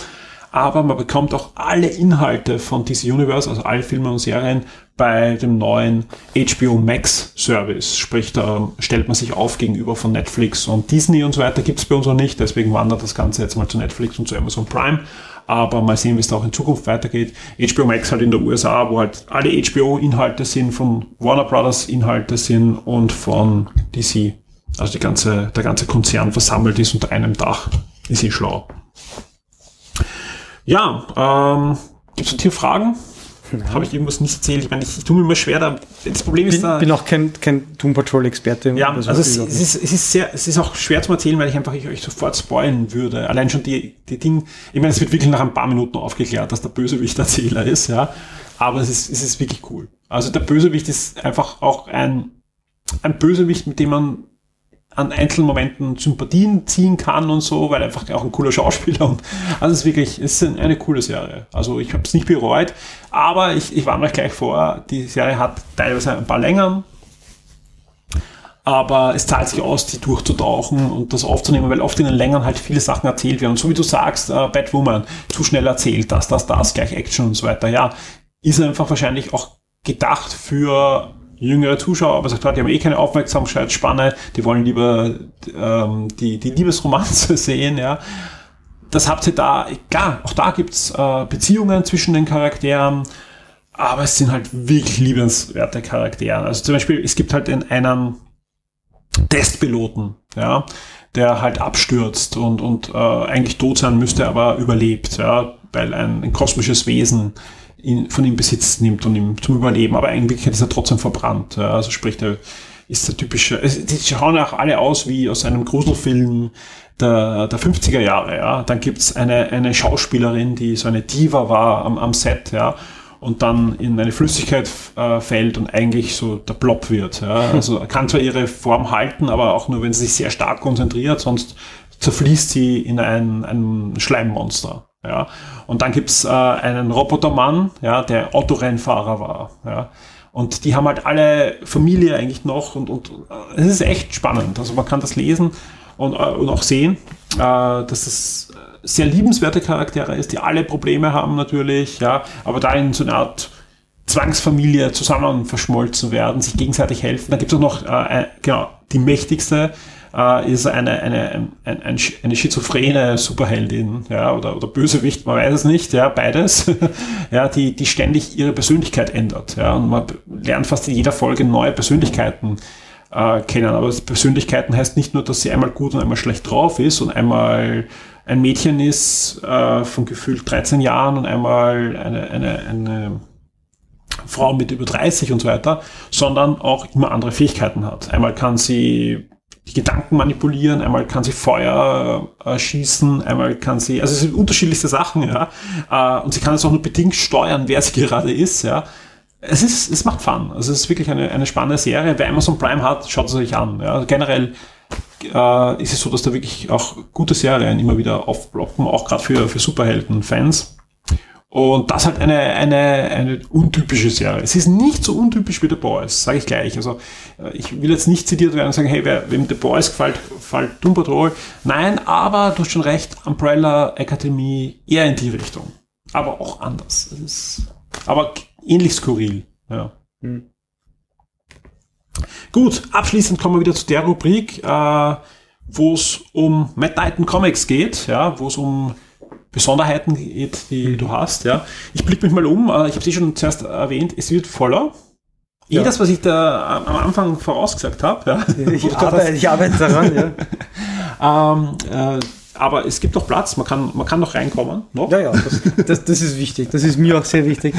[SPEAKER 3] Aber man bekommt auch alle Inhalte von DC Universe, also alle Filme und Serien, bei dem neuen HBO Max Service. Sprich, da stellt man sich auf gegenüber von Netflix und Disney und so weiter. Gibt's bei uns noch nicht, deswegen wandert das Ganze jetzt mal zu Netflix und zu Amazon Prime. Aber mal sehen, wie es da auch in Zukunft weitergeht. HBO Max halt in der USA, wo halt alle HBO-Inhalte sind, von Warner Brothers Inhalte sind und von DC. Also die ganze, der ganze Konzern versammelt ist unter einem Dach. Ist eh schlau. Ja, ähm, gibt es hier Fragen? Habe ich irgendwas nicht erzählt? Ich meine, ich, ich tue mir immer schwer, da, das Problem ist
[SPEAKER 4] Bin,
[SPEAKER 3] da...
[SPEAKER 4] bin auch kein, kein Doom Patrol Experte.
[SPEAKER 3] Ja, also es,
[SPEAKER 4] ich
[SPEAKER 3] es, ist, es, ist sehr, es ist auch schwer zu erzählen, weil ich einfach ich euch sofort spoilen würde. Allein schon die, die Dinge, ich meine, es wird wirklich nach ein paar Minuten aufgeklärt, dass der Bösewicht Erzähler ist, ja. Aber es ist, es ist wirklich cool. Also der Bösewicht ist einfach auch ein, ein Bösewicht, mit dem man an einzelnen Momenten Sympathien ziehen kann und so, weil einfach auch ein cooler Schauspieler und also es ist wirklich, es ist eine coole Serie. Also ich habe es nicht bereut, aber ich, ich warne euch gleich vor, die Serie hat teilweise ein paar Längern, aber es zahlt sich aus, die durchzutauchen und das aufzunehmen, weil oft in den Längern halt viele Sachen erzählt werden. Und so wie du sagst, äh, Batwoman, zu schnell erzählt, das, das, das, gleich Action und so weiter. Ja, ist einfach wahrscheinlich auch gedacht für jüngere Zuschauer, aber sagt, die haben eh keine Aufmerksamkeitsspanne, die wollen lieber ähm, die, die Liebesromanze sehen, ja. Das habt ihr da, klar, auch da gibt's äh, Beziehungen zwischen den Charakteren, aber es sind halt wirklich liebenswerte Charaktere. Also zum Beispiel, es gibt halt in einen Testpiloten, ja, der halt abstürzt und, und äh, eigentlich tot sein müsste, aber überlebt, ja, weil ein, ein kosmisches Wesen ihn, von ihm Besitz nimmt und ihm zum Überleben, aber in Wirklichkeit ist er trotzdem verbrannt. Ja, also sprich, der ist der typische, die schauen auch alle aus wie aus einem Gruselfilm der, der 50er Jahre, ja. Dann gibt's eine, eine Schauspielerin, die so eine Diva war am, am Set, ja und dann in eine Flüssigkeit äh, fällt und eigentlich so der Blob wird. Ja? Also kann zwar ihre Form halten, aber auch nur, wenn sie sich sehr stark konzentriert, sonst zerfließt sie in ein, ein Schleimmonster. Ja? Und dann gibt's äh, einen Robotermann, ja, der Autorennfahrer war. Ja? Und die haben halt alle Familie eigentlich noch und, und äh, es ist echt spannend. Also man kann das lesen und, äh, und auch sehen. äh, dass es sehr liebenswerte Charaktere ist, die alle Probleme haben natürlich, ja, aber da in so eine Art Zwangsfamilie zusammen verschmolzen werden, sich gegenseitig helfen. Da gibt es auch noch, äh, genau, die mächtigste äh, ist eine, eine, ein, ein, eine schizophrene Superheldin, ja, oder, oder Bösewicht, man weiß es nicht, ja, beides, ja, die, die ständig ihre Persönlichkeit ändert, ja, und man lernt fast in jeder Folge neue Persönlichkeiten äh, kennen. Aber Persönlichkeiten heißt nicht nur, dass sie einmal gut und einmal schlecht drauf ist und einmal ein Mädchen ist äh, von gefühlt 13 Jahren und einmal eine, eine, eine Frau mit über 30 und so weiter, sondern auch immer andere Fähigkeiten hat. Einmal kann sie die Gedanken manipulieren, einmal kann sie Feuer äh, schießen, einmal kann sie, also es sind unterschiedlichste Sachen, ja. Äh, und sie kann es auch nur bedingt steuern, wer sie gerade ist, ja. Es ist, es macht Fun. Also es ist wirklich eine, eine spannende Serie. Wer Amazon Prime hat, schaut es sich an. Ja. Generell äh, ist es so, dass da wirklich auch gute Serien immer wieder aufploppen, auch gerade für, für Superhelden-Fans. Und das halt eine, eine, eine untypische Serie. Es ist nicht so untypisch wie The Boys, sage ich gleich. Also äh, ich will jetzt nicht zitiert werden und sagen, hey, wer, wem The Boys gefällt, gefällt Doom Patrol. Nein, aber du hast schon recht, Umbrella Academy eher in die Richtung. Aber auch anders. Es ist, aber ähnlich skurril. Ja. Hm. Gut, abschließend kommen wir wieder zu der Rubrik, äh, wo es um Mad Titan Comics geht, ja, wo es um Besonderheiten die mhm. du hast. Ja. Ich blicke mich mal um, äh, ich habe sie schon zuerst erwähnt, es wird voller. Eh ja. das, was ich da am Anfang vorausgesagt habe. Ja.
[SPEAKER 4] Ich, arbeite, ich arbeite daran,
[SPEAKER 3] ja. ähm, äh, aber es gibt doch Platz, man kann, man kann noch reinkommen. Noch?
[SPEAKER 4] Ja, ja, das, das, das, ist wichtig. Das ist mir auch sehr wichtig.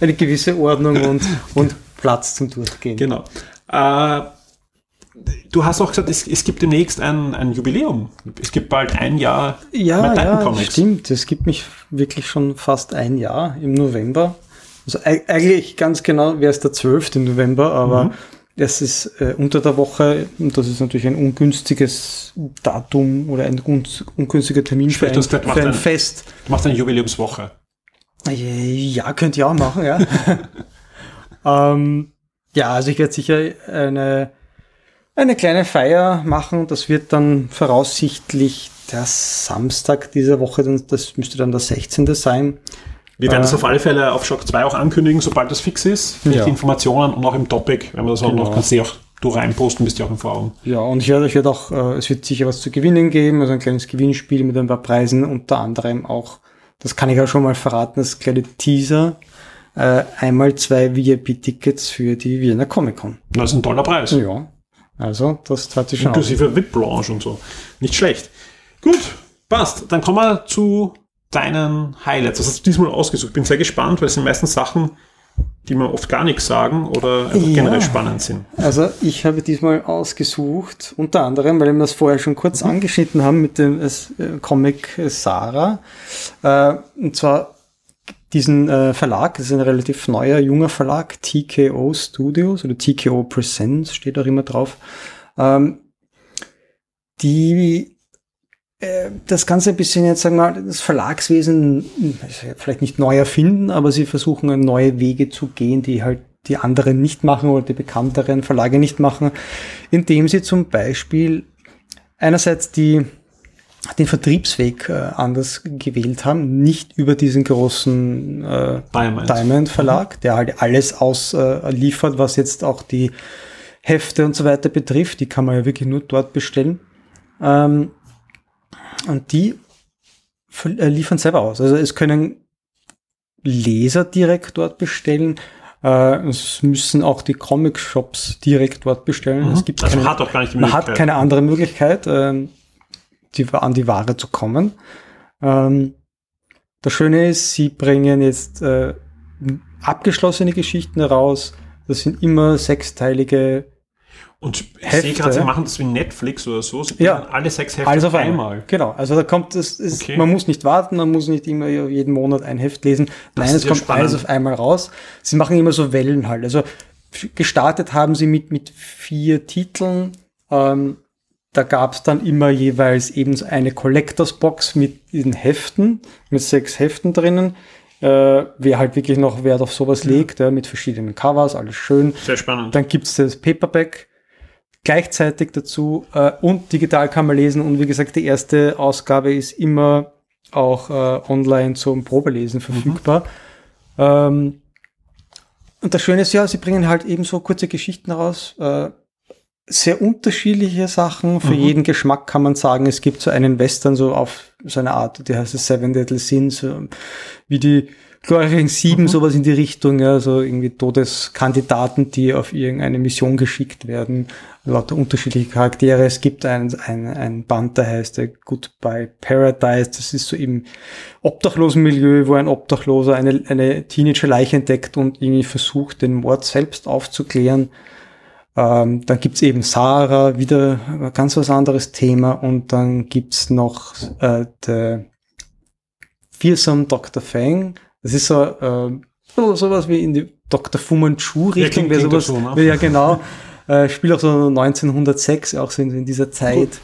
[SPEAKER 4] Eine gewisse Ordnung und, und Platz zum Durchgehen.
[SPEAKER 3] Genau. Äh, du hast auch gesagt, es, es gibt demnächst ein, ein, Jubiläum. Es gibt bald ein Jahr
[SPEAKER 4] ja, ja, stimmt. Es gibt mich wirklich schon fast ein Jahr im November. Also eigentlich ganz genau wäre es der 12. November, aber mhm. es ist äh, unter der Woche und das ist natürlich ein ungünstiges Datum oder ein ungünstiger Termin für ein, gesagt, für ein, ein Fest.
[SPEAKER 3] Du machst eine Jubiläumswoche.
[SPEAKER 4] Ja, könnt ihr auch machen, ja. ähm, ja, also ich werde sicher eine, eine kleine Feier machen. Das wird dann voraussichtlich der Samstag dieser Woche, das müsste dann der 16. sein.
[SPEAKER 3] Wir werden äh, das auf alle Fälle auf Shock 2 auch ankündigen, sobald das fix ist. Ja. Die Informationen und auch im Topic, wenn wir das auch genau. noch, kannst du auch du reinposten, bist du auch im Forum.
[SPEAKER 4] Ja, und ich werde, ich werde auch, äh, es wird sicher was zu gewinnen geben, also ein kleines Gewinnspiel mit ein paar Preisen, unter anderem auch, das kann ich auch schon mal verraten, das kleine Teaser äh, einmal zwei VIP-Tickets für die Wiener Comic Con.
[SPEAKER 3] Das ist ein toller Preis.
[SPEAKER 4] Ja. Also, das hat sich schon
[SPEAKER 3] Inklusive VIP-Blanche und so. Nicht schlecht. Gut, passt. Dann kommen wir zu deinen Highlights. Was hast du diesmal ausgesucht? Bin sehr gespannt, weil es sind meistens Sachen, die mir oft gar nichts sagen oder ja. generell spannend sind.
[SPEAKER 4] Also ich habe diesmal ausgesucht, unter anderem, weil wir es vorher schon kurz mhm. angeschnitten haben mit dem äh, Comic Sarah. Äh, und zwar diesen äh, Verlag, das ist ein relativ neuer, junger Verlag, TKO Studios oder TKO Presents steht auch immer drauf, ähm, die äh, das Ganze ein bisschen jetzt sagen wir mal, das Verlagswesen vielleicht nicht neu erfinden, aber sie versuchen neue Wege zu gehen, die halt die anderen nicht machen oder die bekannteren Verlage nicht machen, indem sie zum Beispiel einerseits die den Vertriebsweg äh, anders gewählt haben, nicht über diesen großen äh, Diamond. Diamond Verlag, mhm. der halt alles ausliefert, äh, was jetzt auch die Hefte und so weiter betrifft. Die kann man ja wirklich nur dort bestellen. Ähm, und die äh, liefern selber aus. Also es können Leser direkt dort bestellen. Äh, es müssen auch die Comic-Shops direkt dort bestellen. Mhm. Es gibt
[SPEAKER 3] also
[SPEAKER 4] keine,
[SPEAKER 3] man hat auch gar nicht die
[SPEAKER 4] Möglichkeit. Man hat keine andere Möglichkeit. Ähm, die, an die Ware zu kommen. Ähm, das Schöne ist, sie bringen jetzt äh, abgeschlossene Geschichten heraus. Das sind immer sechsteilige
[SPEAKER 3] und ich Hefte. sehe gerade, sie machen das wie Netflix oder so. Sie
[SPEAKER 4] ja,
[SPEAKER 3] alle sechs Hefte
[SPEAKER 4] alles auf einmal. einmal. Genau, also da kommt es, ist, okay. man muss nicht warten, man muss nicht immer jeden Monat ein Heft lesen. Das Nein, es kommt spannend. alles auf einmal raus. Sie machen immer so Wellen halt. Also gestartet haben sie mit, mit vier Titeln. Ähm, da gab es dann immer jeweils eben so eine Collectors Box mit diesen Heften, mit sechs Heften drinnen. Äh, wer halt wirklich noch Wert auf sowas ja. legt, ja, mit verschiedenen Covers, alles schön.
[SPEAKER 3] Sehr spannend.
[SPEAKER 4] Dann gibt's das Paperback. gleichzeitig dazu äh, und digital kann man lesen und wie gesagt, die erste Ausgabe ist immer auch äh, online zum Probelesen verfügbar. Ähm, und das Schöne ist ja, sie bringen halt eben so kurze Geschichten raus, äh, sehr unterschiedliche Sachen. Für
[SPEAKER 3] Mhm.
[SPEAKER 4] jeden Geschmack kann man sagen, es gibt so einen Western so auf so eine Art, die heißt Seven Deadly Sins, so wie die glorreichen Sieben, sowas in die Richtung, ja, so irgendwie Todeskandidaten, die auf irgendeine Mission geschickt werden, lauter unterschiedliche Charaktere. Es gibt ein, ein, ein Band, der heißt äh, Goodbye Paradise, das ist so im Obdachlosenmilieu, wo ein Obdachloser eine, eine Teenager-Leiche entdeckt und irgendwie versucht, den Mord selbst aufzuklären. Ähm, dann gibt's eben Sarah, wieder ein ganz was anderes Thema. Und dann gibt's noch äh, der Fearsome Dr. Fang. Das ist so, äh, so sowas wie in die Dr. Fu Manchu-Richtung.
[SPEAKER 3] Ja,
[SPEAKER 4] sowas,
[SPEAKER 3] so, ne?
[SPEAKER 4] Ja, genau. Äh, spielt auch so 1906, auch so in, in dieser Zeit.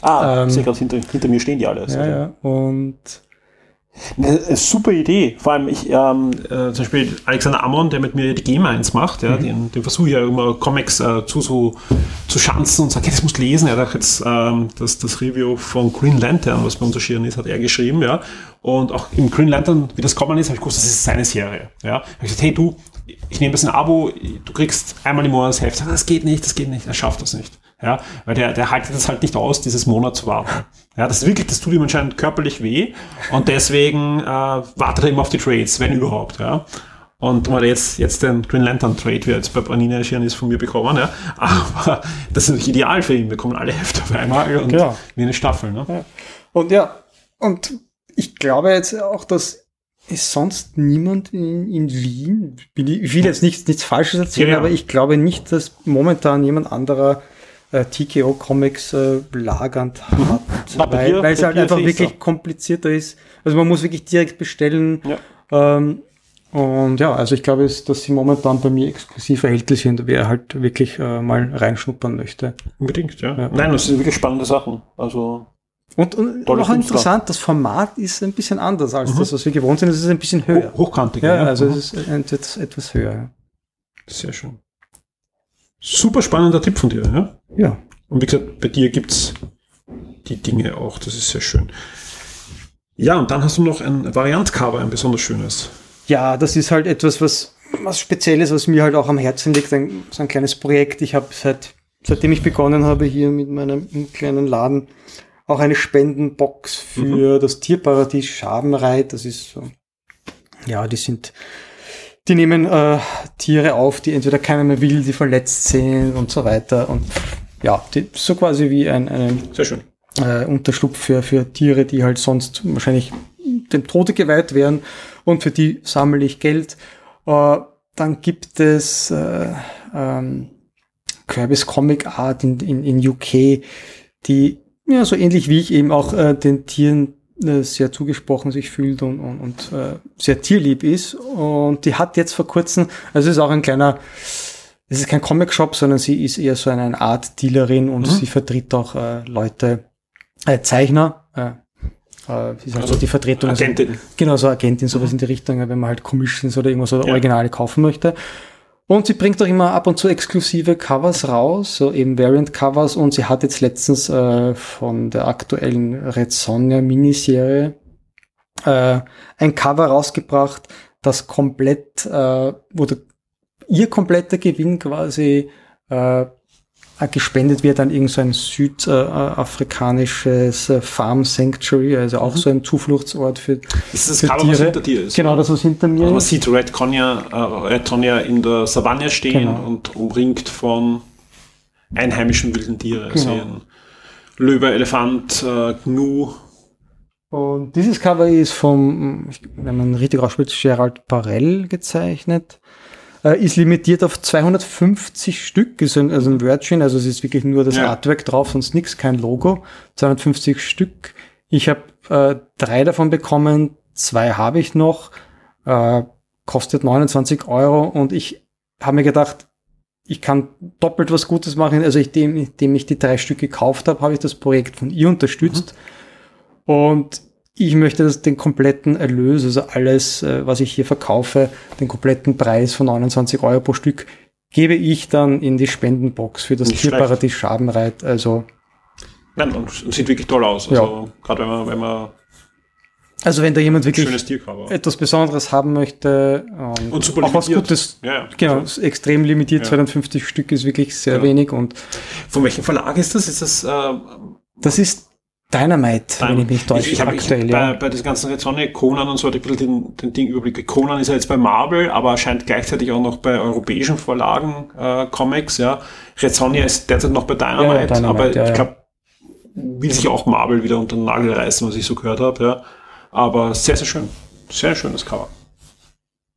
[SPEAKER 3] Ah,
[SPEAKER 4] Ähm,
[SPEAKER 3] ich sehe gerade hinter, hinter mir stehen die alle.
[SPEAKER 4] Ja, ja. Und
[SPEAKER 3] Eine, super Idee. Vor allem, ich, ähm, äh, zum Beispiel Alexander Ammon, der mit mir die Game 1 macht, ja, den, den versuche ich ja immer Comics äh, zu, so, zu schanzen und sage, das musst du lesen. Er hat jetzt ähm, das, das Review von Green Lantern, was bei uns erschienen ist, hat er geschrieben, ja. Und auch im Green Lantern, wie das kommen ist, habe ich gewusst, das ist seine Serie. Ja. Hab ich gesagt, hey du, ich nehme das in ein Abo, du kriegst einmal im Monat das Heft. Das geht nicht, das geht nicht, er schafft das nicht. Ja, weil der, der haltet das halt nicht aus, dieses Monat zu warten. Ja, das ist wirklich, das tut ihm anscheinend körperlich weh und deswegen äh, wartet er immer auf die Trades, wenn überhaupt. Ja. Und hat jetzt, jetzt den Green Lantern Trade, wie er jetzt bei Panini erschienen ist, von mir bekommen. Ja. Aber das ist natürlich ideal für ihn. Wir kommen alle Hefte auf einmal und
[SPEAKER 4] Genau.
[SPEAKER 3] wie eine Staffel. Ne?
[SPEAKER 4] Und ja, und ich glaube jetzt auch, dass es sonst niemand in, in Wien, ich will jetzt nichts, nichts Falsches erzählen,
[SPEAKER 3] Ja, ja.
[SPEAKER 4] aber ich glaube nicht, dass momentan jemand anderer äh, TKO Comics äh, lagernd hat,
[SPEAKER 3] Na, bei
[SPEAKER 4] weil, weil es halt einfach wirklich komplizierter ist. Also man muss wirklich direkt bestellen.
[SPEAKER 3] Ja.
[SPEAKER 4] Ähm, und ja, also ich glaube, dass sie momentan bei mir exklusiv erhältlich sind, wer halt wirklich äh, mal reinschnuppern möchte.
[SPEAKER 3] Unbedingt, ja.
[SPEAKER 4] Ja.
[SPEAKER 3] Nein, das sind wirklich spannende Sachen. Also,
[SPEAKER 4] Und, und noch interessant, das Format ist ein bisschen anders als
[SPEAKER 3] Mhm.
[SPEAKER 4] das, was wir gewohnt sind. Es ist ein bisschen höher.
[SPEAKER 3] hoch, hochkantig.
[SPEAKER 4] ja, also
[SPEAKER 3] Mhm.
[SPEAKER 4] es ist etwas höher.
[SPEAKER 3] Sehr schön. Super spannender Tipp von dir, ja?
[SPEAKER 4] Ja.
[SPEAKER 3] Und wie gesagt, bei dir gibt's die Dinge auch. Das ist sehr schön. Ja, und dann hast du noch ein Variant-Cover, ein besonders schönes.
[SPEAKER 4] Ja, das ist halt etwas, was, was Spezielles, was mir halt auch am Herzen liegt. Ein, so ein kleines Projekt. Ich habe seit, seitdem ich begonnen habe hier mit meinem kleinen Laden auch eine Spendenbox für das Tierparadies Schabenreit. Das ist so, ja, die sind, die nehmen äh, Tiere auf, die entweder keiner mehr will, die verletzt sind und so weiter. Und ja, die, so quasi wie ein, ein äh, Unterschlupf für, für Tiere, die halt sonst wahrscheinlich dem Tode geweiht wären und für die sammle ich Geld. Äh, dann gibt es äh, ähm, Kirby's Comic Art in, in, in UK, die ja so ähnlich wie ich eben auch äh, den Tieren sehr zugesprochen sich fühlt und, und, und äh, sehr tierlieb ist. Und die hat jetzt vor kurzem, also es ist auch ein kleiner, es ist kein Comic-Shop, sondern sie ist eher so eine Art Dealerin und sie vertritt auch äh, Leute, äh, Zeichner, äh, äh, sie ist halt so die Vertretung. also-
[SPEAKER 3] Agentin.
[SPEAKER 4] Genau, so Agentin, sowas in die Richtung, wenn man halt Commissions oder irgendwas oder
[SPEAKER 3] Ja.
[SPEAKER 4] Originale kaufen möchte. Und sie bringt auch immer ab und zu exklusive Covers raus, so eben Variant-Covers. Und sie hat jetzt letztens äh, von der aktuellen Red Sonja Miniserie äh, ein Cover rausgebracht, das komplett, äh, wo ihr kompletter Gewinn quasi äh, gespendet wird an irgendein so ein südafrikanisches äh, Farm Sanctuary, also auch so ein Zufluchtsort für,
[SPEAKER 3] Das ist das
[SPEAKER 4] für
[SPEAKER 3] Cover, was
[SPEAKER 4] Tiere.
[SPEAKER 3] hinter dir ist.
[SPEAKER 4] Genau, das was hinter mir
[SPEAKER 3] Also man
[SPEAKER 4] ist.
[SPEAKER 3] sieht Red Conja, äh, Red Sonja in der Savanne stehen
[SPEAKER 4] Genau.
[SPEAKER 3] und umringt von einheimischen wilden Tieren. Also
[SPEAKER 4] Genau.
[SPEAKER 3] ein Löwe, Elefant, äh, Gnu.
[SPEAKER 4] Und dieses Cover ist vom, wenn man richtig ausspricht, Gerald Parell gezeichnet. Äh, ist limitiert auf 250 Stück, ist ein, also ein Wordchen, also es ist wirklich nur das
[SPEAKER 3] Ja.
[SPEAKER 4] Artwork drauf, sonst nichts, kein Logo. 250 Stück. Ich habe äh, drei davon bekommen, zwei habe ich noch, äh, kostet 29 Euro und ich habe mir gedacht, ich kann doppelt was Gutes machen. Also ich, dem, indem ich die drei Stück gekauft habe, habe ich das Projekt von ihr unterstützt. Und ich möchte das, den kompletten Erlös, also alles, äh, was ich hier verkaufe, den kompletten Preis von 29 Euro pro Stück, gebe ich dann in die Spendenbox für das
[SPEAKER 3] Nicht
[SPEAKER 4] Tierparadies Schabenreit. Also,
[SPEAKER 3] Nein, und sieht wirklich toll aus. Also, gerade wenn man, wenn man
[SPEAKER 4] also wenn da jemand wirklich etwas Besonderes haben möchte und,
[SPEAKER 3] Und super
[SPEAKER 4] auch was. Gutes,
[SPEAKER 3] Ja, ja.
[SPEAKER 4] genau, ist extrem limitiert,
[SPEAKER 3] Ja.
[SPEAKER 4] 250 Stück ist wirklich sehr
[SPEAKER 3] Ja.
[SPEAKER 4] wenig und
[SPEAKER 3] Von welchem Verlag ist das? Ist das äh,
[SPEAKER 4] das ist Dynamite, wenn ich mich täusche,
[SPEAKER 3] ich, ich habe
[SPEAKER 4] aktuell,
[SPEAKER 3] bei,
[SPEAKER 4] ja.
[SPEAKER 3] bei diesen ganzen Rezone, Conan und so ich ein bisschen den, den Ding Überblick. Conan ist ja jetzt bei Marvel, aber scheint gleichzeitig auch noch bei europäischen Verlagen äh, Comics, ja. Rezonia ist derzeit noch bei Dynamite,
[SPEAKER 4] Ja, Dynamite,
[SPEAKER 3] aber
[SPEAKER 4] ja,
[SPEAKER 3] ich glaube, will sich auch Marvel wieder unter den Nagel reißen, was ich so gehört habe, ja. Aber sehr, sehr schön. Sehr schönes Cover.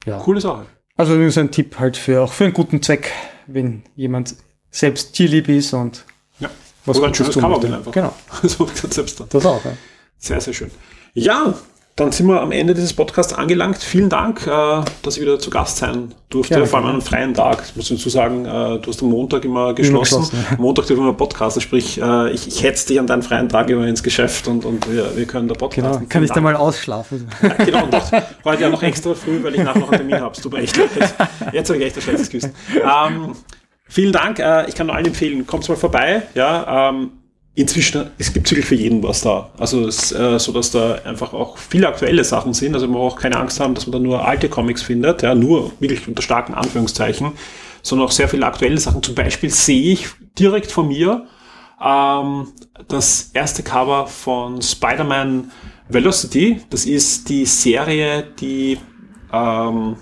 [SPEAKER 4] Ja.
[SPEAKER 3] Coole Sache.
[SPEAKER 4] Also das ist ein Tipp halt für auch für einen guten Zweck, wenn jemand selbst tierlieb ist und. Was
[SPEAKER 3] Oder ein schönes
[SPEAKER 4] tun
[SPEAKER 3] Cover
[SPEAKER 4] möchte.
[SPEAKER 3] will einfach.
[SPEAKER 4] Genau,
[SPEAKER 3] so gesagt selbst dann.
[SPEAKER 4] das auch. Ja.
[SPEAKER 3] Sehr, sehr schön. Ja, dann sind wir am Ende dieses Podcasts angelangt. Vielen Dank, äh, dass ich wieder zu Gast sein durfte,
[SPEAKER 4] Gerne,
[SPEAKER 3] vor allem an einem freien Tag. Ich muss dazu sagen, äh, du hast am Montag immer geschlossen.
[SPEAKER 4] geschlossen, ja.
[SPEAKER 3] Montag dürfen wir podcasten, sprich, äh, ich, ich hetze dich an deinen freien Tag immer ins Geschäft und, und wir, wir können da
[SPEAKER 4] Genau,
[SPEAKER 3] podcasten.
[SPEAKER 4] kann ich da
[SPEAKER 3] Vielen
[SPEAKER 4] mal ausschlafen.
[SPEAKER 3] Dank. Ja, genau, und doch, heute ja noch extra früh, weil ich nachher noch einen Termin habe. Tut mir echt leid. Jetzt habe ich echt ein schlechtes Gewissen. Ähm, vielen Dank. Äh, ich kann nur allen empfehlen, kommt mal vorbei. Ja, ähm, inzwischen, es gibt wirklich für jeden was da. Also es, äh, so dass da einfach auch viele aktuelle Sachen sind. Also man braucht keine Angst haben, dass man da nur alte Comics findet, ja, nur wirklich unter starken Anführungszeichen, sondern auch sehr viele aktuelle Sachen. Zum Beispiel sehe ich direkt von mir ähm, das erste Cover von Spider-Man Velocity. Das ist die Serie, die ähm,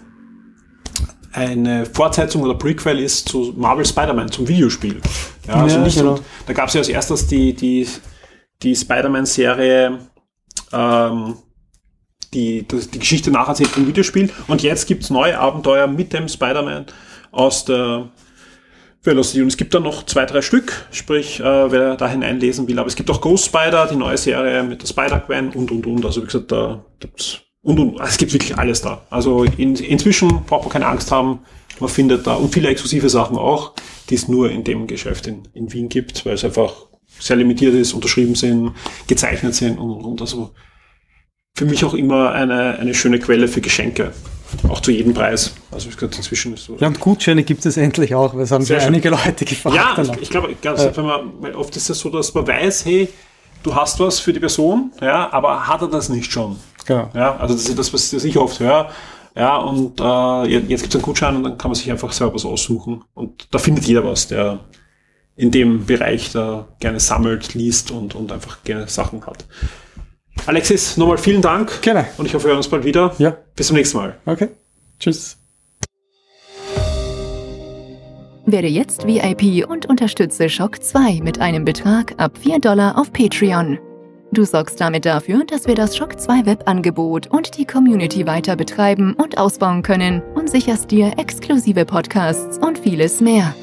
[SPEAKER 3] eine Fortsetzung oder Prequel ist zu Marvel Spider-Man, zum Videospiel. Ja, also
[SPEAKER 4] Ja,
[SPEAKER 3] nicht,
[SPEAKER 4] genau.
[SPEAKER 3] da gab es ja als erstes die, die, die Spider-Man-Serie, ähm, die, die Geschichte nacherzählt vom Videospiel. Und jetzt gibt's neue Abenteuer mit dem Spider-Man aus der Velocity. Und es gibt dann noch zwei, drei Stück, sprich, äh, wer da hineinlesen will. Aber es gibt auch Ghost Spider, die neue Serie mit der Spider-Gwen und, und, und. Also wie gesagt, da gibt's und, und. Es gibt wirklich alles da. Also in, inzwischen braucht man keine Angst haben. Man findet da und viele exklusive Sachen auch, die es nur in dem Geschäft in, in Wien gibt, weil es einfach sehr limitiert ist, unterschrieben sind, gezeichnet sind und, und, und. Also für mich auch immer eine, eine schöne Quelle für Geschenke. Auch zu jedem Preis. Also wie gesagt, inzwischen ist so.
[SPEAKER 4] Ja, und Gutscheine gibt es endlich auch, weil es haben
[SPEAKER 3] Sehr schön.
[SPEAKER 4] einige Leute gefragt.
[SPEAKER 3] Ja,
[SPEAKER 4] danach.
[SPEAKER 3] ich, ich glaube, wenn man, weil oft ist es so, dass man weiß, hey, du hast was für die Person, ja, aber hat er das nicht schon?
[SPEAKER 4] Genau.
[SPEAKER 3] Ja, also das ist das, was das ich oft höre. Ja, und äh, jetzt jetzt gibt es einen Gutschein und dann kann man sich einfach selber was aussuchen. Und da findet jeder was, der in dem Bereich da gerne sammelt, liest und, und einfach gerne Sachen hat. Alexis, nochmal vielen Dank.
[SPEAKER 4] Gerne.
[SPEAKER 3] Und ich hoffe, wir hören uns bald wieder.
[SPEAKER 4] Ja,
[SPEAKER 3] Bis zum nächsten Mal.
[SPEAKER 4] okay. Tschüss.
[SPEAKER 9] Werde jetzt VIP und unterstütze Shock 2 mit einem Betrag ab 4 Dollar auf Patreon. Du sorgst damit dafür, dass wir das Shock 2 Webangebot und die Community weiter betreiben und ausbauen können und sicherst dir exklusive Podcasts und vieles mehr.